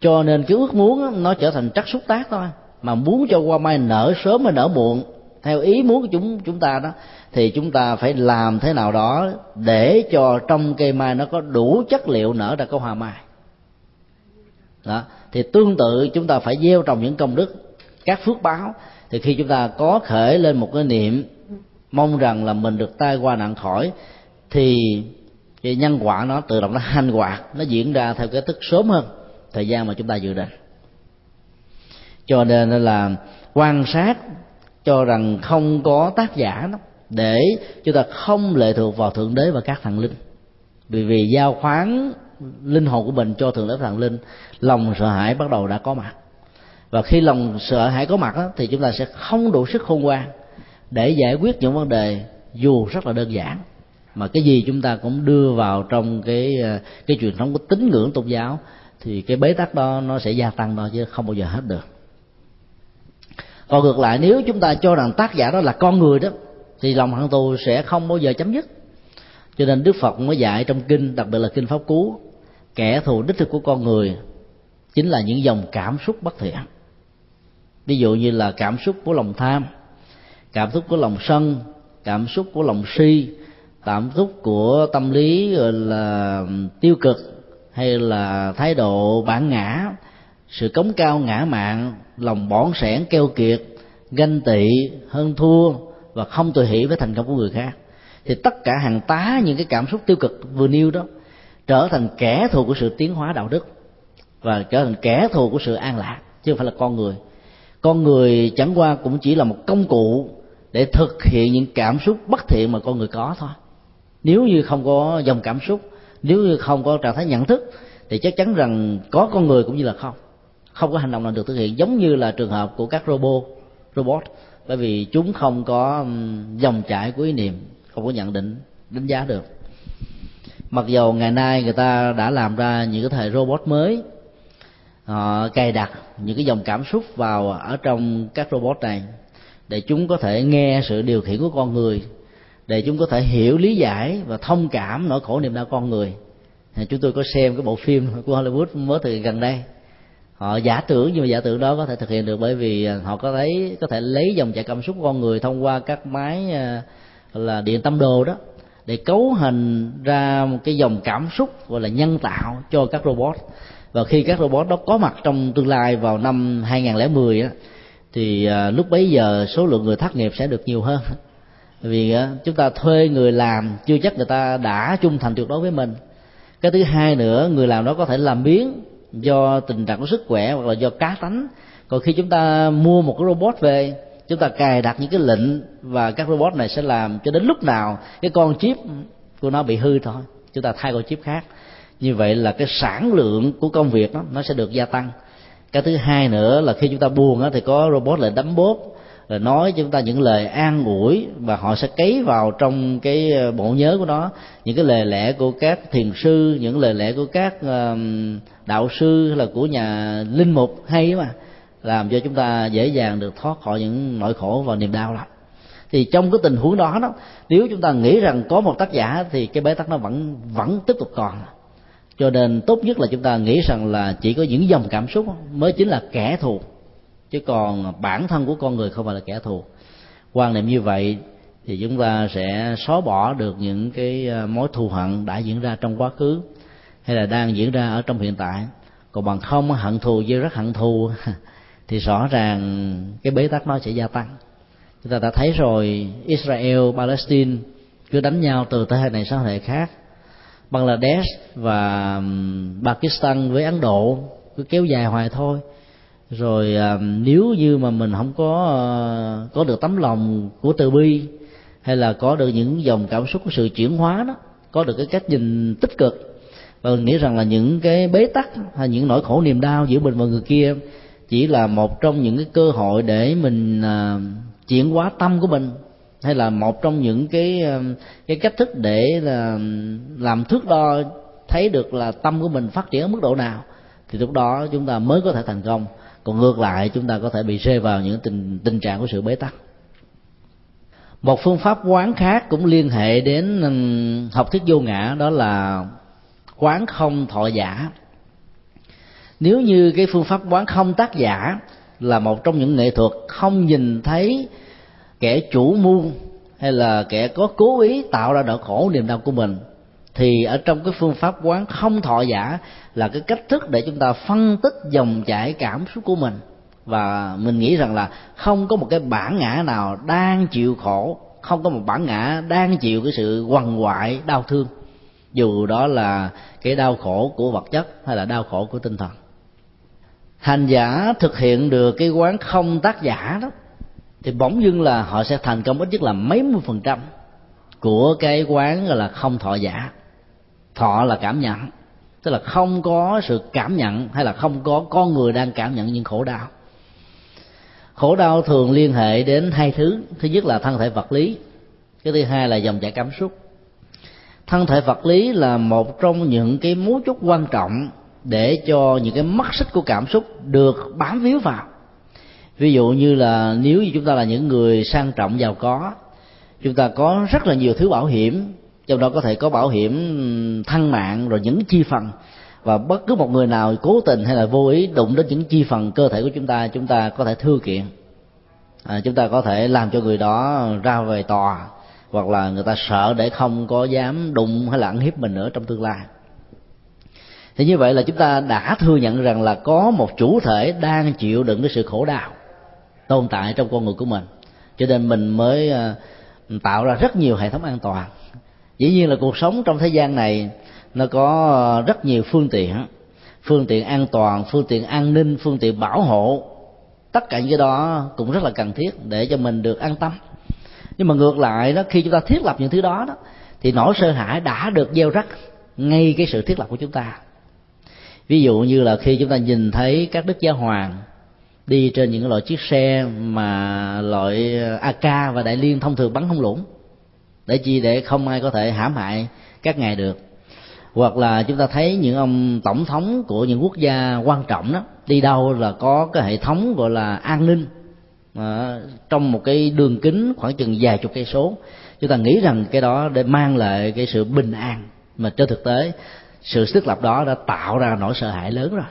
Cho nên cái ước muốn nó trở thành trắc xúc tác thôi. Mà muốn cho hoa mai nở sớm hay nở muộn, theo ý muốn của chúng chúng ta đó, thì chúng ta phải làm thế nào đó để cho trong cây mai nó có đủ chất liệu nở ra cái hoa mai. Đó, thì tương tự chúng ta phải gieo trồng những công đức, các phước báo. Thì khi chúng ta có khởi lên một cái niệm mong rằng là mình được tai qua nạn khỏi thì cái nhân quả nó tự động nó hành hoạt nó diễn ra theo cái thức sớm hơn thời gian mà chúng ta dự định. Cho nên là quan sát cho rằng không có tác giả đó để chúng ta không lệ thuộc vào thượng đế và các thần linh. Vì vì giao khoán linh hồn của mình cho thượng đế và thần linh lòng sợ hãi bắt đầu đã có mặt. Và khi lòng sợ hãi có mặt đó, thì chúng ta sẽ không đủ sức khôn ngoan để giải quyết những vấn đề dù rất là đơn giản, mà cái gì chúng ta cũng đưa vào trong cái ờ, cái truyền thống của tín ngưỡng tôn giáo, thì cái bế tắc đó nó sẽ gia tăng thôi chứ không bao giờ hết được. Còn ngược lại, nếu chúng ta cho rằng tác giả đó là con người đó, thì lòng hận thù sẽ không bao giờ chấm dứt. Cho nên đức phật mới dạy trong kinh, đặc biệt là kinh pháp cú, kẻ thù đích thực của con người chính là những dòng cảm xúc bất thiện. Ví dụ như là cảm xúc của lòng tham cảm xúc của lòng sân, cảm xúc của lòng si, cảm xúc của tâm lý gọi là tiêu cực, hay là thái độ bản ngã, sự cống cao ngã mạn, lòng bỏn sẻn, keo kiệt, ganh tị, hơn thua, và không tự hỷ với thành công của người khác. Thì tất cả hàng tá những cái cảm xúc tiêu cực vừa nêu đó, trở thành kẻ thù của sự tiến hóa đạo đức, và trở thành kẻ thù của sự an lạc, chứ không phải là con người. Con người chẳng qua cũng chỉ là một công cụ để thực hiện những cảm xúc bất thiện mà con người có thôi. Nếu như không có dòng cảm xúc, nếu như không có trạng thái nhận thức, thì chắc chắn rằng có con người cũng như là không. Không có hành động nào được thực hiện, giống như là trường hợp của các robot robot. Bởi vì chúng không có dòng chảy của ý niệm, không có nhận định, đánh giá được. Mặc dù ngày nay người ta đã làm ra những cái thể robot mới họ cài đặt những cái dòng cảm xúc vào ở trong các robot này để chúng có thể nghe sự điều khiển của con người, để chúng có thể hiểu lý giải và thông cảm nỗi khổ niềm đau con người. Chúng tôi có xem cái bộ phim của Hollywood mới từ gần đây. Họ giả tưởng, nhưng mà giả tưởng đó có thể thực hiện được bởi vì à, họ có thấy, có thể lấy dòng chảy cảm xúc của con người thông qua các máy à, là điện tâm đồ đó, để cấu hình ra một cái dòng cảm xúc, gọi là nhân tạo cho các robot. Và khi các robot đó có mặt trong tương lai vào năm 2010 á thì à, lúc bấy giờ số lượng người thất nghiệp sẽ được nhiều hơn. Vì à, chúng ta thuê người làm chưa chắc người ta đã trung thành tuyệt đối với mình. Cái thứ hai nữa người làm đó có thể làm biến do tình trạng của sức khỏe hoặc là do cá tánh. Còn khi chúng ta mua một cái robot về chúng ta cài đặt những cái lệnh và các robot này sẽ làm cho đến lúc nào cái con chip của nó bị hư thôi. Chúng ta thay con chip khác. Như vậy là cái sản lượng của công việc đó nó sẽ được gia tăng cái thứ hai nữa là khi chúng ta buồn á, thì có robot lại đấm bóp rồi nói cho chúng ta những lời an ủi và họ sẽ cấy vào trong cái ờ, bộ nhớ của nó. Những cái lời lẽ của các thiền sư những lời lẽ của các đạo sư hay là của nhà linh mục hay mà làm cho chúng ta dễ dàng được thoát khỏi những nỗi khổ và niềm đau lắm thì trong cái tình huống đó đó nếu chúng ta nghĩ rằng có một tác giả thì cái bế tắc nó vẫn vẫn tiếp tục còn cho nên tốt nhất là chúng ta nghĩ rằng là chỉ có những dòng cảm xúc mới chính là kẻ thù. Chứ còn bản thân của con người không phải là kẻ thù. Quan niệm như vậy thì chúng ta sẽ xóa bỏ được những cái ờ, mối thù hận đã diễn ra trong quá khứ hay là đang diễn ra ở trong hiện tại. Còn bằng không hận thù với rất hận thù thì rõ ràng cái bế tắc nó sẽ gia tăng. Chúng ta đã thấy rồi, Israel, Palestine cứ đánh nhau từ thế hệ này sang thế hệ khác. Bangladesh và Pakistan với Ấn Độ, cứ kéo dài hoài thôi. Rồi nếu như mà mình không có ờ, có được tấm lòng của từ bi, hay là có được những dòng cảm xúc của sự chuyển hóa đó, có được cái cách nhìn tích cực, và mình nghĩ rằng là những cái bế tắc hay những nỗi khổ niềm đau giữa mình và người kia chỉ là một trong những cái cơ hội để mình ờ, chuyển hóa tâm của mình hay là một trong những cái um, cái cách thức để là làm thước đo thấy được là tâm của mình phát triển ở mức độ nào, thì lúc đó chúng ta mới có thể thành công. Còn ngược lại, chúng ta có thể bị rơi vào những tình tình trạng của sự bế tắc. Một phương pháp quán khác cũng liên hệ đến um, học thuyết vô ngã, đó là quán không thọ giả. Nếu như cái phương pháp quán không tác giả là một trong những nghệ thuật không nhìn thấy kẻ chủ mưu hay là kẻ có cố ý tạo ra nỗi khổ niềm đau của mình, thì ở trong cái phương pháp quán không thọ giả là cái cách thức để chúng ta phân tích dòng chảy cảm xúc của mình. Và mình nghĩ rằng là không có một cái bản ngã nào đang chịu khổ, không có một bản ngã đang chịu cái sự quằn quại, đau thương. Dù đó là cái đau khổ của vật chất hay là đau khổ của tinh thần. Hành giả thực hiện được cái quán không tác giả đó thì bỗng dưng là họ sẽ thành công ít nhất là mấy mươi phần trăm của cái quán gọi là không thọ giả. Thọ là cảm nhận, tức là không có sự cảm nhận hay là không có con người đang cảm nhận những khổ đau. Khổ đau thường liên hệ đến hai thứ. Thứ nhất là thân thể vật lý, cái thứ hai là dòng chảy cảm xúc. Thân thể vật lý là một trong những cái mấu chốt quan trọng để cho những cái mắt xích của cảm xúc được bám víu vào ví dụ như là nếu như chúng ta là những người sang trọng giàu có chúng ta có rất là nhiều thứ bảo hiểm trong đó có thể có bảo hiểm thân mạng rồi những chi phần. Và bất cứ một người nào cố tình hay là vô ý đụng đến những chi phần cơ thể của chúng ta chúng ta có thể thư kiện. À, chúng ta có thể làm cho người đó ra về tòa hoặc là người ta sợ để không có dám đụng hay là ăn hiếp mình nữa trong tương lai. Thì như vậy là chúng ta đã thừa nhận rằng là có một chủ thể đang chịu đựng cái sự khổ đau tồn tại trong con người của mình. Cho nên mình mới ờ, tạo ra rất nhiều hệ thống an toàn. Dĩ nhiên là cuộc sống trong thế gian này, nó có ờ, rất nhiều phương tiện. Phương tiện an toàn, phương tiện an ninh, phương tiện bảo hộ. Tất cả những cái đó cũng rất là cần thiết để cho mình được an tâm. Nhưng mà ngược lại đó, khi chúng ta thiết lập những thứ đó đó, thì nỗi sợ hãi đã được gieo rắc ngay cái sự thiết lập của chúng ta. Ví dụ như là khi chúng ta nhìn thấy các đức giáo hoàng đi trên những loại chiếc xe mà loại ờ, AK và đại liên thông thường bắn không lũng để chi để không ai có thể hãm hại các ngài được. Hoặc là chúng ta thấy những ông tổng thống của những quốc gia quan trọng đó đi đâu là có cái hệ thống gọi là an ninh à, trong một cái đường kính khoảng chừng vài chục cây số. Chúng ta nghĩ rằng cái đó để mang lại cái sự bình an mà trên thực tế sự thiết lập đó đã tạo ra nỗi sợ hãi lớn rồi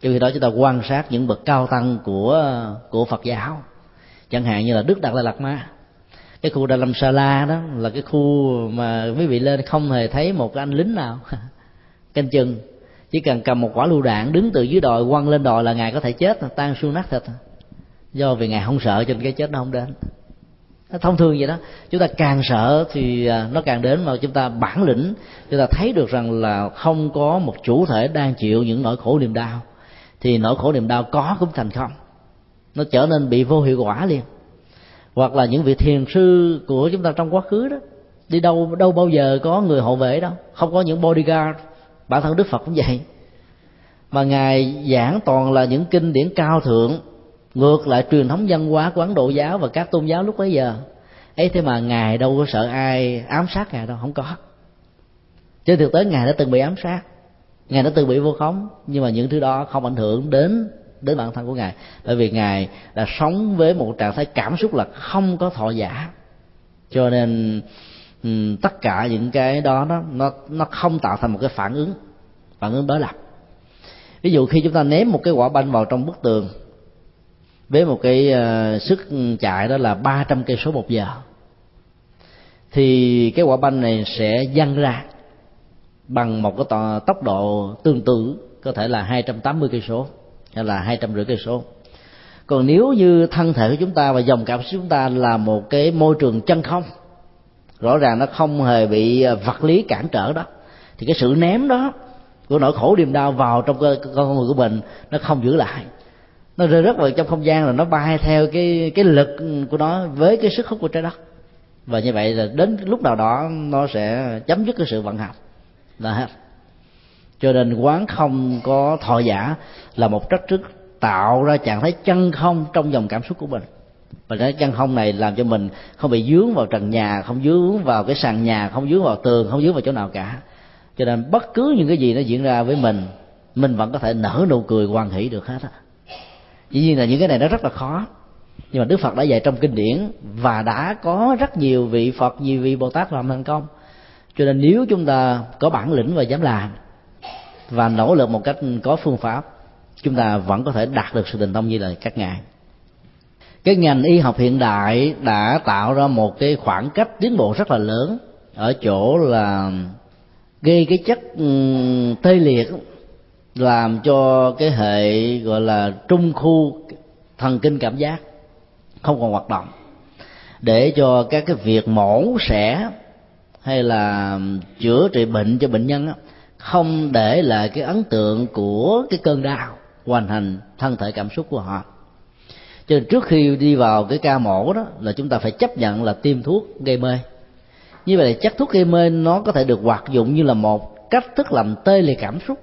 trong khi đó chúng ta quan sát những bậc cao tăng của của phật giáo. Chẳng hạn như là đức đạt lai lạt ma. Cái khu đà lâm sa la đó là cái khu mà quý vị lên không hề thấy một cái anh lính nào. Canh chừng. Chỉ cần cầm một quả lưu đạn đứng từ dưới đồi, quăng lên đồi là ngài có thể chết, tan xương nát thịt. Do vì ngài không sợ cho nên cái chết nó không đến. Thông thường vậy đó. Chúng ta càng sợ thì à, nó càng đến mà chúng ta bản lĩnh. Chúng ta thấy được rằng là không có một chủ thể đang chịu những nỗi khổ niềm đau thì nỗi khổ niềm đau có cũng thành không. Nó trở nên bị vô hiệu quả liền. Hoặc là những vị thiền sư của chúng ta trong quá khứ đó, đi đâu đâu bao giờ có người hộ vệ đâu. Không có những bodyguard. Bản thân đức phật cũng vậy. Mà ngài giảng toàn là những kinh điển cao thượng, ngược lại truyền thống văn hóa của ấn độ giáo và các tôn giáo lúc bấy giờ. Ấy thế mà ngài đâu có sợ ai ám sát ngài đâu, không có. Trên thực tế ngài đã từng bị ám sát ngài đã từ bị vô khống nhưng mà những thứ đó không ảnh hưởng đến đến bản thân của ngài. Bởi vì ngài đã sống với một trạng thái cảm xúc là không có thọ giả. Cho nên ừ, tất cả những cái đó nó nó nó không tạo thành một cái phản ứng phản ứng đối lập. Ví dụ khi chúng ta ném một cái quả banh vào trong bức tường với một cái uh, sức chạy đó là 300 cây số một giờ thì cái quả banh này sẽ văng ra bằng một cái tốc độ tương tự, có thể là 280 cây số, hay là hai trăm rưỡi cây số. Còn nếu như thân thể của chúng ta và dòng cảm xúc chúng ta là một cái môi trường chân không, rõ ràng nó không hề bị à, vật lý cản trở đó, thì cái sự ném đó của nỗi khổ niềm đau vào trong cơ con người của mình nó không giữ lại. Nó rơi rất vào trong không gian là nó bay theo cái cái lực của nó với cái sức hút của trái đất. Và như vậy là đến lúc nào đó nó sẽ chấm dứt cái sự vận hành là hết. Cho nên quán không có thọ giả là một trách trước tạo ra trạng thái chân không trong dòng cảm xúc của mình. Và cái chân không này làm cho mình không bị dướng vào trần nhà, không dướng vào cái sàn nhà, không dướng vào tường, không dướng vào chỗ nào cả. Cho nên bất cứ những cái gì nó diễn ra với mình mình vẫn có thể nở nụ cười hoan hỷ được hết á. Dĩ nhiên là những cái này nó rất là khó. Nhưng mà đức phật đã dạy trong kinh điển và đã có rất nhiều vị phật, nhiều vị bồ tát làm thành công cho nên nếu chúng ta có bản lĩnh và dám làm và nỗ lực một cách có phương pháp, chúng ta vẫn có thể đạt được sự tình công như là các ngài. Cái ngành y học hiện đại đã tạo ra một cái khoảng cách tiến bộ rất là lớn ở chỗ là gây cái chất tê liệt, làm cho cái hệ, gọi là, trung khu thần kinh cảm giác không còn hoạt động. Để cho các cái việc mổ, xẻ hay là chữa trị bệnh cho bệnh nhân không để lại cái ấn tượng của cái cơn đau hoàn thành thân thể cảm xúc của họ. Cho nên trước khi đi vào cái ca mổ đó là chúng ta phải chấp nhận là tiêm thuốc gây mê. Như vậy là chất thuốc gây mê nó có thể được hoạt dụng như là một cách thức làm tê liệt cảm xúc.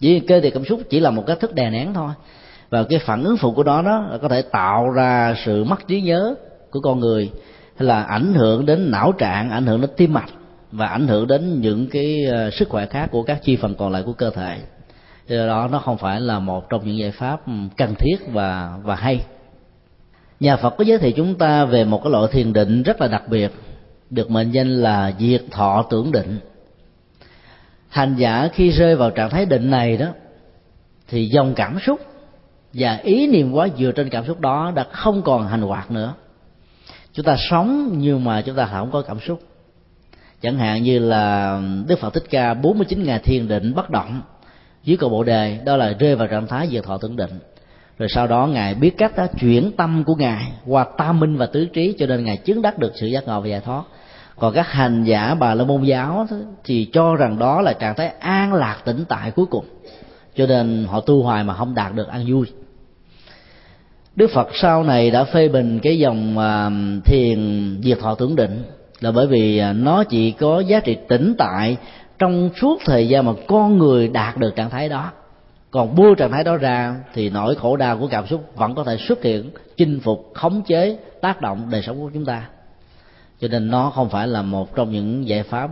Vì cơ liệt cảm xúc chỉ là một cách thức đè nén thôi. Và cái phản ứng phụ của đó đó là có thể tạo ra sự mất trí nhớ của con người, hay là ảnh hưởng đến não trạng, ảnh hưởng đến tim mạch và ảnh hưởng đến những cái ờ, sức khỏe khác của các chi phần còn lại của cơ thể. Do đó, nó không phải là một trong những giải pháp cần thiết và và hay. Nhà Phật có giới thiệu chúng ta về một cái loại thiền định rất là đặc biệt, được mệnh danh là diệt thọ tưởng định. Hành giả khi rơi vào trạng thái định này đó, thì dòng cảm xúc và ý niệm quá dựa trên cảm xúc đó đã không còn hành hoạt nữa. Chúng ta sống nhưng mà chúng ta không có cảm xúc chẳng hạn như là đức phật thích ca 49 ngày thiền định bất động dưới cầu bộ đề, đó là rơi vào trạng thái diệt thọ tưởng định. Rồi sau đó ngài biết cách đó chuyển tâm của ngài qua tam minh và tứ trí, cho nên ngài chứng đắc được sự giác ngộ và giải thoát. Còn các hành giả bà la môn giáo thì cho rằng đó là trạng thái an lạc tĩnh tại cuối cùng. Cho nên họ tu hoài mà không đạt được an vui. Đức phật sau này đã phê bình cái dòng à, thiền diệt thọ tưởng định là bởi vì à, nó chỉ có giá trị tĩnh tại trong suốt thời gian mà con người đạt được trạng thái đó. Còn buông trạng thái đó ra thì nỗi khổ đau của cảm xúc vẫn có thể xuất hiện, chinh phục, khống chế, tác động đời sống của chúng ta. Cho nên nó không phải là một trong những giải pháp,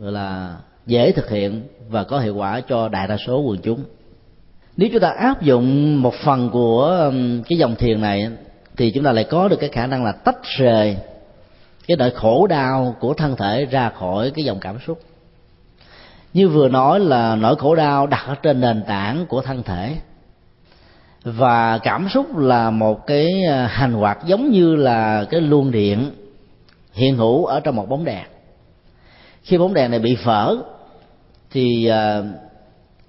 gọi là, dễ thực hiện và có hiệu quả cho đại đa số quần chúng. Nếu chúng ta áp dụng một phần của cái dòng thiền này thì chúng ta lại có được cái khả năng là tách rời cái nỗi khổ đau của thân thể ra khỏi cái dòng cảm xúc. Như vừa nói là nỗi khổ đau đặt ở trên nền tảng của thân thể. Và cảm xúc là một cái à, hành hoạt giống như là cái luồng điện hiện hữu ở trong một bóng đèn. Khi bóng đèn này bị phở, thì à,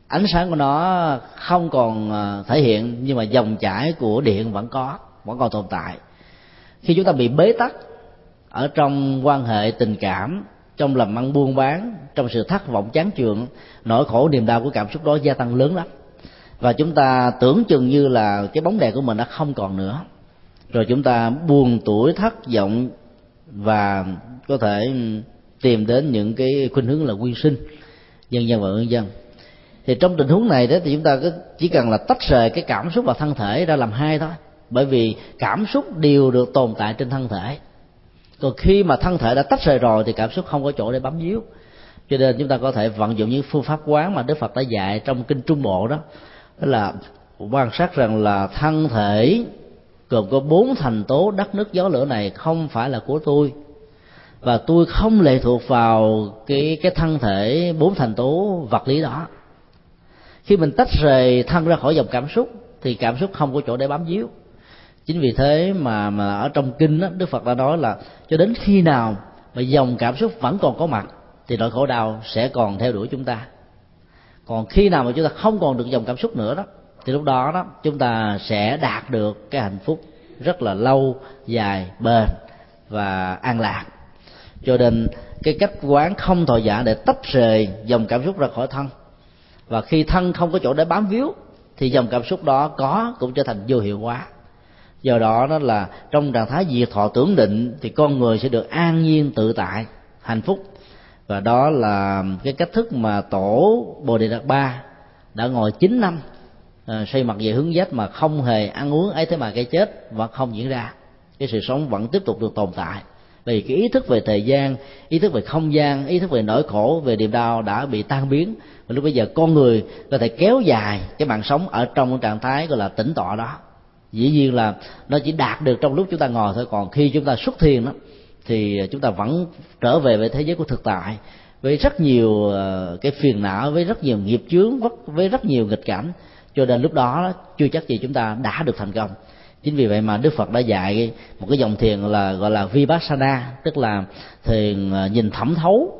ánh sáng của nó không còn à, thể hiện, nhưng mà dòng chảy của điện vẫn có, vẫn còn tồn tại. Khi chúng ta bị bế tắc ở trong quan hệ tình cảm, trong làm ăn buôn bán, trong sự thất vọng chán chường, nỗi khổ niềm đau của cảm xúc đó gia tăng lớn lắm. Và chúng ta tưởng chừng như là cái bóng đèn của mình đã không còn nữa. Rồi chúng ta buồn tuổi, thất vọng và có thể tìm đến những cái khuynh hướng là quyên sinh. Dân dân và ương dân thì trong tình huống này đó thì chúng ta chỉ cần là tách rời cái cảm xúc và thân thể ra làm hai thôi. Bởi vì cảm xúc đều được tồn tại trên thân thể còn khi mà thân thể đã tách rời rồi thì cảm xúc không có chỗ để bám víu. Cho nên chúng ta có thể vận dụng những phương pháp quán mà đức phật đã dạy trong kinh trung bộ đó. Đó là quan sát rằng là thân thể gồm có bốn thành tố đất nước gió lửa này không phải là của tôi. Và tôi không lệ thuộc vào cái cái thân thể bốn thành tố vật lý đó. Khi mình tách rời thân ra khỏi dòng cảm xúc thì cảm xúc không có chỗ để bám víu chính vì thế mà mà ở trong kinh đó, đức phật đã nói là cho đến khi nào mà dòng cảm xúc vẫn còn có mặt thì nỗi khổ đau sẽ còn theo đuổi chúng ta. Còn khi nào mà chúng ta không còn được dòng cảm xúc nữa đó thì lúc đó đó chúng ta sẽ đạt được cái hạnh phúc rất là lâu dài bền và an lạc. Cho nên cái cách quán không thọ giả để tách rời dòng cảm xúc ra khỏi thân và khi thân không có chỗ để bám víu thì dòng cảm xúc đó có cũng trở thành vô hiệu hóa do đó đó là trong trạng thái diệt thọ tưởng định thì con người sẽ được an nhiên tự tại hạnh phúc. Và đó là cái cách thức mà tổ bồ đề đạt ba đã ngồi 9 năm à, xoay mặt về hướng dách mà không hề ăn uống ấy thế mà cái chết vẫn không diễn ra. Cái sự sống vẫn tiếp tục được tồn tại. Vì cái ý thức về thời gian ý thức về không gian ý thức về nỗi khổ về niềm đau đã bị tan biến. Và lúc bây giờ con người có thể kéo dài cái mạng sống ở trong trạng thái gọi là tỉnh tọa đó dĩ nhiên là nó chỉ đạt được trong lúc chúng ta ngồi thôi. Còn khi chúng ta xuất thiền đó, thì chúng ta vẫn trở về với thế giới của thực tại, với rất nhiều ờ, cái phiền não, với rất nhiều nghiệp chướng với rất nhiều nghịch cảnh. Cho nên lúc đó, chưa chắc gì chúng ta đã được thành công. Chính vì vậy mà đức phật đã dạy một cái dòng thiền là, gọi là vipassana, tức là thiền ờ, nhìn thẩm thấu.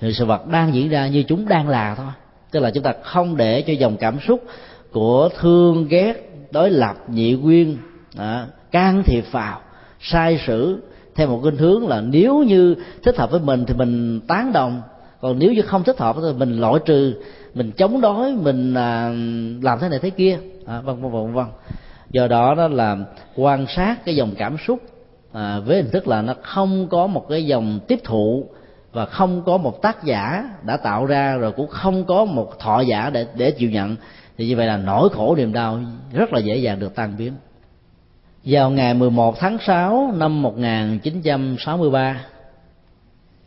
Thì sự vật đang diễn ra như chúng đang là thôi. Tức là chúng ta không để cho dòng cảm xúc của thương, ghét đối lập nhị quyên à, can thiệp vào sai sử theo một kinh hướng là nếu như thích hợp với mình thì mình tán đồng còn nếu như không thích hợp thì mình loại trừ mình chống đối mình à, làm thế này thế kia à, vân vân vân vân. Do đó đó là quan sát cái dòng cảm xúc à, với hình thức là nó không có một cái dòng tiếp thụ và không có một tác giả đã tạo ra rồi cũng không có một thọ giả để để chịu nhận thì như vậy là nỗi khổ niềm đau rất là dễ dàng được tan biến. Vào ngày 11 tháng 6 năm 1963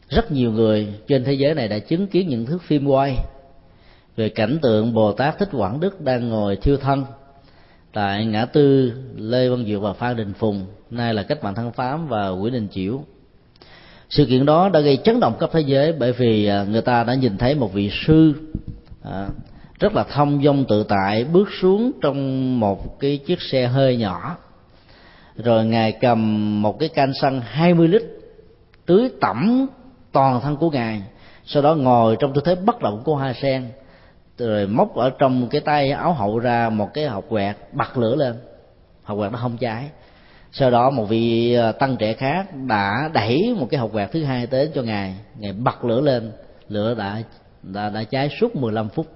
rất nhiều người trên thế giới này đã chứng kiến những thước phim quay về cảnh tượng Bồ Tát Thích Quảng Đức đang ngồi thiêu thân tại ngã tư Lê Văn Diệu và Phan Đình Phùng nay là cách mạng tháng 8 và Nguyễn Đình Chiểu. Sự kiện đó đã gây chấn động khắp thế giới bởi vì à, người ta đã nhìn thấy một vị sư à, rất là thông dong tự tại bước xuống trong một cái chiếc xe hơi nhỏ. Rồi ngài cầm một cái can xăng 20 lít tưới tẩm toàn thân của ngài. Sau đó ngồi trong tư thế bất động của hoa sen rồi móc ở trong cái tay áo hậu ra một cái hộp quẹt bật lửa lên. Hộp quẹt nó không cháy. Sau đó một vị ờ, tăng trẻ khác đã đẩy một cái hộp quẹt thứ hai tới cho ngài. Ngài bật lửa lên. Lửa đã đã, đã cháy suốt 15 phút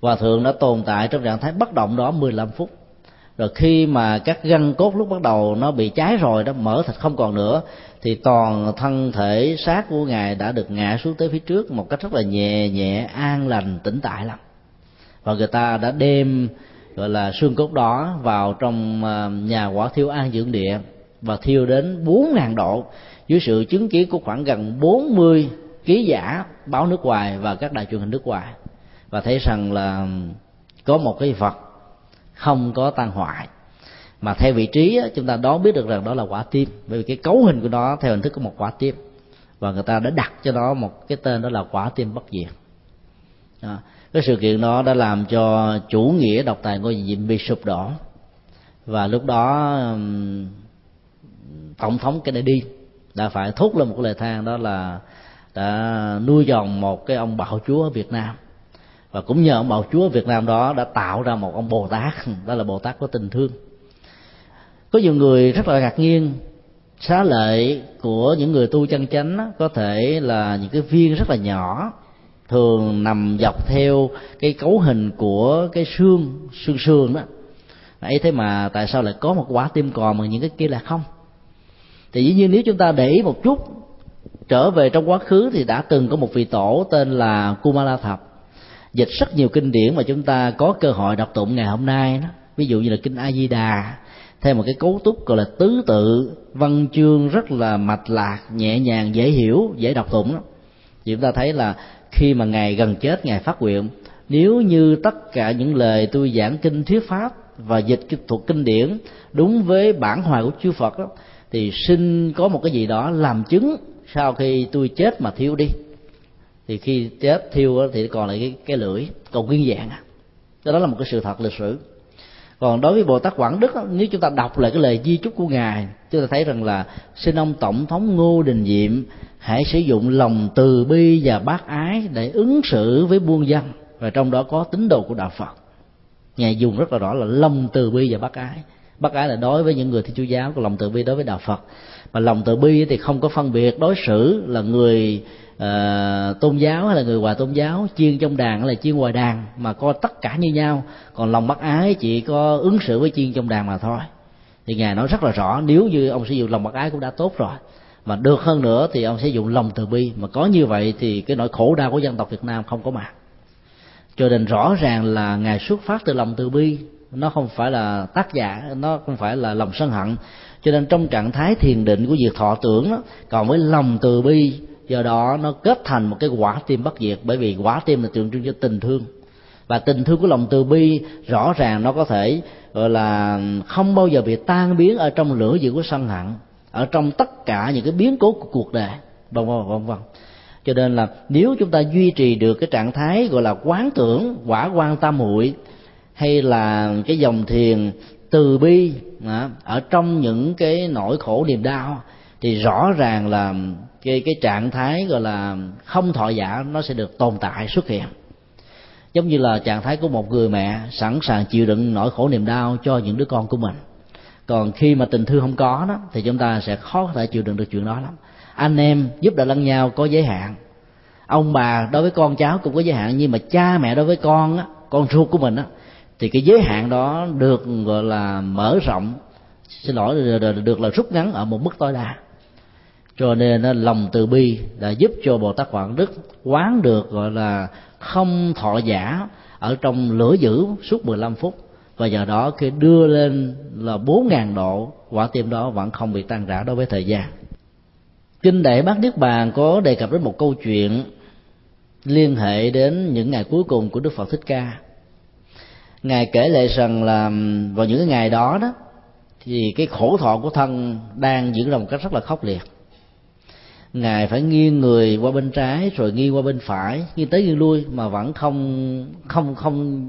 hòa thượng đã tồn tại trong trạng thái bất động đó 15 phút. Rồi khi mà các gân cốt lúc bắt đầu nó bị cháy rồi đó, mở thịt không còn nữa, thì toàn thân thể xác của ngài đã được ngã xuống tới phía trước một cách rất là nhẹ nhẹ, an lành, tĩnh tại lắm. Và người ta đã đem, gọi là, xương cốt đó vào trong à, nhà quả thiêu an dưỡng địa và thiêu đến bốn ngàn độ dưới sự chứng kiến của khoảng gần 40 ký giả báo nước ngoài và các đài truyền hình nước ngoài và thấy rằng là có một cái vật không có tan hoại. Mà theo vị trí chúng ta đoán biết được rằng đó là quả tim. Bởi vì cái cấu hình của nó theo hình thức của một quả tim. Và người ta đã đặt cho nó một cái tên đó là quả tim bất diệt. Đó. cái sự kiện đó đã làm cho chủ nghĩa độc tài ngôi diệm bị sụp đổ và lúc đó tổng thống Kennedy đã phải thốt lên một cái lời than đó là đã nuôi dòng một cái ông bạo chúa ở Việt Nam và cũng nhờ ông bào chúa Việt Nam đó đã tạo ra một ông Bồ Tát. Đó là Bồ Tát có tình thương. Có nhiều người rất là ngạc nhiên xá lợi của những người tu chân chánh có thể là những cái viên rất là nhỏ, thường nằm dọc theo cái cấu hình của cái xương xương xương đó ấy thế mà tại sao lại có một quả tim còn mà những cái kia là không? Thì dĩ nhiên nếu chúng ta để ý một chút, trở về trong quá khứ thì đã từng có một vị tổ tên là Kumala Thập dịch rất nhiều kinh điển mà chúng ta có cơ hội đọc tụng ngày hôm nay đó ví dụ như là kinh a di đà theo một cái cấu trúc gọi là tứ tự văn chương rất là mạch lạc nhẹ nhàng dễ hiểu dễ đọc tụng đó. chúng ta thấy là khi mà ngài gần chết ngài phát nguyện nếu như tất cả những lời tôi giảng kinh thuyết pháp và dịch thuộc kinh điển đúng với bản hoài của chư Phật đó, thì xin có một cái gì đó làm chứng sau khi tôi chết mà thiếu đi thì khi chết thiêu thì còn lại cái cái lưỡi, còn nguyên dạng à. cái đó là một cái sự thật lịch sử. Còn đối với bồ tát quảng đức nếu chúng ta đọc lại cái lời di chúc của ngài, chúng ta thấy rằng là xin ông tổng thống ngô đình diệm hãy sử dụng lòng từ bi và bác ái để ứng xử với buôn dân. Và trong đó có tín đồ của đạo phật. Ngài dùng rất là rõ là lòng từ bi và bác ái. Bác ái là đối với những người thiên chúa giáo, còn lòng từ bi đối với đạo phật. Mà lòng từ bi thì không có phân biệt đối xử là người à, tôn giáo hay là người hòa tôn giáo chiên trong đàn hay là chiên ngoài đàn mà coi tất cả như nhau. Còn lòng bác ái chỉ có ứng xử với chiên trong đàn mà thôi. Thì ngài nói rất là rõ nếu như ông sử dụng lòng bác ái cũng đã tốt rồi. Mà được hơn nữa thì ông sẽ dùng lòng từ bi. Mà có như vậy thì cái nỗi khổ đau của dân tộc Việt Nam không có mặt cho nên rõ ràng là ngài xuất phát từ lòng từ bi nó không phải là tác giả nó không phải là lòng sân hận. Cho nên trong trạng thái thiền định của việc thọ tưởng đó, còn với lòng từ bi do đó, nó kết thành một cái quả tim bất diệt, bởi vì quả tim là tượng trưng cho tình thương. Và tình thương của lòng từ bi, rõ ràng nó có thể, gọi là, không bao giờ bị tan biến ở trong lửa dữ của sân hận, ở trong tất cả những cái biến cố của cuộc đời. Vân vân vân vân cho nên là nếu chúng ta duy trì được cái trạng thái, gọi là, quán tưởng, quả quan tam muội, hay là cái dòng thiền từ bi à, ở trong những cái nỗi khổ niềm đau thì rõ ràng là cái cái trạng thái gọi là không thọ giả nó sẽ được tồn tại, xuất hiện. Giống như là trạng thái của một người mẹ sẵn sàng chịu đựng nỗi khổ niềm đau cho những đứa con của mình. Còn khi mà tình thương không có đó, thì chúng ta sẽ khó có thể chịu đựng được chuyện đó lắm. Anh em giúp đỡ lẫn nhau có giới hạn. Ông bà đối với con cháu cũng có giới hạn, nhưng mà cha mẹ đối với con á, con ruột của mình á, thì cái giới hạn đó được, gọi là, mở rộng. Xin lỗi, được là rút ngắn ở một mức tối đa cho nên lòng từ bi đã giúp cho bồ tát quảng đức quán được, gọi là, không thọ giả ở trong lửa dữ suốt 15 phút. Và nhờ đó khi đưa lên là bốn ngàn độ, quả tim đó vẫn không bị tan rã đối với thời gian. Kinh đại bát niết bàn có đề cập đến một câu chuyện liên hệ đến những ngày cuối cùng của đức phật thích ca. Ngài kể lại rằng là vào những cái ngày đó đó, thì cái khổ thọ của thân đang diễn ra một cách rất là khốc liệt ngài phải nghiêng người qua bên trái rồi nghiêng qua bên phải, nghiêng tới nghiêng lui mà vẫn không không không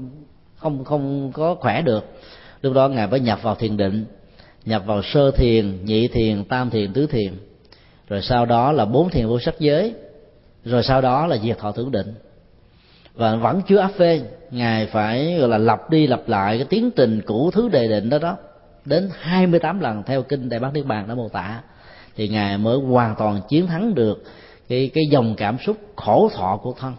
không không có khỏe được. Lúc đó ngài phải nhập vào thiền định, nhập vào sơ thiền, nhị thiền, tam thiền, tứ thiền. Rồi sau đó là bốn thiền vô sắc giới. Rồi sau đó là diệt thọ tưởng định. Và vẫn chưa áp phê, ngài phải, gọi là, lặp đi lặp lại cái tiến trình cũ thứ đề định đó đó, đến 28 lần theo kinh đại bác niết bàn đã mô tả thì ngài mới hoàn toàn chiến thắng được cái cái dòng cảm xúc khổ thọ của thân.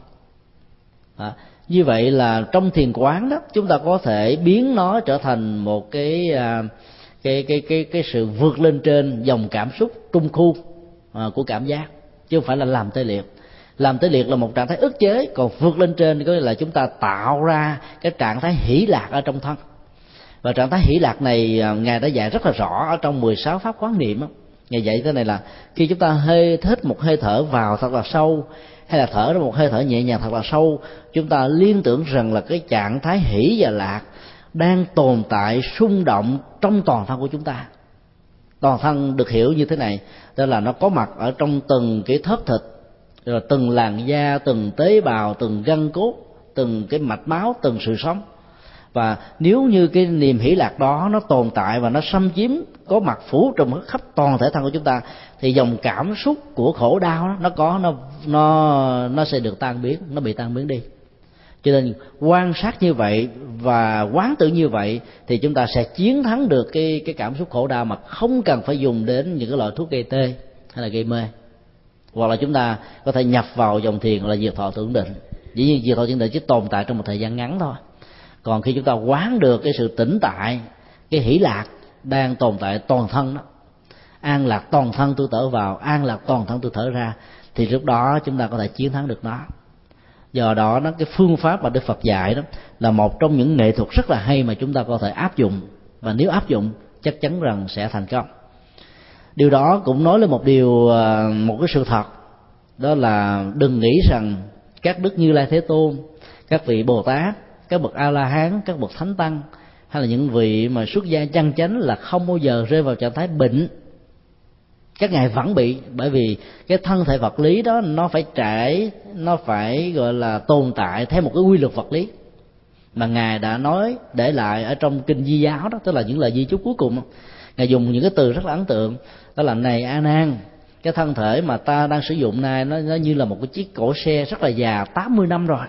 À, như vậy là trong thiền quán đó chúng ta có thể biến nó trở thành một cái à, cái cái cái cái sự vượt lên trên dòng cảm xúc trung khu à, của cảm giác chứ không phải là làm tê liệt. Làm tê liệt là một trạng thái ức chế còn vượt lên trên có nghĩa là chúng ta tạo ra cái trạng thái hỷ lạc ở trong thân. Và trạng thái hỷ lạc này à, ngài đã dạy rất là rõ ở trong 16 pháp quán niệm ngày dạy thế này là, khi chúng ta hơi thích một hơi thở vào thật là sâu, hay là thở ra một hơi thở nhẹ nhàng thật là sâu, chúng ta liên tưởng rằng là cái trạng thái hỷ và lạc đang tồn tại xung động trong toàn thân của chúng ta. Toàn thân được hiểu như thế này tức là nó có mặt ở trong từng cái thớp thịt, rồi từng làn da, từng tế bào, từng gân cốt, từng cái mạch máu, từng sự sống và nếu như cái niềm hỷ lạc đó nó tồn tại và nó xâm chiếm có mặt phủ trùm khắp toàn thể thân của chúng ta thì dòng cảm xúc của khổ đau đó, nó có nó nó nó sẽ được tan biến nó bị tan biến đi. Cho nên quan sát như vậy và quán tự như vậy thì chúng ta sẽ chiến thắng được cái cái cảm xúc khổ đau mà không cần phải dùng đến những cái loại thuốc gây tê hay là gây mê. Hoặc là chúng ta có thể nhập vào dòng thiền là diệt thọ tưởng định. Dĩ nhiên diệt thọ tưởng định chỉ tồn tại trong một thời gian ngắn thôi còn khi chúng ta quán được cái sự tĩnh tại, cái hỷ lạc đang tồn tại toàn thân đó, an lạc toàn thân tôi thở vào, an lạc toàn thân tôi thở ra, thì lúc đó chúng ta có thể chiến thắng được nó. Do đó nó, cái phương pháp mà đức phật dạy đó là một trong những nghệ thuật rất là hay mà chúng ta có thể áp dụng. Và nếu áp dụng, chắc chắn rằng sẽ thành công. Điều đó cũng nói lên một điều à, một cái sự thật, đó là đừng nghĩ rằng các đức như lai thế tôn, các vị bồ tát các bậc a la hán các bậc thánh tăng hay là những vị mà xuất gia chân chánh là không bao giờ rơi vào trạng thái bệnh. Các ngài vẫn bị bởi vì cái thân thể vật lý đó nó phải trải nó phải gọi là tồn tại theo một cái quy luật vật lý. Mà ngài đã nói để lại ở trong kinh di giáo đó tức là những lời di chúc cuối cùng ngài dùng những cái từ rất là ấn tượng đó là này a nan cái thân thể mà ta đang sử dụng nay nó, nó như là một cái chiếc cổ xe rất là già 80 năm rồi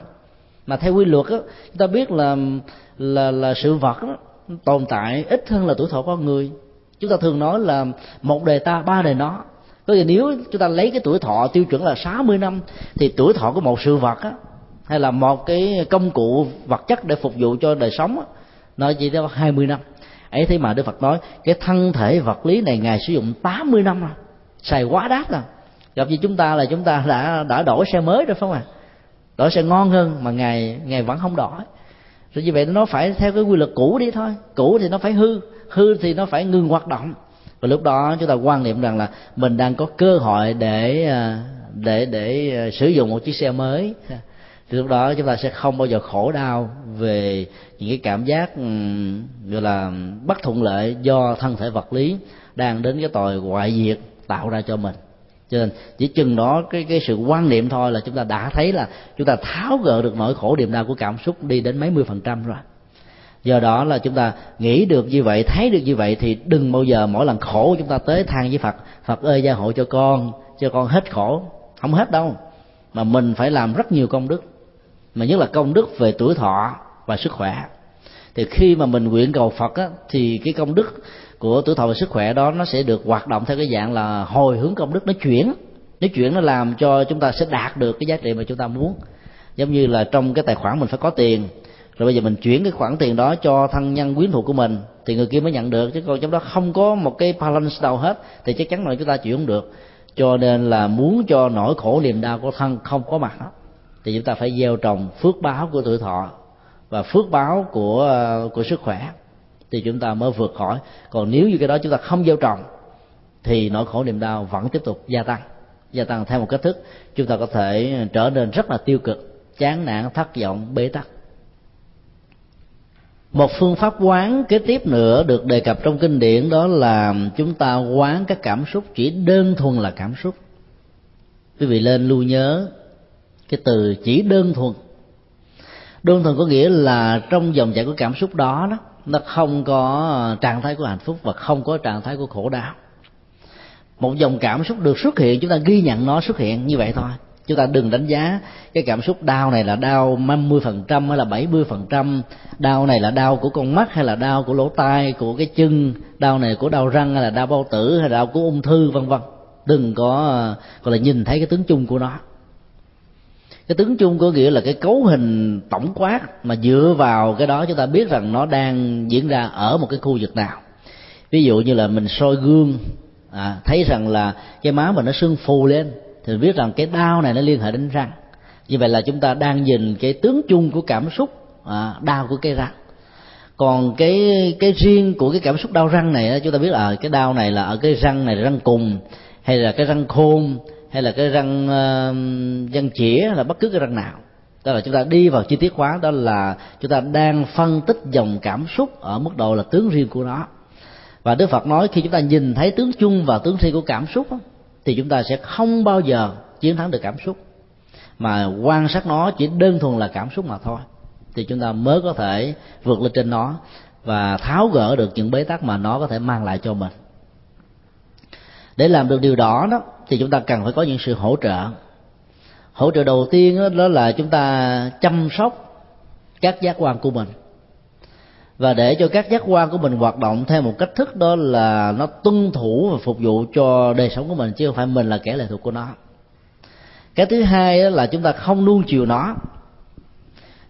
mà theo quy luật á chúng ta biết là là là sự vật đó, tồn tại ít hơn là tuổi thọ con người. Chúng ta thường nói là một đời ta ba đời nó. Có nghĩa nếu chúng ta lấy cái tuổi thọ tiêu chuẩn là 60 năm thì tuổi thọ của một sự vật á hay là một cái công cụ vật chất để phục vụ cho đời sống á, nó chỉ có 20 năm. Ấy thế mà Đức Phật nói cái thân thể vật lý này ngài sử dụng 80 năm rồi. Xài quá đắt rồi. Gặp như chúng ta là chúng ta đã đã đổi xe mới rồi phải không ạ? à? Đổi sẽ ngon hơn mà ngày ngày vẫn không đổi rồi như vậy nó phải theo cái quy luật cũ đi thôi. Cũ thì nó phải hư hư thì nó phải ngừng hoạt động. Và lúc đó chúng ta quan niệm rằng là mình đang có cơ hội để à, để để à, sử dụng một chiếc xe mới. Thì lúc đó chúng ta sẽ không bao giờ khổ đau về những cái cảm giác ừ, gọi là, bất thuận lợi do thân thể vật lý đang đến cái tội ngoại diệt tạo ra cho mình cho nên chỉ chừng đó cái cái sự quan niệm thôi là chúng ta đã thấy là chúng ta tháo gỡ được nỗi khổ niềm đau của cảm xúc đi đến mấy mươi phần trăm rồi. Do đó là chúng ta nghĩ được như vậy thấy được như vậy thì đừng bao giờ mỗi lần khổ chúng ta tới than với phật phật ơi gia hộ cho con cho con hết khổ. Không hết đâu mà mình phải làm rất nhiều công đức mà nhất là công đức về tuổi thọ và sức khỏe. Thì khi mà mình nguyện cầu phật á, thì cái công đức của tuổi thọ và sức khỏe đó, nó sẽ được hoạt động theo cái dạng là hồi hướng công đức nó chuyển. Nó chuyển nó làm cho chúng ta sẽ đạt được cái giá trị mà chúng ta muốn. Giống như là trong cái tài khoản mình phải có tiền, rồi bây giờ mình chuyển cái khoản tiền đó cho thân nhân quyến thuộc của mình, thì người kia mới nhận được. Chứ còn trong đó không có một cái balance đâu hết, thì chắc chắn là chúng ta chuyển không được. Cho nên là muốn cho nỗi khổ niềm đau của thân không có mặt thì chúng ta phải gieo trồng phước báo của tuổi thọ và phước báo của ờ, của sức khỏe thì chúng ta mới vượt khỏi. Còn nếu như cái đó chúng ta không gieo trồng, thì nỗi khổ niềm đau vẫn tiếp tục gia tăng gia tăng theo một cách thức. Chúng ta có thể trở nên rất là tiêu cực, chán nản, thất vọng, bế tắc. Một phương pháp quán kế tiếp nữa được đề cập trong kinh điển đó là chúng ta quán các cảm xúc, chỉ đơn thuần là cảm xúc. Quý vị lên lưu nhớ cái từ chỉ đơn thuần. Đơn thuần có nghĩa là trong dòng chảy của cảm xúc đó đó nó không có trạng thái của hạnh phúc và không có trạng thái của khổ đau. Một dòng cảm xúc được xuất hiện, chúng ta ghi nhận nó xuất hiện như vậy thôi. Chúng ta đừng đánh giá cái cảm xúc đau này là đau 50 phần trăm hay là 70 phần trăm. Đau này là đau của con mắt hay là đau của lỗ tai, của cái chân. Đau này của đau răng hay là đau bao tử hay là đau của ung thư, vân vân. Đừng có, gọi là nhìn thấy cái tướng chung của nó cái tướng chung có nghĩa là cái cấu hình tổng quát mà dựa vào cái đó chúng ta biết rằng nó đang diễn ra ở một cái khu vực nào. Ví dụ như là mình soi gương à, thấy rằng là cái má mình nó sưng phù lên thì biết rằng cái đau này nó liên hệ đến răng. Như vậy là chúng ta đang nhìn cái tướng chung của cảm xúc à, đau của cái răng. Còn cái cái riêng của cái cảm xúc đau răng này chúng ta biết là à, cái đau này là ở cái răng này là răng cùng hay là cái răng khôn hay là cái răng uh, răng chĩa là bất cứ cái răng nào. Đó là chúng ta đi vào chi tiết hóa đó là chúng ta đang phân tích dòng cảm xúc ở mức độ là tướng riêng của nó. Và đức phật nói khi chúng ta nhìn thấy tướng chung và tướng riêng của cảm xúc thì chúng ta sẽ không bao giờ chiến thắng được cảm xúc. Mà quan sát nó chỉ đơn thuần là cảm xúc mà thôi thì chúng ta mới có thể vượt lên trên nó và tháo gỡ được những bế tắc mà nó có thể mang lại cho mình. Để làm được điều đó đó thì chúng ta cần phải có những sự hỗ trợ. Hỗ trợ đầu tiên đó là chúng ta chăm sóc các giác quan của mình. Và để cho các giác quan của mình hoạt động theo một cách thức đó là nó tuân thủ và phục vụ cho đời sống của mình, chứ không phải mình là kẻ lệ thuộc của nó. Cái thứ hai là chúng ta không nuông chiều nó.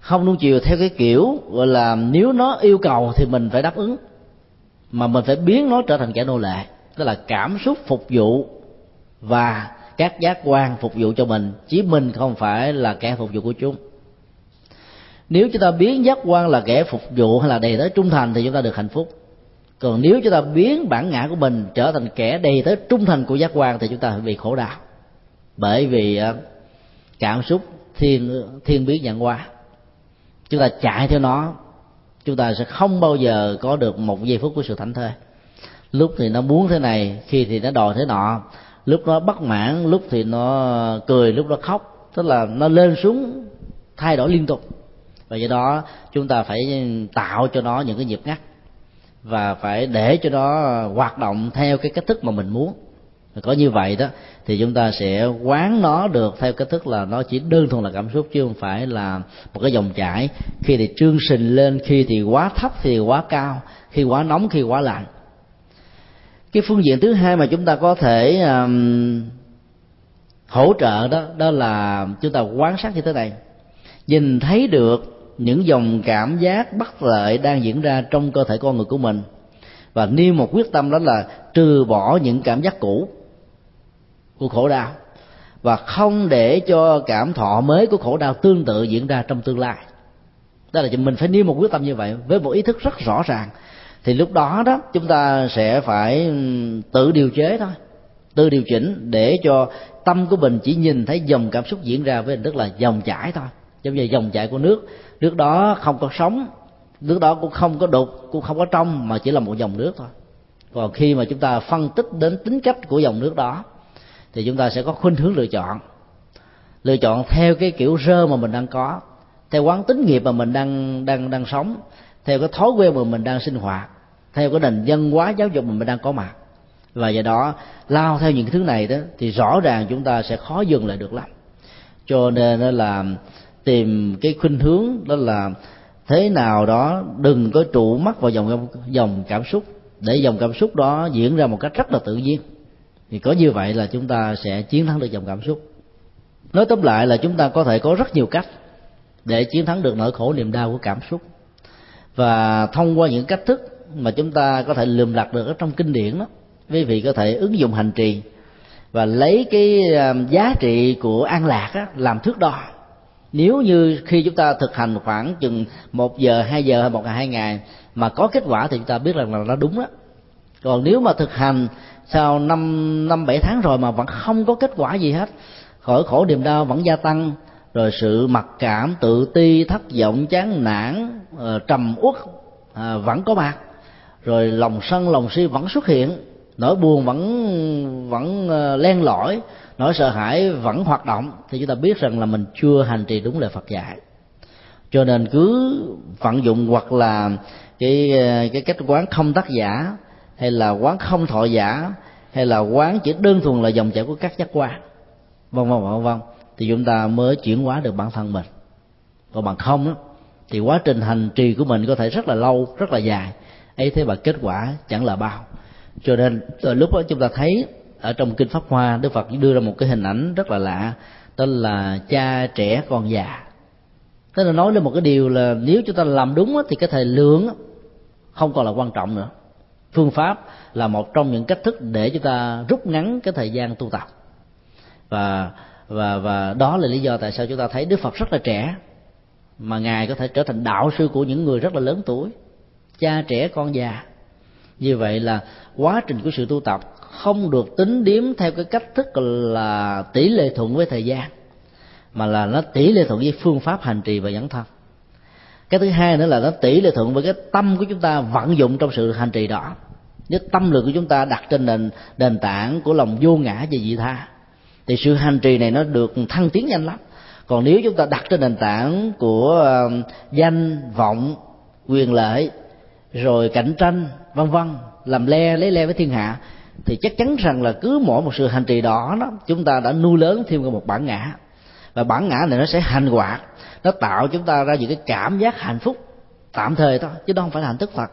Không nuông chiều theo cái kiểu gọi là nếu nó yêu cầu thì mình phải đáp ứng, mà mình phải biến nó trở thành kẻ nô lệ, tức là cảm xúc phục vụ và các giác quan phục vụ cho mình chứ mình không phải là kẻ phục vụ của chúng. Nếu chúng ta biến giác quan là kẻ phục vụ hay là đầy tới trung thành thì chúng ta được hạnh phúc. Còn nếu chúng ta biến bản ngã của mình trở thành kẻ đầy tới trung thành của giác quan thì chúng ta bị khổ đau. Bởi vì ờ, cảm xúc thiên thiên biến nhận qua chúng ta chạy theo nó, chúng ta sẽ không bao giờ có được một giây phút của sự thảnh thơi. Lúc thì nó muốn thế này, khi thì nó đòi thế nọ lúc nó bất mãn, lúc thì nó cười, lúc nó khóc. Tức là nó lên xuống, thay đổi liên tục. Và do đó, chúng ta phải tạo cho nó những cái nhịp ngắt. Và phải để cho nó hoạt động theo cái cách thức mà mình muốn. Có như vậy đó, thì chúng ta sẽ quán nó được theo cách thức là nó chỉ đơn thuần là cảm xúc, chứ không phải là một cái dòng chảy. Khi thì trương sình lên, khi thì quá thấp, khi thì quá cao, khi quá nóng, khi quá lạnh cái phương diện thứ hai mà chúng ta có thể um, hỗ trợ đó đó là chúng ta quan sát như thế này. Nhìn thấy được những dòng cảm giác bất lợi đang diễn ra trong cơ thể con người của mình. Và nêu một quyết tâm đó là trừ bỏ những cảm giác cũ của khổ đau. Và không để cho cảm thọ mới của khổ đau tương tự diễn ra trong tương lai. Đó là mình phải nêu một quyết tâm như vậy với một ý thức rất rõ ràng thì lúc đó đó, chúng ta sẽ phải tự điều chế thôi. Tự điều chỉnh để cho tâm của mình chỉ nhìn thấy dòng cảm xúc diễn ra với hình thức là dòng chảy thôi. Giống như dòng chảy của nước. Nước đó không có sóng, nước đó cũng không có đục, cũng không có trong, mà chỉ là một dòng nước thôi. Còn khi mà chúng ta phân tích đến tính cách của dòng nước đó, thì chúng ta sẽ có khuynh hướng lựa chọn. Lựa chọn theo cái kiểu rơ mà mình đang có, theo quán tính nghiệp mà mình đang đang đang sống theo cái thói quen mà mình đang sinh hoạt, theo cái nền văn hóa giáo dục mà mình đang có mặt. Và do đó, lao theo những thứ này đó, thì rõ ràng chúng ta sẽ khó dừng lại được lắm. Cho nên là tìm cái khuynh hướng, đó là thế nào đó đừng có trụ mắt vào dòng dòng cảm xúc. Để dòng cảm xúc đó diễn ra một cách rất là tự nhiên. Thì có như vậy là chúng ta sẽ chiến thắng được dòng cảm xúc. Nói tóm lại là chúng ta có thể có rất nhiều cách để chiến thắng được nỗi khổ niềm đau của cảm xúc và thông qua những cách thức mà chúng ta có thể lượm lặt được ở trong kinh điển đó quý vị có thể ứng dụng hành trì và lấy cái à, giá trị của an lạc á, làm thước đo. Nếu như khi chúng ta thực hành khoảng chừng một giờ hai giờ hay một ngày hai ngày mà có kết quả thì chúng ta biết rằng là nó đúng đó. Còn nếu mà thực hành sau năm năm bảy tháng rồi mà vẫn không có kết quả gì hết khỏi khổ niềm đau vẫn gia tăng rồi sự mặc cảm, tự ti, thất vọng, chán nản ờ, trầm uất à, vẫn có mặt. Rồi lòng sân, lòng si vẫn xuất hiện. Nỗi buồn vẫn vẫn ờ, len lỏi. Nỗi sợ hãi vẫn hoạt động. Thì chúng ta biết rằng là mình chưa hành trì đúng lời Phật dạy. Cho nên cứ vận dụng hoặc là cái ờ, cái cách quán không tác giả, hay là quán không thọ giả, hay là quán chỉ đơn thuần là dòng chảy của các giác quan, vân vân vân vân thì chúng ta mới chuyển hóa được bản thân mình. Còn bằng không đó, thì quá trình hành trì của mình có thể rất là lâu rất là dài. Ấy thế mà kết quả chẳng là bao. Cho nên từ lúc đó chúng ta thấy ở trong kinh pháp hoa đức phật đưa ra một cái hình ảnh rất là lạ tên là cha trẻ con già. Tức là nói lên một cái điều là nếu chúng ta làm đúng thì cái thời lượng không còn là quan trọng nữa. Phương pháp là một trong những cách thức để chúng ta rút ngắn cái thời gian tu tập. Và và và đó là lý do tại sao chúng ta thấy đức phật rất là trẻ, mà ngài có thể trở thành đạo sư của những người rất là lớn tuổi, cha trẻ con già. Như vậy là quá trình của sự tu tập không được tính điếm theo cái cách thức là tỷ lệ thuận với thời gian, mà là nó tỷ lệ thuận với phương pháp hành trì và dẫn thân. Cái thứ hai nữa là nó tỷ lệ thuận với cái tâm của chúng ta vận dụng trong sự hành trì đó. Nếu tâm lực của chúng ta đặt trên nền nền tảng của lòng vô ngã và dị tha thì sự hành trì này nó được thăng tiến nhanh lắm. Còn nếu chúng ta đặt trên nền tảng của danh, vọng, quyền lợi, rồi cạnh tranh, vân vân, làm le, lấy le với thiên hạ, thì chắc chắn rằng là cứ mỗi một sự hành trì đó đó, chúng ta đã nuôi lớn thêm một bản ngã. Và bản ngã này nó sẽ hành hoạt, nó tạo chúng ta ra những cái cảm giác hạnh phúc tạm thời thôi, chứ đó không phải là hạnh thức phật.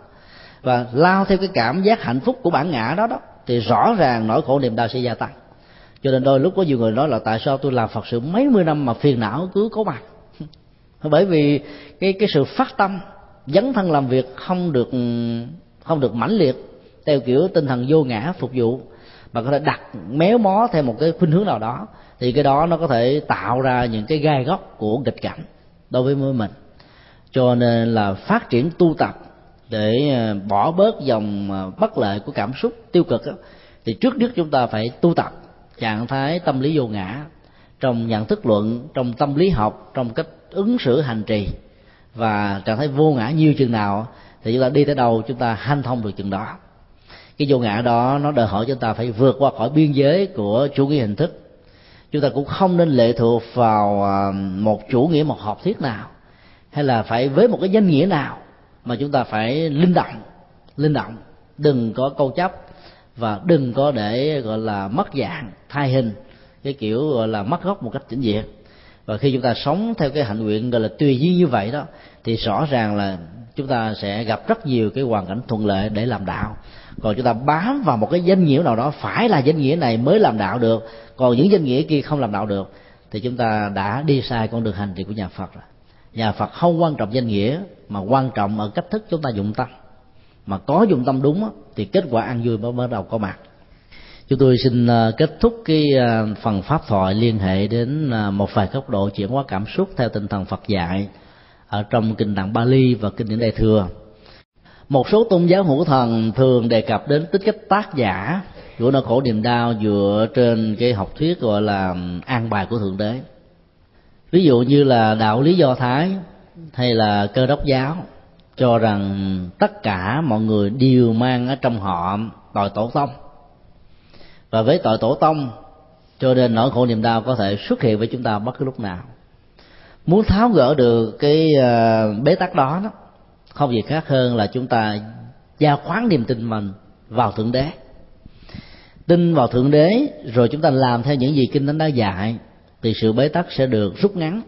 Và lao theo cái cảm giác hạnh phúc của bản ngã đó đó, thì rõ ràng nỗi khổ niềm đau sẽ gia tăng cho nên đôi lúc có nhiều người nói là tại sao tôi làm phật sự mấy mươi năm mà phiền não cứ có mặt? Bởi vì cái cái sự phát tâm dấn thân làm việc không được không được mãnh liệt theo kiểu tinh thần vô ngã phục vụ mà có thể đặt méo mó theo một cái khuynh hướng nào đó thì cái đó nó có thể tạo ra những cái gai góc của nghịch cảnh đối với mình. Cho nên là phát triển tu tập để ờ, bỏ bớt dòng ờ, bất lợi của cảm xúc tiêu cực đó, thì trước nhất chúng ta phải tu tập trạng thái tâm lý vô ngã, trong nhận thức luận, trong tâm lý học, trong cách ứng xử hành trì, và trạng thái vô ngã nhiều chừng nào thì chúng ta đi tới đâu chúng ta hanh thông được chừng đó. Cái vô ngã đó nó đòi hỏi chúng ta phải vượt qua khỏi biên giới của chủ nghĩa hình thức. Chúng ta cũng không nên lệ thuộc vào à, một chủ nghĩa, một học thuyết nào, hay là phải với một cái danh nghĩa nào mà chúng ta phải linh động linh động, đừng có câu chấp và đừng có để, gọi là, mất dạng, thay hình. Cái kiểu, gọi là, mất gốc một cách chỉnh diện. Và khi chúng ta sống theo cái hạnh nguyện, gọi là, tùy duyên như vậy đó, thì rõ ràng là chúng ta sẽ gặp rất nhiều cái hoàn cảnh thuận lợi để làm đạo. Còn chúng ta bám vào một cái danh nghĩa nào đó, phải là danh nghĩa này mới làm đạo được. Còn những danh nghĩa kia không làm đạo được, thì chúng ta đã đi sai con đường hành trì của nhà phật rồi. Nhà phật không quan trọng danh nghĩa, mà quan trọng ở cách thức chúng ta dụng tâm mà có dụng tâm đúng thì kết quả ăn vui mới bắt đầu có mặt chúng tôi xin à, kết thúc cái à, phần pháp thoại liên hệ đến à, một vài góc độ chuyển hóa cảm xúc theo tinh thần Phật dạy ở trong kinh tạng Bali và kinh điển Đại thừa. Một số tôn giáo hữu thần thường đề cập đến tính cách tác giả của nỗi khổ niềm đau dựa trên cái học thuyết gọi là an bài của thượng đế. Ví dụ như là đạo lý do thái hay là cơ đốc giáo cho rằng tất cả mọi người đều mang ở trong họ tội tổ tông. Và với tội tổ tông, cho nên nỗi khổ niềm đau có thể xuất hiện với chúng ta bất cứ lúc nào. Muốn tháo gỡ được cái ờ, bế tắc đó đó, không gì khác hơn là chúng ta gia khoán niềm tin mình vào thượng đế. Tin vào thượng đế, rồi chúng ta làm theo những gì kinh thánh đã dạy, thì sự bế tắc sẽ được rút ngắn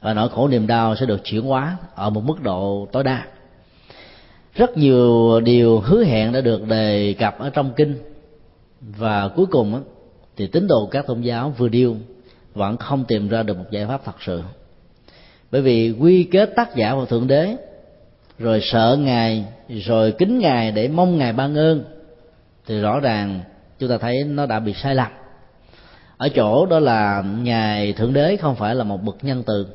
và nỗi khổ niềm đau sẽ được chuyển hóa ở một mức độ tối đa rất nhiều điều hứa hẹn đã được đề cập ở trong kinh. Và cuối cùng thì tín đồ các tôn giáo vừa điêu vẫn không tìm ra được một giải pháp thật sự. Bởi vì quy kết tác giả vào thượng đế, rồi sợ ngài, rồi kính ngài để mong ngài ban ơn, thì rõ ràng chúng ta thấy nó đã bị sai lầm. Ở chỗ đó là ngài thượng đế không phải là một bậc nhân từ,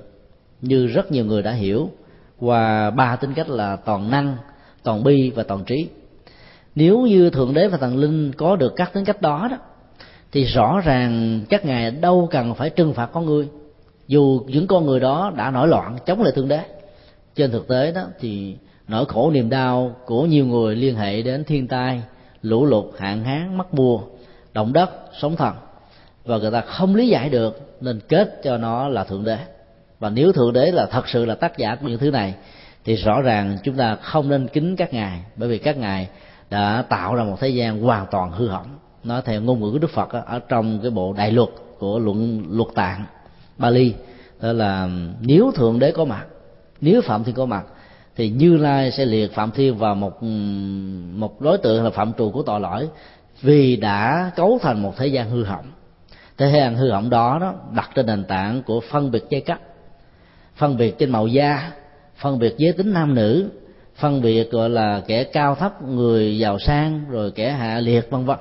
như rất nhiều người đã hiểu qua ba tính cách là toàn năng toàn bi và toàn trí. Nếu như thượng đế và thần linh có được các tính cách đó đó, thì rõ ràng các ngài đâu cần phải trừng phạt con người. Dù những con người đó đã nổi loạn chống lại thượng đế, trên thực tế đó thì nỗi khổ niềm đau của nhiều người liên hệ đến thiên tai, lũ lụt, hạn hán mất mùa, động đất, sóng thần, và người ta không lý giải được nên kết cho nó là thượng đế. Và nếu thượng đế là thật sự là tác giả của những thứ này thì rõ ràng chúng ta không nên kính các ngài, bởi vì các ngài đã tạo ra một thế gian hoàn toàn hư hỏng. Nói theo ngôn ngữ của đức phật ở trong cái bộ đại luật của luận, luật tạng, bali, đó là, nếu thượng đế có mặt, nếu phạm thiên có mặt, thì như lai sẽ liệt phạm thiên vào một một đối tượng là phạm trù của tội lỗi, vì đã cấu thành một thế gian hư hỏng. Thế gian hư hỏng đó đó, đặt trên nền tảng của phân biệt giai cấp, phân biệt trên màu da phân biệt giới tính nam nữ phân biệt gọi là kẻ cao thấp người giàu sang rồi kẻ hạ liệt vân vân.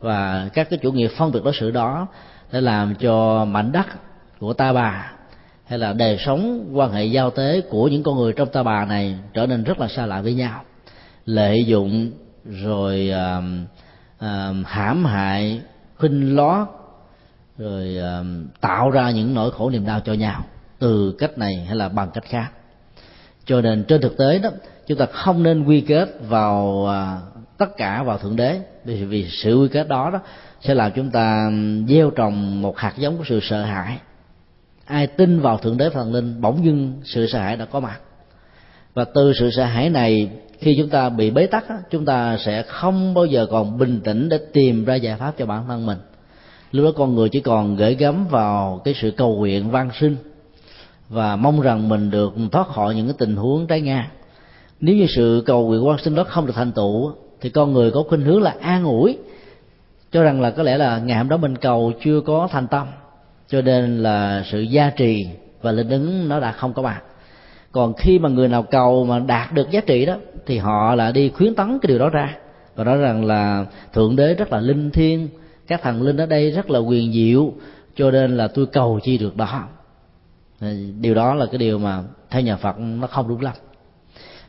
Và các cái chủ nghĩa phân biệt đối xử đó để làm cho mảnh đất của ta bà hay là đời sống quan hệ giao tế của những con người trong ta bà này trở nên rất là xa lạ với nhau. Lợi dụng rồi uh, uh, hãm hại khinh lót rồi uh, tạo ra những nỗi khổ niềm đau cho nhau từ cách này hay là bằng cách khác cho nên trên thực tế đó chúng ta không nên quy kết vào à, tất cả vào thượng đế. Vì, vì sự quy kết đó đó sẽ làm chúng ta gieo trồng một hạt giống của sự sợ hãi. Ai tin vào thượng đế thần linh bỗng dưng sự sợ hãi đã có mặt. Và từ sự sợ hãi này khi chúng ta bị bế tắc chúng ta sẽ không bao giờ còn bình tĩnh để tìm ra giải pháp cho bản thân mình. Lúc đó con người chỉ còn gửi gắm vào cái sự cầu nguyện van sinh và mong rằng mình được thoát khỏi những cái tình huống trái ngang. Nếu như sự cầu nguyện quan sinh đó không được thành tựu, thì con người có khuynh hướng là an ủi. Cho rằng là có lẽ là ngày hôm đó mình cầu chưa có thành tâm, cho nên là sự gia trì và linh ứng nó đã không có mặt còn khi mà người nào cầu mà đạt được giá trị đó, thì họ là đi khuyến tấn cái điều đó ra. Và nói rằng là thượng đế rất là linh thiêng, các thần linh ở đây rất là quyền diệu, cho nên là tôi cầu chi được đó điều đó là cái điều mà theo nhà phật nó không đúng lắm.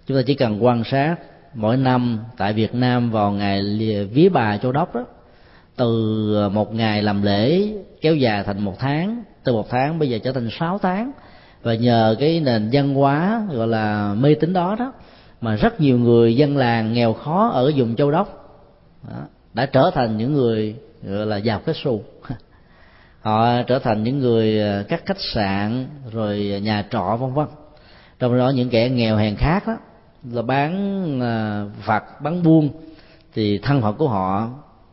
Chúng ta chỉ cần quan sát mỗi năm tại việt nam vào ngày vía bà châu đốc đó từ ờ, một ngày làm lễ kéo dài thành một tháng từ một tháng bây giờ trở thành sáu tháng. Và nhờ cái nền văn hóa gọi là mê tín đó đó mà rất nhiều người dân làng nghèo khó ở vùng châu đốc đó, đã trở thành những người gọi là giàu kết xu họ trở thành những người ờ, các khách sạn, rồi nhà trọ, vân vân. Trong đó những kẻ nghèo hèn khác đó, là bán ờ, vặt, bán buôn, thì thân phận của họ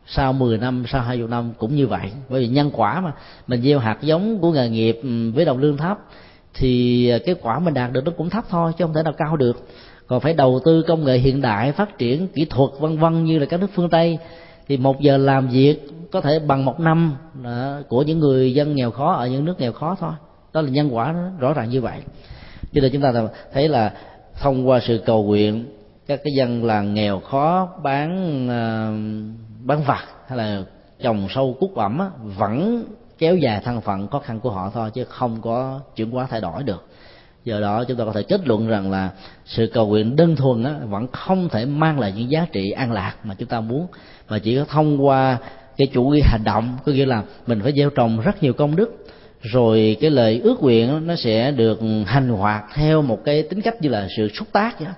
sau 10 năm, sau 20 năm cũng như vậy. Bởi vì nhân quả mà, mình gieo hạt giống của nghề nghiệp ừ, với đồng lương thấp, thì ờ, cái quả mình đạt được nó cũng thấp thôi, chứ không thể nào cao được. Còn phải đầu tư công nghệ hiện đại, phát triển kỹ thuật, vân vân như là các nước phương tây, thì một giờ làm việc có thể bằng một năm đó, của những người dân nghèo khó ở những nước nghèo khó thôi. Đó là nhân quả rõ ràng như vậy. Cho nên chúng ta thấy là thông qua sự cầu nguyện các cái dân làng nghèo khó bán ờ, bán vặt hay là trồng sâu cút ẩm á, vẫn kéo dài thân phận khó khăn của họ thôi chứ không có chuyển hóa thay đổi được. Do đó chúng ta có thể kết luận rằng là sự cầu nguyện đơn thuần á, vẫn không thể mang lại những giá trị an lạc mà chúng ta muốn mà chỉ có thông qua cái chủ nghĩa hành động, có nghĩa là mình phải gieo trồng rất nhiều công đức. Rồi cái lời ước nguyện nó sẽ được hành hoạt theo một cái tính cách như là sự xúc tác vậy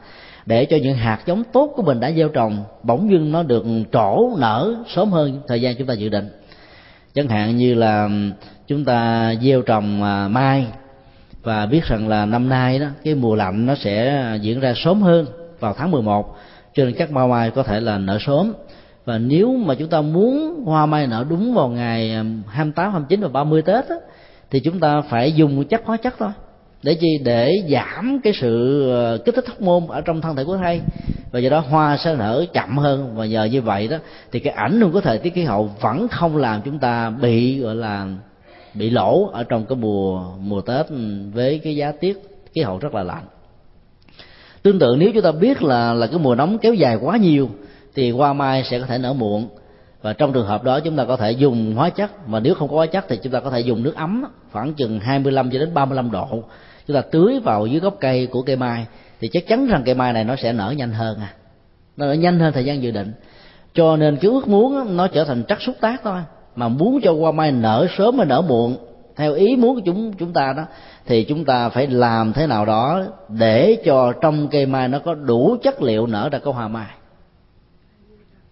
để cho những hạt giống tốt của mình đã gieo trồng, bỗng dưng nó được trổ nở sớm hơn thời gian chúng ta dự định. Chẳng hạn như là chúng ta gieo trồng à, mai và biết rằng là năm nay đó, cái mùa lạnh nó sẽ diễn ra sớm hơn vào tháng 11 cho nên các bao mai có thể là nở sớm và nếu mà chúng ta muốn hoa mai nở đúng vào ngày à, 28, 29 và 30 Tết đó, thì chúng ta phải dùng chất hóa chất thôi. Để chi? Để giảm cái sự à, kích thích hóc môn ở trong thân thể của thai. Và do đó hoa sẽ nở chậm hơn. Và nhờ như vậy đó thì cái ảnh hưởng của thời tiết khí hậu vẫn không làm chúng ta bị gọi là bị lỗ ở trong cái mùa mùa tết với cái giá tiết khí hậu rất là lạnh. Tương tự nếu chúng ta biết là là cái mùa nóng kéo dài quá nhiều thì hoa mai sẽ có thể nở muộn. Và trong trường hợp đó chúng ta có thể dùng hóa chất. Mà nếu không có hóa chất thì chúng ta có thể dùng nước ấm khoảng chừng 25 cho đến 35 độ. Chúng ta tưới vào dưới gốc cây của cây mai thì chắc chắn rằng cây mai này nó sẽ nở nhanh hơn à. Nó nở nhanh hơn thời gian dự định. Cho nên cái ước muốn nó trở thành trắc xúc tác thôi. Mà muốn cho hoa mai nở sớm hay nở muộn, theo ý muốn của chúng chúng ta đó, thì chúng ta phải làm thế nào đó để cho trong cây mai nó có đủ chất liệu nở ra cái hoa mai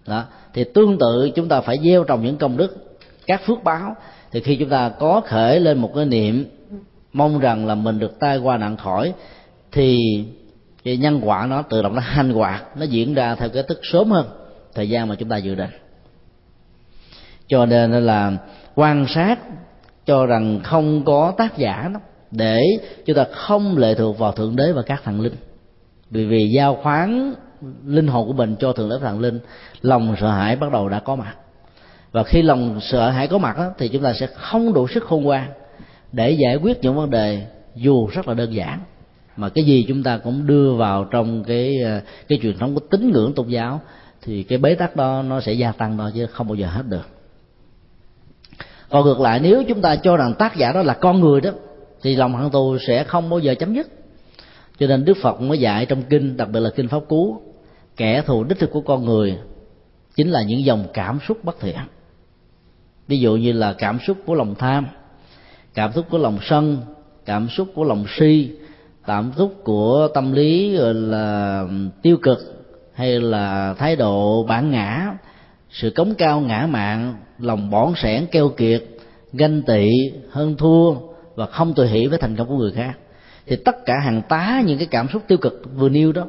đó. Thì tương tự chúng ta phải gieo trồng những công đức, các phước báo. Thì khi chúng ta có khởi lên một cái niệm mong rằng là mình được tai qua nạn khỏi, thì cái nhân quả nó tự động nó hành hoạt, nó diễn ra theo cái thức sớm hơn, thời gian mà chúng ta dự định. Cho nên là quan sát cho rằng không có tác giả đó, để chúng ta không lệ thuộc vào thượng đế và các thần linh. Vì vì giao khoán linh hồn của mình cho thượng đế thần linh lòng sợ hãi bắt đầu đã có mặt. Và khi lòng sợ hãi có mặt đó, thì chúng ta sẽ không đủ sức khôn ngoan để giải quyết những vấn đề dù rất là đơn giản. Mà cái gì chúng ta cũng đưa vào trong cái ờ, cái truyền thống của tín ngưỡng tôn giáo thì cái bế tắc đó nó sẽ gia tăng thôi chứ không bao giờ hết được. Còn ngược lại nếu chúng ta cho rằng tác giả đó là con người đó thì lòng hận thù sẽ không bao giờ chấm dứt cho nên đức phật mới dạy trong kinh, đặc biệt là kinh pháp cú, kẻ thù đích thực của con người chính là những dòng cảm xúc bất thiện. Ví dụ như là cảm xúc của lòng tham, cảm xúc của lòng sân, cảm xúc của lòng si, cảm xúc của tâm lý gọi là tiêu cực, hay là thái độ bản ngã, sự cống cao ngã mạn, lòng bỏn sẻn keo kiệt, ganh tị, hơn thua và không tùy hỷ với thành công của người khác thì tất cả hàng tá, những cái cảm xúc tiêu cực vừa nêu đó,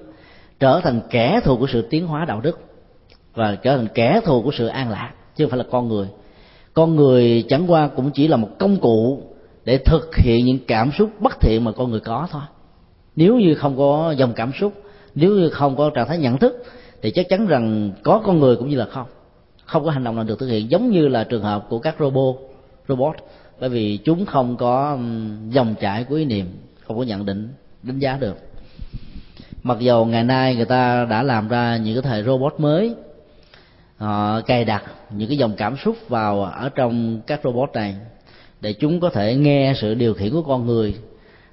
trở thành kẻ thù của sự tiến hóa đạo đức và trở thành kẻ thù của sự an lạc, chứ không phải là con người. Con người chẳng qua cũng chỉ là một công cụ để thực hiện những cảm xúc bất thiện mà con người có thôi. Nếu như không có dòng cảm xúc, nếu như không có trạng thái nhận thức, thì chắc chắn rằng có con người cũng như là không. Không có hành động nào được thực hiện, giống như là trường hợp của các robot robot. Bởi vì chúng không có dòng chảy của ý niệm không có nhận định, đánh giá được. Mặc dầu ngày nay người ta đã làm ra những cái thể robot mới, họ cài đặt những cái dòng cảm xúc vào ở trong các robot này, để chúng có thể nghe sự điều khiển của con người,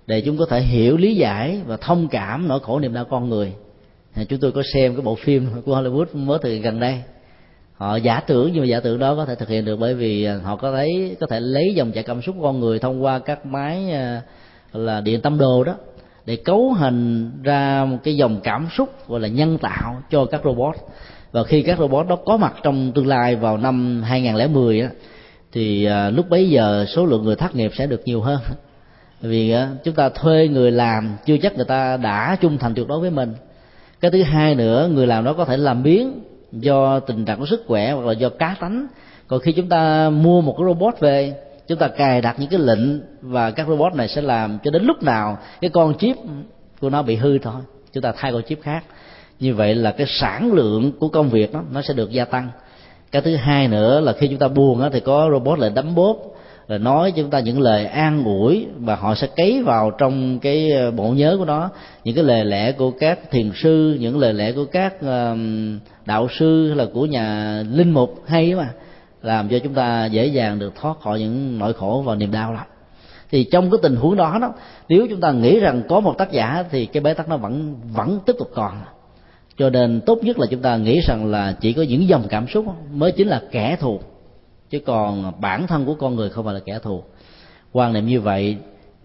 để chúng có thể hiểu lý giải và thông cảm nỗi khổ niềm đau con người. Chúng tôi có xem cái bộ phim của Hollywood mới từ gần đây. Họ giả tưởng, nhưng mà giả tưởng đó có thể thực hiện được bởi vì họ có thấy, có thể lấy dòng chảy cảm xúc của con người thông qua các máy ờ, là điện tâm đồ đó, để cấu hình ra một cái dòng cảm xúc gọi là nhân tạo cho các robot. Và khi các robot đó có mặt trong tương lai vào năm 2010 á, thì à, lúc bấy giờ số lượng người thất nghiệp sẽ được nhiều hơn. Vì à, chúng ta thuê người làm, chưa chắc người ta đã trung thành tuyệt đối với mình. Cái thứ hai nữa, người làm đó có thể làm biến do tình trạng của sức khỏe hoặc là do cá tánh. Còn khi chúng ta mua một cái robot về chúng ta cài đặt những cái lệnh và các robot này sẽ làm cho đến lúc nào cái con chip của nó bị hư thôi. Chúng ta thay con chip khác. Như vậy là cái sản lượng của công việc đó nó sẽ được gia tăng. Cái thứ hai nữa là khi chúng ta buồn đó, thì có robot lại đấm bóp rồi nói cho chúng ta những lời an ủi và họ sẽ cấy vào trong cái ờ, bộ nhớ của nó. Những cái lời lẽ của các thiền sư những lời lẽ của các đạo sư hay là của nhà linh mục hay mà làm cho chúng ta dễ dàng được thoát khỏi những nỗi khổ và niềm đau lắm thì trong cái tình huống đó đó, nếu chúng ta nghĩ rằng có một tác giả thì cái bế tắc nó vẫn vẫn tiếp tục còn. Cho nên tốt nhất là chúng ta nghĩ rằng là chỉ có những dòng cảm xúc mới chính là kẻ thù, chứ còn bản thân của con người không phải là kẻ thù. Quan niệm như vậy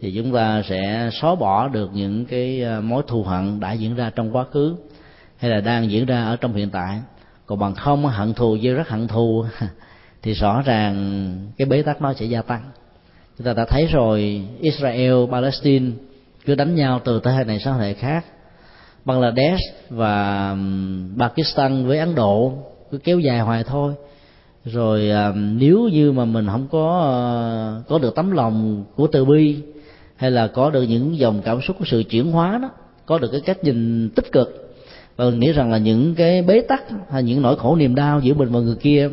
thì chúng ta sẽ xóa bỏ được những cái ờ, mối thù hận đã diễn ra trong quá khứ hay là đang diễn ra ở trong hiện tại. Còn bằng không hận thù với rất hận thù thì rõ ràng cái bế tắc nó sẽ gia tăng. Chúng ta đã thấy rồi, Israel, Palestine cứ đánh nhau từ thế hệ này sang thế hệ khác. Bangladesh và um, Pakistan với Ấn Độ cứ kéo dài hoài thôi. Rồi um, nếu như mà mình không có uh, có được tấm lòng của từ bi, hay là có được những dòng cảm xúc của sự chuyển hóa đó, có được cái cách nhìn tích cực, và mình nghĩ rằng là những cái bế tắc hay những nỗi khổ niềm đau giữa mình và người kia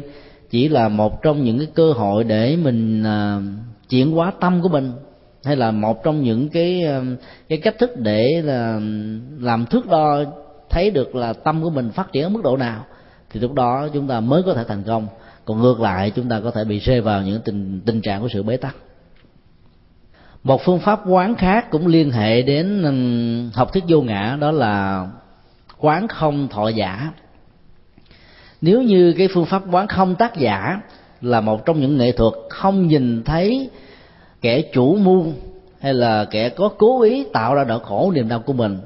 chỉ là một trong những cái cơ hội để mình à, chuyển hóa tâm của mình hay là một trong những cái à, cái cách thức để là làm thước đo thấy được là tâm của mình phát triển ở mức độ nào. Thì lúc đó chúng ta mới có thể thành công. Còn ngược lại chúng ta có thể bị rơi vào những tình tình trạng của sự bế tắc. Một phương pháp quán khác cũng liên hệ đến ừ, học thuyết vô ngã đó là quán không thọ giả nếu như cái phương pháp quán không tác giả là một trong những nghệ thuật không nhìn thấy kẻ chủ mưu hay là kẻ có cố ý tạo ra nỗi khổ niềm đau của mình,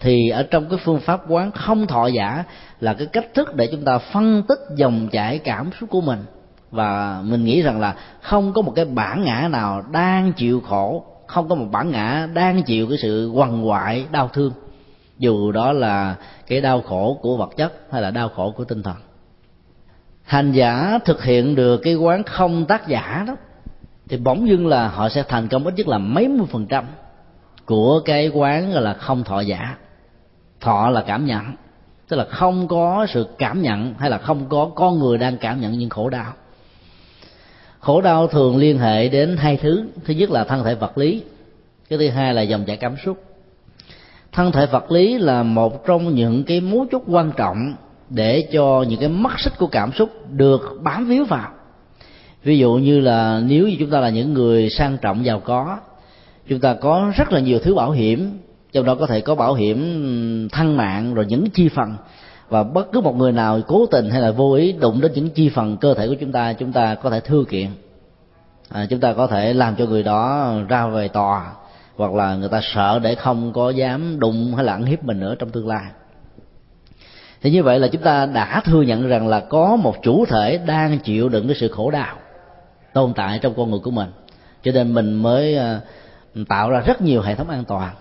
thì ở trong cái phương pháp quán không thọ giả là cái cách thức để chúng ta phân tích dòng chảy cảm xúc của mình. Và mình nghĩ rằng là không có một cái bản ngã nào đang chịu khổ, không có một bản ngã đang chịu cái sự quằn quại, đau thương. Dù đó là cái đau khổ của vật chất hay là đau khổ của tinh thần hành giả thực hiện được cái quán không tác giả đó, thì bỗng dưng là họ sẽ thành công ít nhất là mấy mươi phần trăm của cái quán gọi là không thọ giả. Thọ là cảm nhận, tức là không có sự cảm nhận hay là không có con người đang cảm nhận những khổ đau. Khổ đau thường liên hệ đến hai thứ. Thứ nhất là thân thể vật lý, cái thứ hai là dòng chảy cảm xúc. Thân thể vật lý là một trong những cái mấu chốt quan trọng để cho những cái mắt xích của cảm xúc được bám víu vào. Ví dụ như là nếu như chúng ta là những người sang trọng giàu có chúng ta có rất là nhiều thứ bảo hiểm trong đó có thể có bảo hiểm thân mạng rồi những chi phần. Và bất cứ một người nào cố tình hay là vô ý đụng đến những chi phần cơ thể của chúng ta chúng ta có thể thư kiện. À, chúng ta có thể làm cho người đó ra về tòa hoặc là người ta sợ để không có dám đụng hay là ăn hiếp mình nữa trong tương lai thì như vậy là chúng ta đã thừa nhận rằng là có một chủ thể đang chịu đựng cái sự khổ đau, tồn tại trong con người của mình. Cho nên mình mới ờ, tạo ra rất nhiều hệ thống an toàn.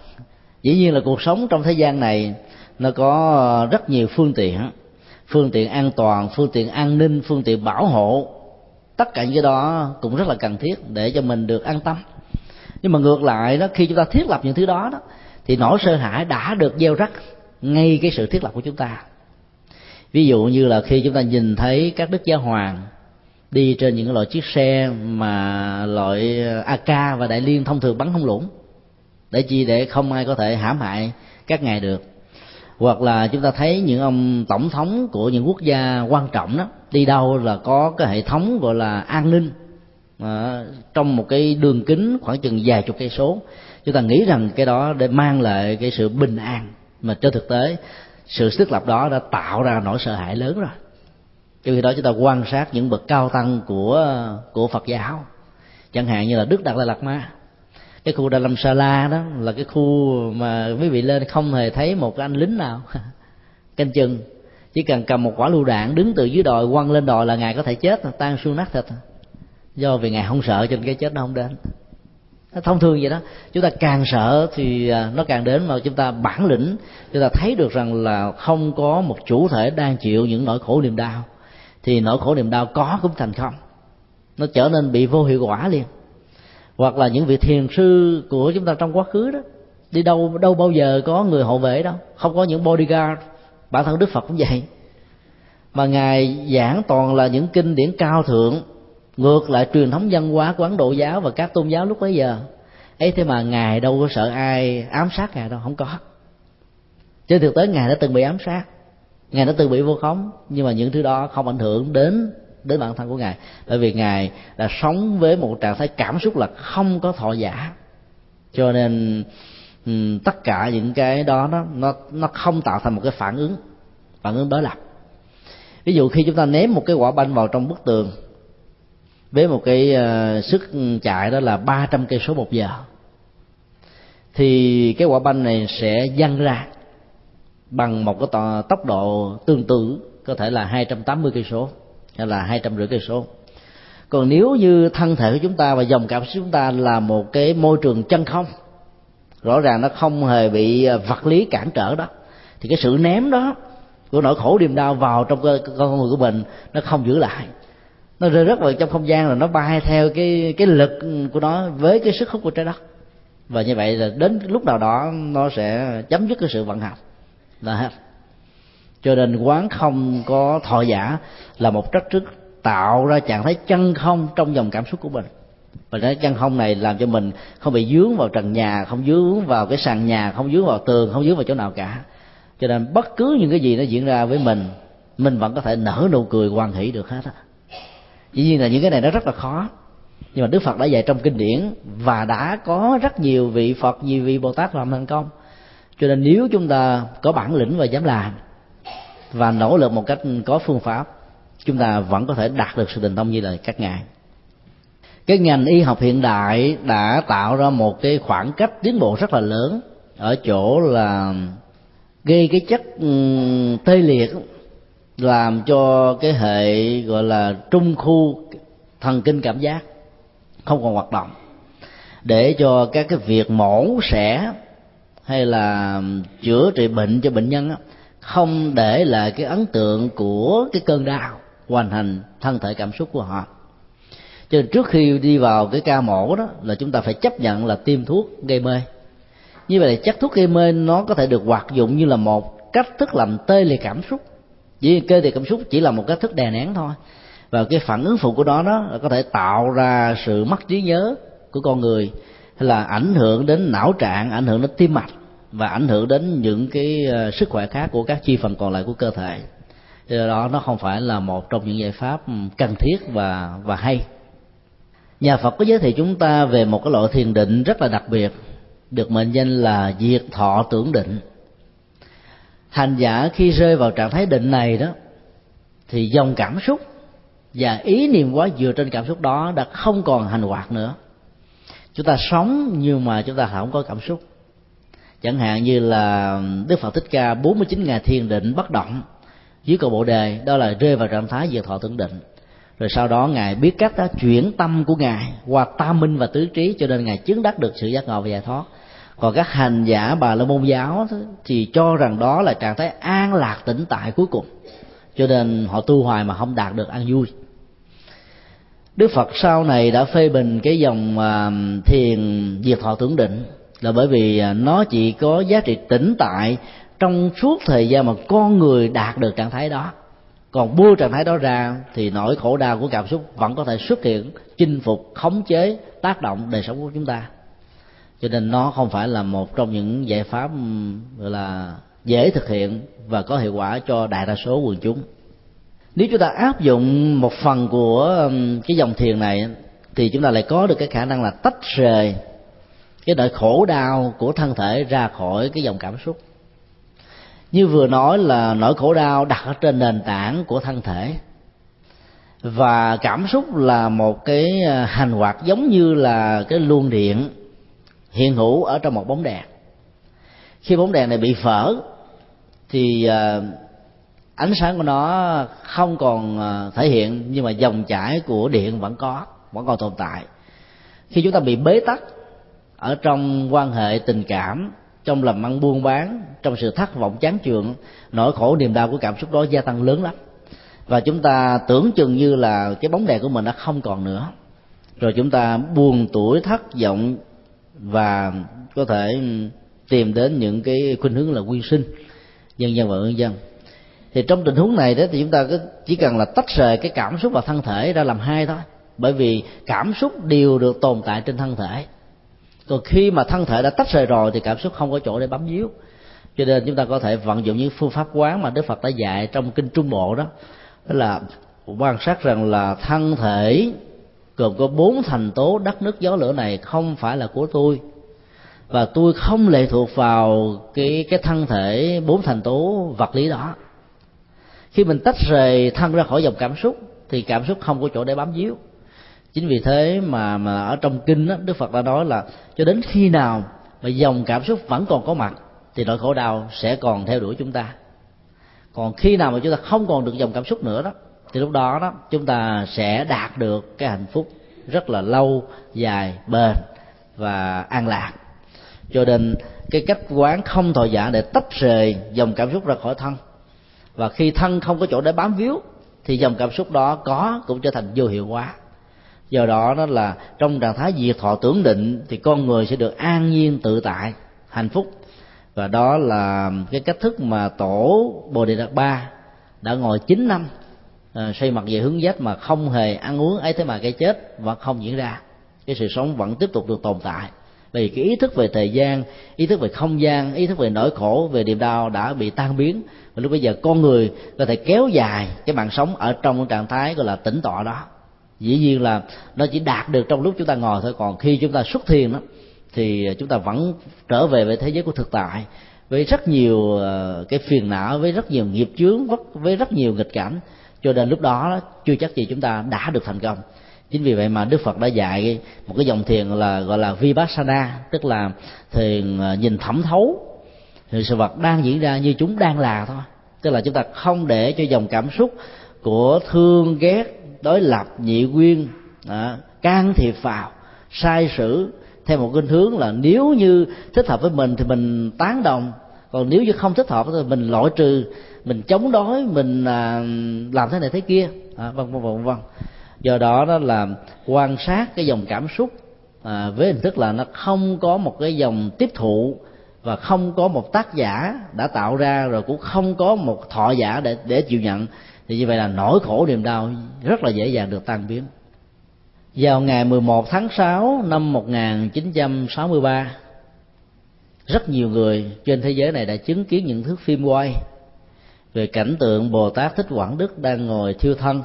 Dĩ nhiên là cuộc sống trong thế gian này nó có ờ, rất nhiều phương tiện. Phương tiện an toàn, phương tiện an ninh, phương tiện bảo hộ. Tất cả những cái đó cũng rất là cần thiết để cho mình được an tâm. Nhưng mà ngược lại đó, khi chúng ta thiết lập những thứ đó đó, thì nỗi sợ hãi đã được gieo rắc ngay cái sự thiết lập của chúng ta ví dụ như là khi chúng ta nhìn thấy các đức giáo hoàng đi trên những loại chiếc xe mà loại AK và đại liên thông thường bắn không lũng để chi để không ai có thể hãm hại các ngài được. Hoặc là chúng ta thấy những ông tổng thống của những quốc gia quan trọng đó đi đâu là có cái hệ thống gọi là an ninh à, trong một cái đường kính khoảng chừng vài chục cây số. Chúng ta nghĩ rằng cái đó để mang lại cái sự bình an mà trên thực tế sự thiết lập đó đã tạo ra nỗi sợ hãi lớn rồi. Trong khi đó chúng ta quan sát những bậc cao tăng của của phật giáo. Chẳng hạn như là đức đạt lai lạt ma. Cái khu đà lâm sa la đó là cái khu mà quý vị lên không hề thấy một anh lính nào. Canh chừng. Chỉ cần cầm một quả lưu đạn đứng từ dưới đồi quăng lên đồi là ngài có thể chết. Tan xương nát thịt. Do vì ngài không sợ cho nên cái chết nó không đến thông thường vậy đó. Chúng ta càng sợ thì à, nó càng đến mà chúng ta bản lĩnh. Chúng ta thấy được rằng là không có một chủ thể đang chịu những nỗi khổ niềm đau. Thì nỗi khổ niềm đau có cũng thành không. Nó trở nên bị vô hiệu quả liền. Hoặc là những vị thiền sư của chúng ta trong quá khứ đó, đi đâu đâu bao giờ có người hộ vệ đâu. Không có những bodyguard. Bản thân đức phật cũng vậy. Mà ngài giảng toàn là những kinh điển cao thượng ngược lại truyền thống văn hóa của ấn độ giáo và các tôn giáo lúc bấy giờ. Ấy thế mà ngài đâu có sợ ai ám sát ngài đâu, không có. Trên thực tế ngài đã từng bị ám sát. Ngài đã từng bị vô khống, nhưng mà những thứ đó không ảnh hưởng đến đến bản thân của ngài. Bởi vì ngài là sống với một trạng thái cảm xúc là không có thọ giả. Cho nên tất cả những cái đó nó nó nó không tạo thành một cái phản ứng phản ứng đối lập. Ví dụ khi chúng ta ném một cái quả banh vào trong bức tường với một cái uh, sức chạy đó là 300 cây số một giờ. Thì cái quả banh này sẽ văng ra bằng một cái tốc độ tương tự có thể là 280 cây số hay là hai trăm rưỡi cây số. Còn nếu như thân thể của chúng ta và dòng cảm xúc chúng ta là một cái môi trường chân không rõ ràng nó không hề bị ờ, vật lý cản trở đó thì cái sự ném đó của nỗi khổ niềm đau vào trong con người của mình nó không giữ lại nó rơi rất vào trong không gian rồi nó bay theo cái cái lực của nó với cái sức hút của trái đất. Và như vậy là đến lúc nào đó nó sẽ chấm dứt cái sự vận hành. Là hết. Cho nên quán không có thọ giả là một trách trước tạo ra trạng thái chân không trong dòng cảm xúc của mình. Và cái chân không này làm cho mình không bị dướng vào trần nhà, không dướng vào cái sàn nhà, không dướng vào tường, không dướng vào chỗ nào cả. Cho nên bất cứ những cái gì nó diễn ra với mình mình vẫn có thể nở nụ cười hoan hỷ được hết á dĩ nhiên là những cái này nó rất là khó. Nhưng mà đức phật đã dạy trong kinh điển và đã có rất nhiều vị phật, nhiều vị bồ tát làm thành công. Cho nên nếu chúng ta có bản lĩnh và dám làm và nỗ lực một cách có phương pháp, chúng ta vẫn có thể đạt được sự tình thông như là các ngài. Cái ngành y học hiện đại đã tạo ra một cái khoảng cách tiến bộ rất là lớn ở chỗ là gây cái chất tê liệt làm cho cái hệ, gọi là, trung khu thần kinh cảm giác không còn hoạt động. Để cho các cái việc mổ xẻ hay là chữa trị bệnh cho bệnh nhân không để lại cái ấn tượng của cái cơn đau hoàn thành thân thể cảm xúc của họ. Cho nên trước khi đi vào cái ca mổ đó là chúng ta phải chấp nhận là tiêm thuốc gây mê. Như vậy là chất thuốc gây mê nó có thể được hoạt dụng như là một cách thức làm tê liệt cảm xúc vì cơ thì cảm xúc chỉ là một cách thức đè nén thôi. Và cái phản ứng phụ của đó đó có thể tạo ra sự mất trí nhớ của con người, hay là ảnh hưởng đến não trạng, ảnh hưởng đến tim mạch, và ảnh hưởng đến những cái ờ, sức khỏe khác của các chi phần còn lại của cơ thể. Do đó, nó không phải là một trong những giải pháp cần thiết và và hay. Nhà phật có giới thiệu chúng ta về một cái loại thiền định rất là đặc biệt, được mệnh danh là diệt thọ tưởng định hành giả khi rơi vào trạng thái định này đó, thì dòng cảm xúc và ý niệm quá dựa trên cảm xúc đó đã không còn hành hoạt nữa. Chúng ta sống nhưng mà chúng ta không có cảm xúc. Chẳng hạn như là đức phật thích ca 49 ngày thiền định bất động dưới cầu bộ đề, đó là rơi vào trạng thái diệt thọ tưởng định. Rồi sau đó ngài biết cách đã chuyển tâm của ngài qua tam minh và tứ trí, cho nên ngài chứng đắc được sự giác ngộ và giải thoát còn các hành giả bà la môn giáo thì cho rằng đó là trạng thái an lạc tĩnh tại cuối cùng. Cho nên họ tu hoài mà không đạt được an vui. Đức phật sau này đã phê bình cái dòng à, thiền diệt thọ tưởng định là bởi vì à, nó chỉ có giá trị tĩnh tại trong suốt thời gian mà con người đạt được trạng thái đó. Còn buông trạng thái đó ra thì nỗi khổ đau của cảm xúc vẫn có thể xuất hiện, chinh phục, khống chế, tác động đời sống của chúng ta cho nên nó không phải là một trong những giải pháp, gọi là, dễ thực hiện và có hiệu quả cho đại đa số quần chúng. Nếu chúng ta áp dụng một phần của cái dòng thiền này, thì chúng ta lại có được cái khả năng là tách rời cái nỗi khổ đau của thân thể ra khỏi cái dòng cảm xúc. Như vừa nói là nỗi khổ đau đặt ở trên nền tảng của thân thể. Và cảm xúc là một cái à, hành hoạt giống như là cái luồng điện hiện hữu ở trong một bóng đèn. Khi bóng đèn này bị vỡ thì à, ánh sáng của nó không còn à, thể hiện, nhưng mà dòng chảy của điện vẫn có, vẫn còn tồn tại. Khi chúng ta bị bế tắc ở trong quan hệ tình cảm, trong làm ăn buôn bán, trong sự thất vọng chán chường, nỗi khổ niềm đau của cảm xúc đó gia tăng lớn lắm. Và chúng ta tưởng chừng như là cái bóng đèn của mình đã không còn nữa. Rồi chúng ta buồn tuổi thất vọng và có thể tìm đến những cái khuynh hướng là quyên sinh dân dân và ương dân thì trong tình huống này đó thì chúng ta chỉ cần là tách rời cái cảm xúc và thân thể ra làm hai thôi. Bởi vì cảm xúc đều được tồn tại trên thân thể. Còn khi mà thân thể đã tách rời rồi thì cảm xúc không có chỗ để bám víu. Cho nên chúng ta có thể vận dụng những phương pháp quán mà đức phật đã dạy trong kinh trung bộ đó. Đó là quan sát rằng là thân thể gồm có bốn thành tố đất nước gió lửa này không phải là của tôi. Và tôi không lệ thuộc vào cái cái thân thể bốn thành tố vật lý đó. Khi mình tách rời thân ra khỏi dòng cảm xúc thì cảm xúc không có chỗ để bám víu. Chính vì thế mà mà ở trong kinh đó, đức phật đã nói là cho đến khi nào mà dòng cảm xúc vẫn còn có mặt thì nỗi khổ đau sẽ còn theo đuổi chúng ta. Còn khi nào mà chúng ta không còn được dòng cảm xúc nữa đó thì lúc đó đó, chúng ta sẽ đạt được cái hạnh phúc rất là lâu, dài, bền và an lạc. Cho nên cái cách quán không thọ giả để tách rời dòng cảm xúc ra khỏi thân. Và khi thân không có chỗ để bám víu, thì dòng cảm xúc đó có cũng trở thành vô hiệu hóa. Do đó nó là trong trạng thái diệt thọ tưởng định, thì con người sẽ được an nhiên tự tại, hạnh phúc. Và đó là cái cách thức mà tổ bồ đề đạt ba đã ngồi 9 năm Ờ, à, xoay mặt về hướng dách mà không hề ăn uống ấy thế mà cái chết vẫn không diễn ra. Cái sự sống vẫn tiếp tục được tồn tại. Vì cái ý thức về thời gian ý thức về không gian ý thức về nỗi khổ về niềm đau đã bị tan biến. Và lúc bây giờ con người có thể kéo dài cái mạng sống ở trong trạng thái gọi là tỉnh tọa đó. Dĩ nhiên là nó chỉ đạt được trong lúc chúng ta ngồi thôi còn khi chúng ta xuất thiền đó thì chúng ta vẫn trở về với thế giới của thực tại với rất nhiều ờ, cái phiền não với rất nhiều nghiệp chướng với rất nhiều nghịch cảnh cho nên lúc đó chưa chắc gì chúng ta đã được thành công. Chính vì vậy mà đức phật đã dạy một cái dòng thiền là gọi là vipassana tức là thiền à, nhìn thẩm thấu thì sự vật đang diễn ra như chúng đang là thôi. Tức là chúng ta không để cho dòng cảm xúc của thương ghét đối lập nhị quyên à, can thiệp vào sai sử theo một cái hướng là nếu như thích hợp với mình thì mình tán đồng còn nếu như không thích hợp thì mình loại trừ mình chống đối mình à, làm thế này thế kia. À, vân vân vân vân. Do đó đó là quan sát cái dòng cảm xúc à, với hình thức là nó không có một cái dòng tiếp thụ và không có một tác giả đã tạo ra rồi cũng không có một thọ giả để để chịu nhận. Thì như vậy là nỗi khổ niềm đau rất là dễ dàng được tan biến. Vào ngày 11 tháng 6 năm 1963 rất nhiều người trên thế giới này đã chứng kiến những thước phim quay về cảnh tượng Bồ Tát Thích Quảng Đức đang ngồi thiêu thân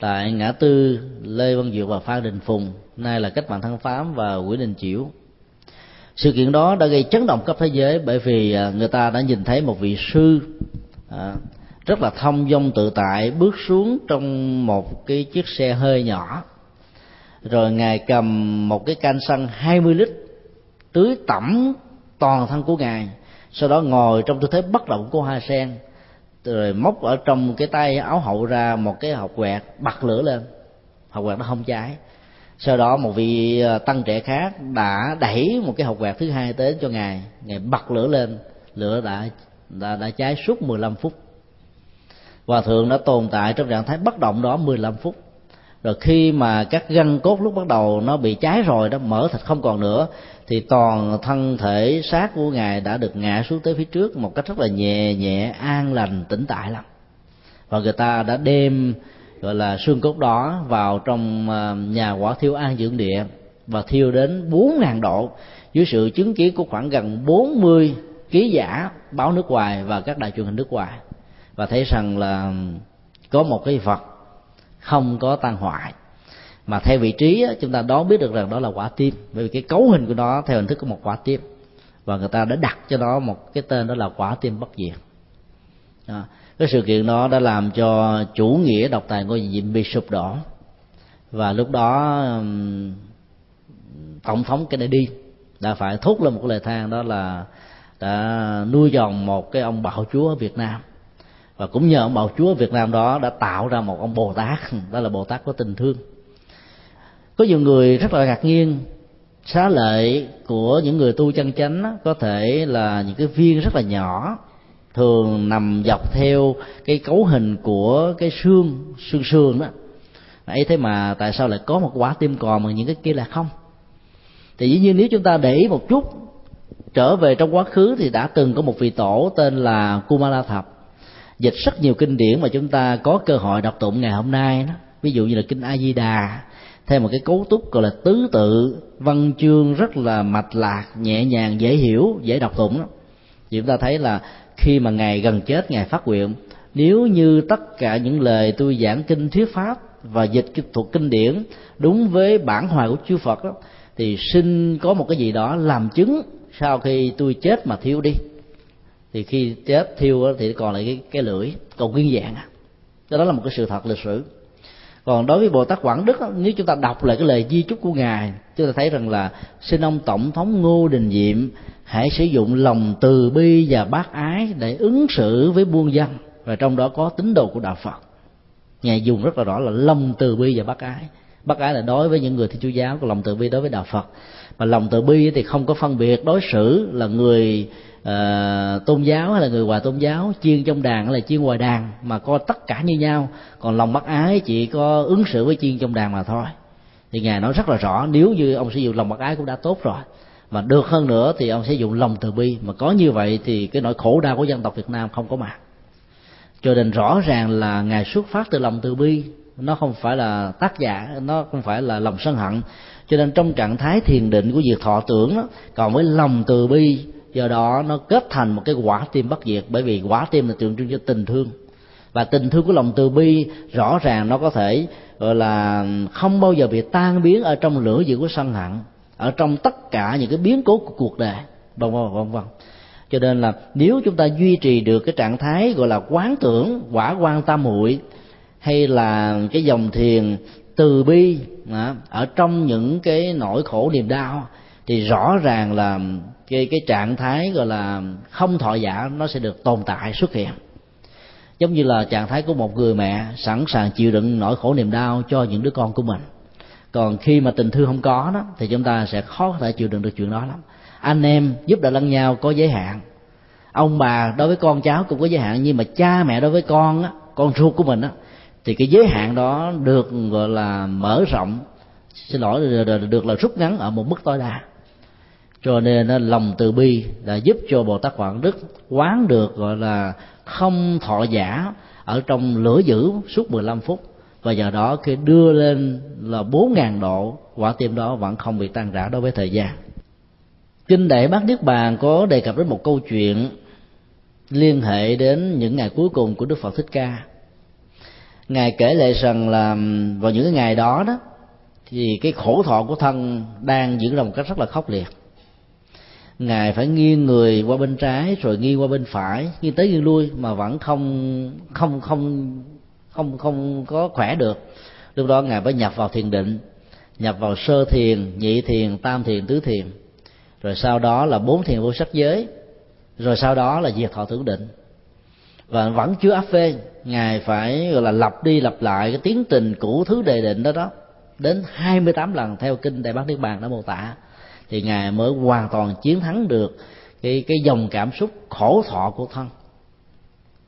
tại ngã tư Lê Văn Diệu và Phan Đình Phùng nay là cách mạng tháng Tám và Nguyễn Đình Chiểu. Sự kiện đó đã gây chấn động khắp thế giới bởi vì à, người ta đã nhìn thấy một vị sư à, rất là thông dong tự tại bước xuống trong một cái chiếc xe hơi nhỏ rồi ngài cầm một cái can xăng 20 lít tưới tẩm toàn thân của ngài. Sau đó ngồi trong tư thế bất động của hoa sen rồi móc ở trong cái tay áo hậu ra một cái hộp quẹt bật lửa lên. Hộp quẹt nó không cháy. Sau đó một vị ờ, tăng trẻ khác đã đẩy một cái hộp quẹt thứ hai tới cho ngài. Ngài bật lửa lên. Lửa đã đã, đã cháy suốt 15 phút. Hòa thượng đã tồn tại trong trạng thái bất động đó 15 phút. Rồi khi mà các gân cốt lúc bắt đầu nó bị cháy rồi đó mở thịt không còn nữa thì toàn thân thể xác của ngài đã được ngã xuống tới phía trước một cách rất là nhẹ nhẹ, an lành, tĩnh tại lắm. Và người ta đã đem, gọi là, xương cốt đó vào trong ờ, nhà quả thiêu an dưỡng địa và thiêu đến bốn ngàn độ dưới sự chứng kiến của khoảng gần 40 ký giả báo nước ngoài và các đài truyền hình nước ngoài. Và thấy rằng là có một cái vật không có tan hoại mà theo vị trí chúng ta đoán biết được rằng đó là quả tim. Bởi vì cái cấu hình của nó theo hình thức của một quả tim. Và người ta đã đặt cho nó một cái tên đó là quả tim bất diệt. À, cái sự kiện đó đã làm cho chủ nghĩa độc tài ngôi diệm bị sụp đổ và lúc đó tổng thống Kennedy đã phải thốt lên một cái lời than đó là đã nuôi dòng một cái ông bạo chúa ở Việt Nam. Và cũng nhờ ông bạo chúa ở Việt Nam đó đã tạo ra một ông Bồ Tát. Đó là Bồ Tát có tình thương có nhiều người rất là ngạc nhiên. Xá lệ của những người tu chân chánh có thể là những cái viên rất là nhỏ, thường nằm dọc theo cái cấu hình của cái xương xương xương đó. Ấy thế mà tại sao lại có một quả tim còn mà những cái kia là không? Thì dĩ nhiên nếu chúng ta để ý một chút, trở về trong quá khứ thì đã từng có một vị tổ tên là Kumala Thập dịch rất nhiều kinh điển mà chúng ta có cơ hội đọc tụng ngày hôm nay đó. Ví dụ như là kinh A Di Đà theo một cái cấu trúc gọi là tứ tự văn chương rất là mạch lạc nhẹ nhàng dễ hiểu dễ đọc tụng đó. Thì chúng ta thấy là khi mà ngài gần chết ngài phát nguyện nếu như tất cả những lời tôi giảng kinh thuyết pháp và dịch thuộc kinh điển đúng với bản hoài của chư Phật đó, thì xin có một cái gì đó làm chứng sau khi tôi chết mà thiêu đi. Thì khi chết thiêu thì còn lại cái cái lưỡi còn nguyên dạng à. đó là một cái sự thật lịch sử còn đối với bồ tát quảng đức nếu chúng ta đọc lại cái lời di chúc của ngài, chúng ta thấy rằng là xin ông tổng thống ngô đình diệm hãy sử dụng lòng từ bi và bác ái để ứng xử với buôn dân. Và trong đó có tín đồ của đạo phật. Ngài dùng rất là rõ là lòng từ bi và bác ái. Bác ái là đối với những người thiên chúa giáo, còn lòng từ bi đối với đạo phật. Mà lòng từ bi thì không có phân biệt đối xử là người uh, tôn giáo hay là người ngoài tôn giáo chiên trong đàn hay là chiên ngoài đàn mà coi tất cả như nhau còn lòng bác ái chỉ có ứng xử với chiên trong đàn mà thôi. Thì ngài nói rất là rõ nếu như ông sử dụng lòng bác ái cũng đã tốt rồi mà được hơn nữa thì ông sẽ dùng lòng từ bi mà có như vậy thì cái nỗi khổ đau của dân tộc Việt Nam không có mặt cho nên rõ ràng là ngài xuất phát từ lòng từ bi nó không phải là tác giả nó không phải là lòng sân hận. Cho nên trong trạng thái thiền định của việc thọ tưởng đó, còn với lòng từ bi do đó, nó kết thành một cái quả tim bất diệt, bởi vì quả tim là tượng trưng cho tình thương. Và tình thương của lòng từ bi, rõ ràng nó có thể, gọi là, không bao giờ bị tan biến ở trong lửa dữ của sân hận, ở trong tất cả những cái biến cố của cuộc đời. Vân vân vân vân cho nên là nếu chúng ta duy trì được cái trạng thái, gọi là, quán tưởng, quả quan tam muội, hay là cái dòng thiền từ bi à, ở trong những cái nỗi khổ niềm đau thì rõ ràng là cái cái trạng thái gọi là không thọ giả nó sẽ được tồn tại, xuất hiện. Giống như là trạng thái của một người mẹ sẵn sàng chịu đựng nỗi khổ niềm đau cho những đứa con của mình. Còn khi mà tình thương không có đó, thì chúng ta sẽ khó có thể chịu đựng được chuyện đó lắm. Anh em giúp đỡ lẫn nhau có giới hạn. Ông bà đối với con cháu cũng có giới hạn, nhưng mà cha mẹ đối với con á, con ruột của mình á, thì cái giới hạn đó được, gọi là, mở rộng. Xin lỗi, được là rút ngắn ở một mức tối đa cho nên lòng từ bi đã giúp cho bồ tát quảng đức quán được, gọi là, không thọ giả ở trong lửa dữ suốt 15 phút. Và giờ đó, khi đưa lên là bốn ngàn độ, quả tim đó vẫn không bị tan rã đối với thời gian. Kinh đại bát niết bàn có đề cập đến một câu chuyện liên hệ đến những ngày cuối cùng của đức phật thích ca. Ngài kể lại rằng là vào những ngày đó đó, thì cái khổ thọ của thân đang diễn ra một cách rất là khốc liệt ngài phải nghiêng người qua bên trái rồi nghiêng qua bên phải, nghiêng tới nghiêng lui mà vẫn không không không không không có khỏe được. Lúc đó ngài phải nhập vào thiền định, nhập vào sơ thiền, nhị thiền, tam thiền, tứ thiền. Rồi sau đó là bốn thiền vô sắc giới. Rồi sau đó là diệt thọ tưởng định. Và vẫn chưa áp phê, ngài phải, gọi là, lặp đi lặp lại cái tiến trình cũ thứ đề định đó đó, đến 28 lần theo kinh đại bác niết bàn đã mô tả thì ngài mới hoàn toàn chiến thắng được cái cái dòng cảm xúc khổ thọ của thân.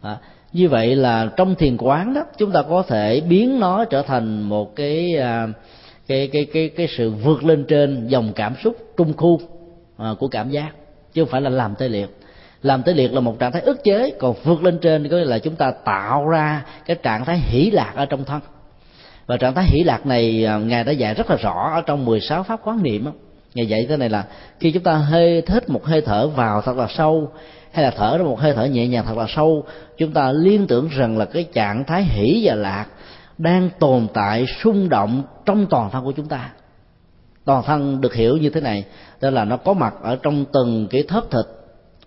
À, như vậy là trong thiền quán đó chúng ta có thể biến nó trở thành một cái à, cái cái cái cái sự vượt lên trên dòng cảm xúc trung khu à, của cảm giác chứ không phải là làm tê liệt. Làm tê liệt là một trạng thái ức chế còn vượt lên trên có nghĩa là chúng ta tạo ra cái trạng thái hỷ lạc ở trong thân. Và trạng thái hỷ lạc này à, ngài đã dạy rất là rõ ở trong 16 pháp quán niệm ngày dạy thế này là khi chúng ta hơi hết một hơi thở vào thật là sâu, hay là thở ra một hơi thở nhẹ nhàng thật là sâu, chúng ta liên tưởng rằng là cái trạng thái hỷ và lạc đang tồn tại, xung động trong toàn thân của chúng ta. Toàn thân được hiểu như thế này, đó là nó có mặt ở trong từng cái thớp thịt,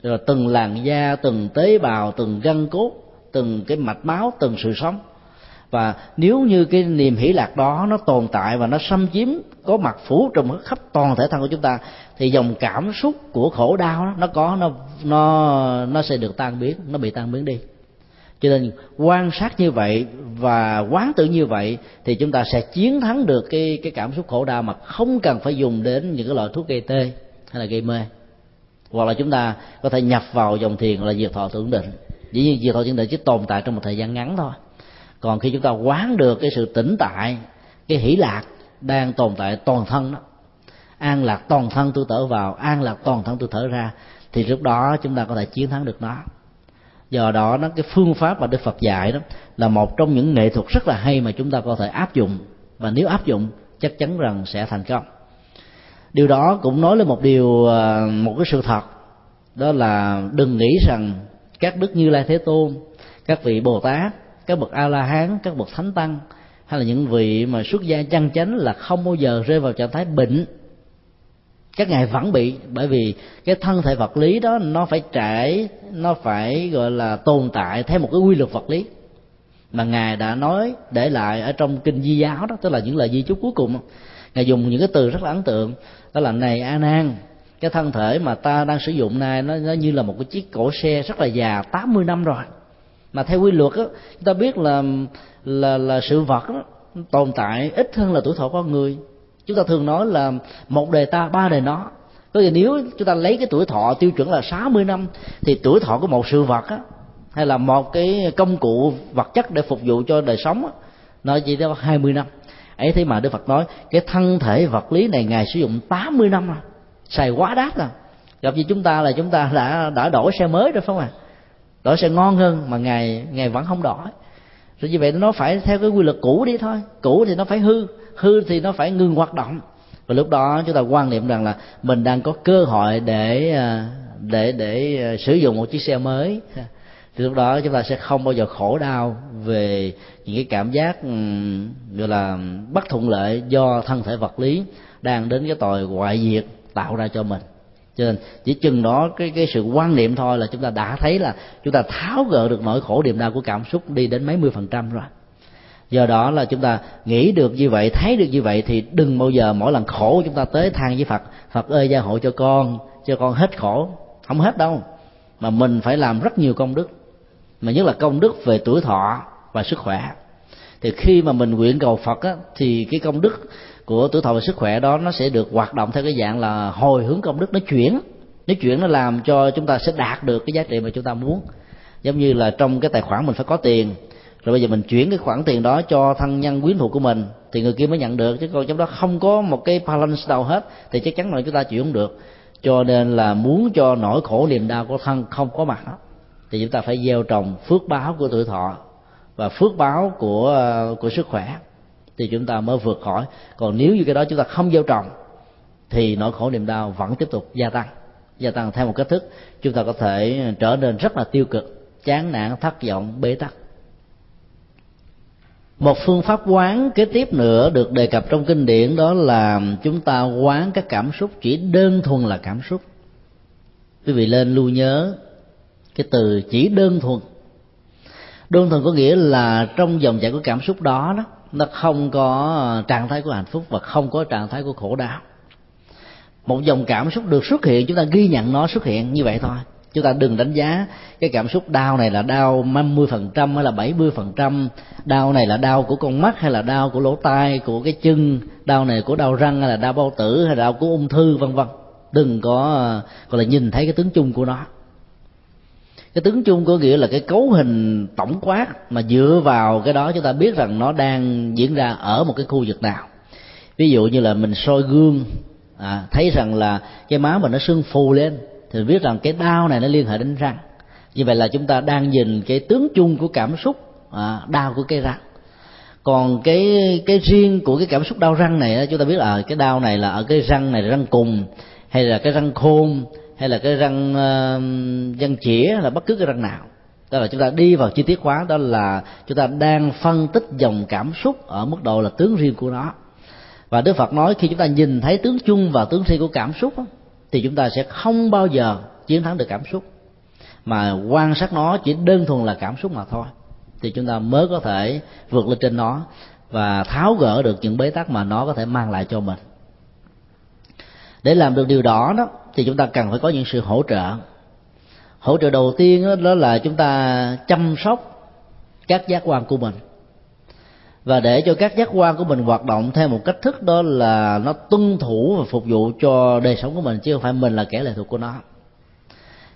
rồi từng làn da, từng tế bào, từng gân cốt, từng cái mạch máu, từng sự sống và nếu như cái niềm hỷ lạc đó nó tồn tại và nó xâm chiếm có mặt phủ trùm khắp toàn thể thân của chúng ta thì dòng cảm xúc của khổ đau đó, nó có nó nó nó sẽ được tan biến nó bị tan biến đi. Cho nên quan sát như vậy và quán tự như vậy thì chúng ta sẽ chiến thắng được cái cái cảm xúc khổ đau mà không cần phải dùng đến những cái loại thuốc gây tê hay là gây mê. Hoặc là chúng ta có thể nhập vào dòng thiền là diệt thọ tưởng định. Dĩ nhiên diệt thọ tưởng định chỉ tồn tại trong một thời gian ngắn thôi còn khi chúng ta quán được cái sự tĩnh tại, cái hỷ lạc đang tồn tại toàn thân đó, an lạc toàn thân tôi thở vào, an lạc toàn thân tôi thở ra, thì lúc đó chúng ta có thể chiến thắng được nó. Do đó, nó cái phương pháp mà đức phật dạy đó là một trong những nghệ thuật rất là hay mà chúng ta có thể áp dụng. Và nếu áp dụng, chắc chắn rằng sẽ thành công. Điều đó cũng nói lên một điều ờ, một cái sự thật, đó là đừng nghĩ rằng các đức như lai thế tôn, các vị bồ tát các bậc a la hán các bậc thánh tăng hay là những vị mà xuất gia chân chánh là không bao giờ rơi vào trạng thái bệnh. Các ngài vẫn bị bởi vì cái thân thể vật lý đó nó phải trải nó phải gọi là tồn tại theo một cái quy luật vật lý. Mà ngài đã nói để lại ở trong kinh di giáo đó tức là những lời di chúc cuối cùng ngài dùng những cái từ rất là ấn tượng đó là này a nan. Cái thân thể mà ta đang sử dụng nay nó, nó như là một cái chiếc cổ xe rất là già 80 năm rồi mà theo quy luật á chúng ta biết là là là sự vật đó, tồn tại ít hơn là tuổi thọ con người. Chúng ta thường nói là một đời ta ba đời nó. Có nghĩa nếu chúng ta lấy cái tuổi thọ tiêu chuẩn là 60 năm thì tuổi thọ của một sự vật á hay là một cái công cụ vật chất để phục vụ cho đời sống á, nó chỉ có 20 năm. Ấy thế mà Đức Phật nói cái thân thể vật lý này ngài sử dụng 80 năm rồi xài quá đắt rồi. Gặp như chúng ta là chúng ta đã đã đổi xe mới rồi phải không ạ? à? Đổi sẽ ngon hơn mà ngày ngày vẫn không đổi rồi như vậy nó phải theo cái quy luật cũ đi thôi. Cũ thì nó phải hư hư thì nó phải ngừng hoạt động. Và lúc đó chúng ta quan niệm rằng là mình đang có cơ hội để à, để để à, sử dụng một chiếc xe mới. Thì lúc đó chúng ta sẽ không bao giờ khổ đau về những cái cảm giác ừ, gọi là, bất thuận lợi do thân thể vật lý đang đến cái tội ngoại diệt tạo ra cho mình cho nên chỉ chừng đó cái cái sự quan niệm thôi là chúng ta đã thấy là chúng ta tháo gỡ được nỗi khổ niềm đau của cảm xúc đi đến mấy mươi phần trăm rồi. Do đó là chúng ta nghĩ được như vậy thấy được như vậy thì đừng bao giờ mỗi lần khổ chúng ta tới than với phật phật ơi gia hộ cho con cho con hết khổ. Không hết đâu mà mình phải làm rất nhiều công đức mà nhất là công đức về tuổi thọ và sức khỏe. Thì khi mà mình nguyện cầu phật á, thì cái công đức của tuổi thọ và sức khỏe đó, nó sẽ được hoạt động theo cái dạng là hồi hướng công đức nó chuyển. Nó chuyển nó làm cho chúng ta sẽ đạt được cái giá trị mà chúng ta muốn. Giống như là trong cái tài khoản mình phải có tiền, rồi bây giờ mình chuyển cái khoản tiền đó cho thân nhân quyến thuộc của mình, thì người kia mới nhận được, chứ còn trong đó không có một cái balance đâu hết, thì chắc chắn là chúng ta chuyển không được. Cho nên là muốn cho nỗi khổ niềm đau của thân không có mặt đó, thì chúng ta phải gieo trồng phước báo của tuổi thọ và phước báo của ờ, của sức khỏe thì chúng ta mới vượt khỏi. Còn nếu như cái đó chúng ta không gieo trồng, thì nỗi khổ niềm đau vẫn tiếp tục gia tăng gia tăng theo một cách thức. Chúng ta có thể trở nên rất là tiêu cực, chán nản, thất vọng, bế tắc. Một phương pháp quán kế tiếp nữa được đề cập trong kinh điển đó là chúng ta quán các cảm xúc, chỉ đơn thuần là cảm xúc. Quý vị lên lưu nhớ cái từ chỉ đơn thuần. Đơn thuần có nghĩa là trong dòng chảy của cảm xúc đó đó nó không có trạng thái của hạnh phúc và không có trạng thái của khổ đau. Một dòng cảm xúc được xuất hiện, chúng ta ghi nhận nó xuất hiện như vậy thôi. Chúng ta đừng đánh giá cái cảm xúc đau này là đau 50 phần trăm hay là 70 phần trăm. Đau này là đau của con mắt hay là đau của lỗ tai, của cái chân. Đau này của đau răng hay là đau bao tử hay là đau của ung thư, vân vân. Đừng có, gọi là nhìn thấy cái tướng chung của nó cái tướng chung có nghĩa là cái cấu hình tổng quát mà dựa vào cái đó chúng ta biết rằng nó đang diễn ra ở một cái khu vực nào. Ví dụ như là mình soi gương à, thấy rằng là cái má mình nó sưng phù lên thì biết rằng cái đau này nó liên hệ đến răng. Như vậy là chúng ta đang nhìn cái tướng chung của cảm xúc à, đau của cây răng. Còn cái cái riêng của cái cảm xúc đau răng này chúng ta biết là à, cái đau này là ở cái răng này là răng cùng hay là cái răng khôn hay là cái răng uh, răng chĩa là bất cứ cái răng nào. Đó là chúng ta đi vào chi tiết hóa đó là chúng ta đang phân tích dòng cảm xúc ở mức độ là tướng riêng của nó. Và đức phật nói khi chúng ta nhìn thấy tướng chung và tướng riêng của cảm xúc thì chúng ta sẽ không bao giờ chiến thắng được cảm xúc. Mà quan sát nó chỉ đơn thuần là cảm xúc mà thôi thì chúng ta mới có thể vượt lên trên nó và tháo gỡ được những bế tắc mà nó có thể mang lại cho mình. Để làm được điều đó đó thì chúng ta cần phải có những sự hỗ trợ. Hỗ trợ đầu tiên đó, đó là chúng ta chăm sóc các giác quan của mình. Và để cho các giác quan của mình hoạt động theo một cách thức đó là nó tuân thủ và phục vụ cho đời sống của mình chứ không phải mình là kẻ lệ thuộc của nó.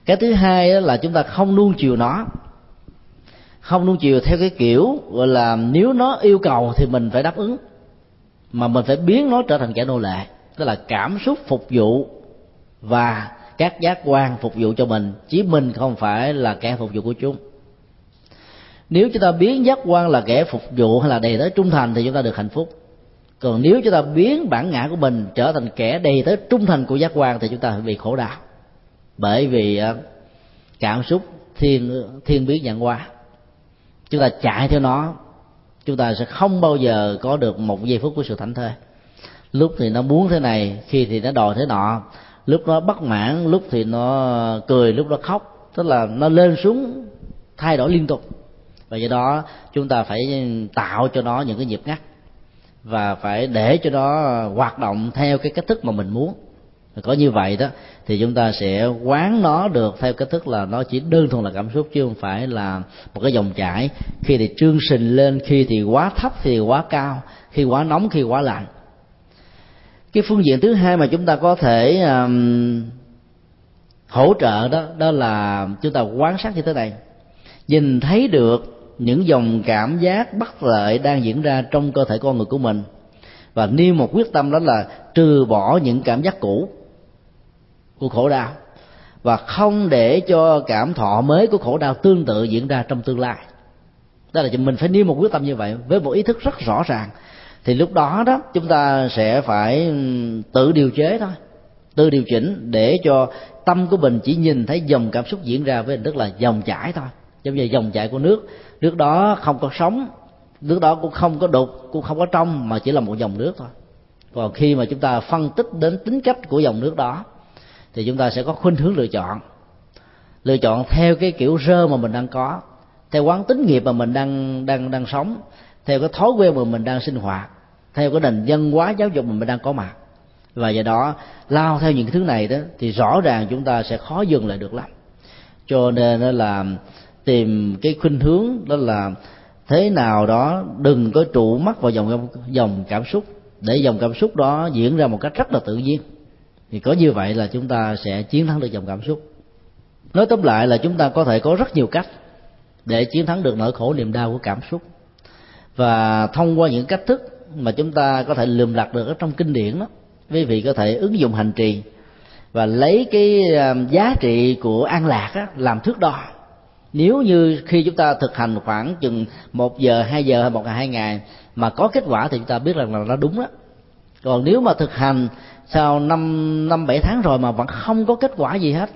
Cái thứ hai đó là chúng ta không nuông chiều nó. Không nuông chiều theo cái kiểu gọi là nếu nó yêu cầu thì mình phải đáp ứng mà mình phải biến nó trở thành kẻ nô lệ tức là cảm xúc phục vụ và các giác quan phục vụ cho mình chứ mình không phải là kẻ phục vụ của chúng. Nếu chúng ta biến giác quan là kẻ phục vụ hay là đầy tới trung thành thì chúng ta được hạnh phúc. Còn nếu chúng ta biến bản ngã của mình trở thành kẻ đầy tới trung thành của giác quan thì chúng ta bị khổ đau. Bởi vì ờ, cảm xúc thiên thiên biến nhận hóa. Chúng ta chạy theo nó, chúng ta sẽ không bao giờ có được một giây phút của sự thảnh thơi. Lúc thì nó muốn thế này, khi thì nó đòi thế nọ lúc nó bất mãn, lúc thì nó cười, lúc nó khóc. Tức là nó lên xuống, thay đổi liên tục. Và do đó, chúng ta phải tạo cho nó những cái nhịp ngắt. Và phải để cho nó hoạt động theo cái cách thức mà mình muốn. Có như vậy đó, thì chúng ta sẽ quán nó được theo cách thức là nó chỉ đơn thuần là cảm xúc, chứ không phải là một cái dòng chảy. Khi thì trương sình lên, khi thì quá thấp, khi thì quá cao, khi quá nóng, khi quá lạnh cái phương diện thứ hai mà chúng ta có thể um, hỗ trợ đó đó là chúng ta quan sát như thế này. Nhìn thấy được những dòng cảm giác bất lợi đang diễn ra trong cơ thể con người của mình. Và nêu một quyết tâm đó là trừ bỏ những cảm giác cũ của khổ đau. Và không để cho cảm thọ mới của khổ đau tương tự diễn ra trong tương lai. Đó là mình phải nêu một quyết tâm như vậy với một ý thức rất rõ ràng thì lúc đó đó, chúng ta sẽ phải ừ, tự điều chế thôi. Tự điều chỉnh để cho tâm của mình chỉ nhìn thấy dòng cảm xúc diễn ra với hình thức là dòng chảy thôi. Giống như dòng chảy của nước. Nước đó không có sóng, nước đó cũng không có đục, cũng không có trong, mà chỉ là một dòng nước thôi. Còn khi mà chúng ta phân tích đến tính cách của dòng nước đó, thì chúng ta sẽ có khuynh hướng lựa chọn. Lựa chọn theo cái kiểu rơ mà mình đang có, theo quán tính nghiệp mà mình đang đang đang sống, theo cái thói quen mà mình đang sinh hoạt theo cái nền văn hóa giáo dục mà mình đang có mặt. Và do đó, lao theo những thứ này đó, thì rõ ràng chúng ta sẽ khó dừng lại được lắm. Cho nên là tìm cái khuynh hướng, đó là thế nào đó đừng có trụ mắt vào dòng dòng cảm xúc. Để dòng cảm xúc đó diễn ra một cách rất là tự nhiên. Thì có như vậy là chúng ta sẽ chiến thắng được dòng cảm xúc. Nói tóm lại là chúng ta có thể có rất nhiều cách để chiến thắng được nỗi khổ niềm đau của cảm xúc. Và thông qua những cách thức mà chúng ta có thể lượm lặt được ở trong kinh điển đó. Quý vị có thể ứng dụng hành trì và lấy cái à, giá trị của an lạc đó, làm thước đo. Nếu như khi chúng ta thực hành khoảng chừng một giờ hai giờ hay một ngày hai ngày mà có kết quả thì chúng ta biết rằng là nó đúng đó. Còn nếu mà thực hành sau năm năm bảy tháng rồi mà vẫn không có kết quả gì hết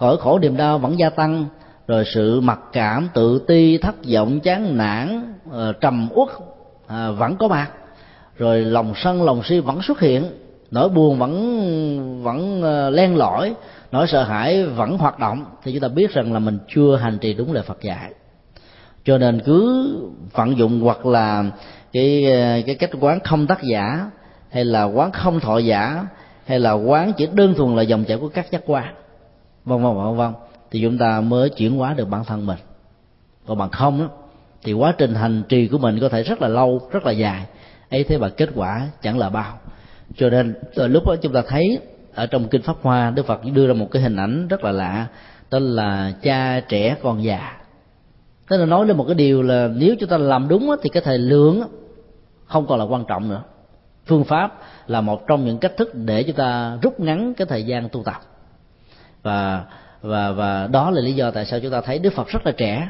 khỏi khổ niềm đau vẫn gia tăng rồi sự mặc cảm tự ti thất vọng chán nản ờ, trầm uất à, vẫn có mặt rồi lòng sân lòng si vẫn xuất hiện. Nỗi buồn vẫn vẫn ờ, len lỏi. Nỗi sợ hãi vẫn hoạt động. Thì chúng ta biết rằng là mình chưa hành trì đúng lời Phật dạy. Cho nên cứ vận dụng hoặc là cái ờ, cái cách quán không tác giả hay là quán không thọ giả hay là quán chỉ đơn thuần là dòng chảy của các giác quan vân vân vân vân thì chúng ta mới chuyển hóa được bản thân mình. Còn bằng không đó, thì quá trình hành trì của mình có thể rất là lâu rất là dài ấy thế mà kết quả chẳng là bao. Cho nên, từ lúc đó chúng ta thấy ở trong kinh pháp hoa, đức phật đưa ra một cái hình ảnh rất là lạ, tên là cha trẻ con già. Tức là nói lên một cái điều là nếu chúng ta làm đúng thì cái thời lượng không còn là quan trọng nữa. Phương pháp là một trong những cách thức để chúng ta rút ngắn cái thời gian tu tập. Và và và đó là lý do tại sao chúng ta thấy đức phật rất là trẻ,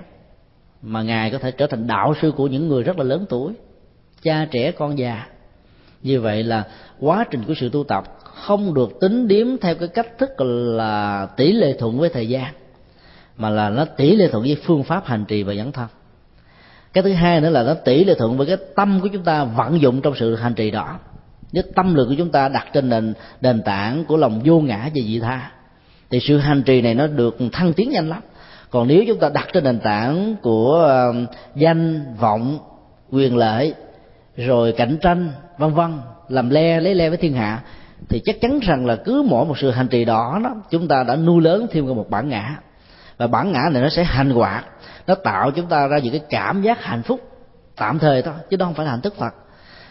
mà ngài có thể trở thành đạo sư của những người rất là lớn tuổi cha trẻ con già. Như vậy là quá trình của sự tu tập không được tính điếm theo cái cách thức là tỷ lệ thuận với thời gian, mà là nó tỷ lệ thuận với phương pháp hành trì và dẫn thân. Cái thứ hai nữa là nó tỷ lệ thuận với cái tâm của chúng ta vận dụng trong sự hành trì đó. Nếu tâm lực của chúng ta đặt trên nền nền tảng của lòng vô ngã và vị tha, thì sự hành trì này nó được thăng tiến nhanh lắm. Còn nếu chúng ta đặt trên nền tảng của ờ, danh, vọng, quyền lợi rồi cạnh tranh, vân vân, làm le, lấy le với thiên hạ, thì chắc chắn rằng là cứ mỗi một sự hành trì đó đó, chúng ta đã nuôi lớn thêm một bản ngã. Và bản ngã này nó sẽ hành hoạt nó tạo chúng ta ra những cái cảm giác hạnh phúc tạm thời thôi, chứ đó không phải là hạnh thức phật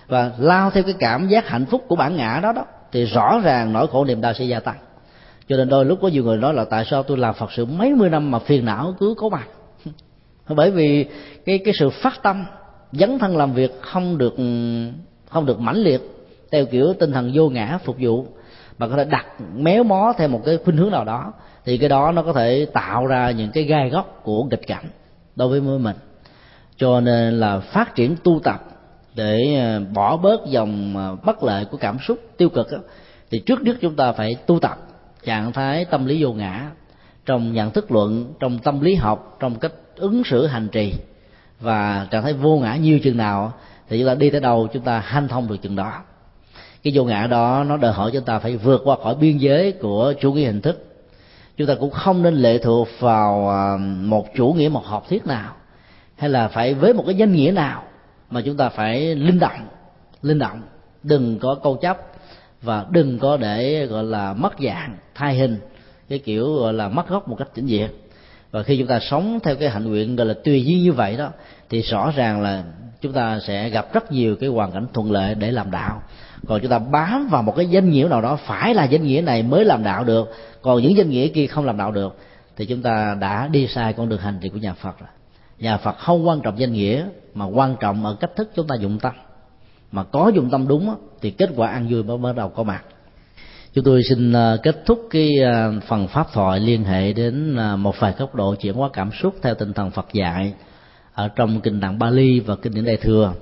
và lao theo cái cảm giác hạnh phúc của bản ngã đó đó, thì rõ ràng nỗi khổ niềm đau sẽ gia tăng. Cho nên đôi lúc có nhiều người nói là tại sao tôi làm phật sự mấy mươi năm mà phiền não cứ có mặt? Bởi vì cái cái sự phát tâm dấn thân làm việc không được không được mãnh liệt theo kiểu tinh thần vô ngã phục vụ mà có thể đặt méo mó theo một cái khuynh hướng nào đó thì cái đó nó có thể tạo ra những cái gai góc của nghịch cảnh đối với mỗi mình. Cho nên là phát triển tu tập để à, bỏ bớt dòng à, bất lợi của cảm xúc tiêu cực đó, thì trước nhất chúng ta phải tu tập trạng thái tâm lý vô ngã trong nhận thức luận trong tâm lý học trong cách ứng xử hành trì và trạng thái vô ngã nhiều chừng nào, thì chúng ta đi tới đâu chúng ta hanh thông được chừng đó. Cái vô ngã đó, nó đòi hỏi chúng ta phải vượt qua khỏi biên giới của chủ nghĩa hình thức. Chúng ta cũng không nên lệ thuộc vào à, một chủ nghĩa, một học thuyết nào, hay là phải với một cái danh nghĩa nào mà chúng ta phải linh động linh động. Đừng có câu chấp và đừng có để, gọi là, mất dạng, thay hình, cái kiểu, gọi là, mất gốc một cách chỉnh diện và khi chúng ta sống theo cái hạnh nguyện gọi là tùy duyên như vậy đó, thì rõ ràng là chúng ta sẽ gặp rất nhiều cái hoàn cảnh thuận lợi để làm đạo. Còn chúng ta bám vào một cái danh nghĩa nào đó, phải là danh nghĩa này mới làm đạo được. Còn những danh nghĩa kia không làm đạo được, thì chúng ta đã đi sai con đường hành trì của nhà phật rồi. Nhà phật không quan trọng danh nghĩa, mà quan trọng ở cách thức chúng ta dụng tâm. Mà có dụng tâm đúng thì kết quả ăn vui mới bắt đầu có mặt chúng tôi xin à, kết thúc cái à, phần pháp thoại liên hệ đến à, một vài góc độ chuyển hóa cảm xúc theo tinh thần phật dạy ở trong kinh tạng bali và kinh điển đại thừa.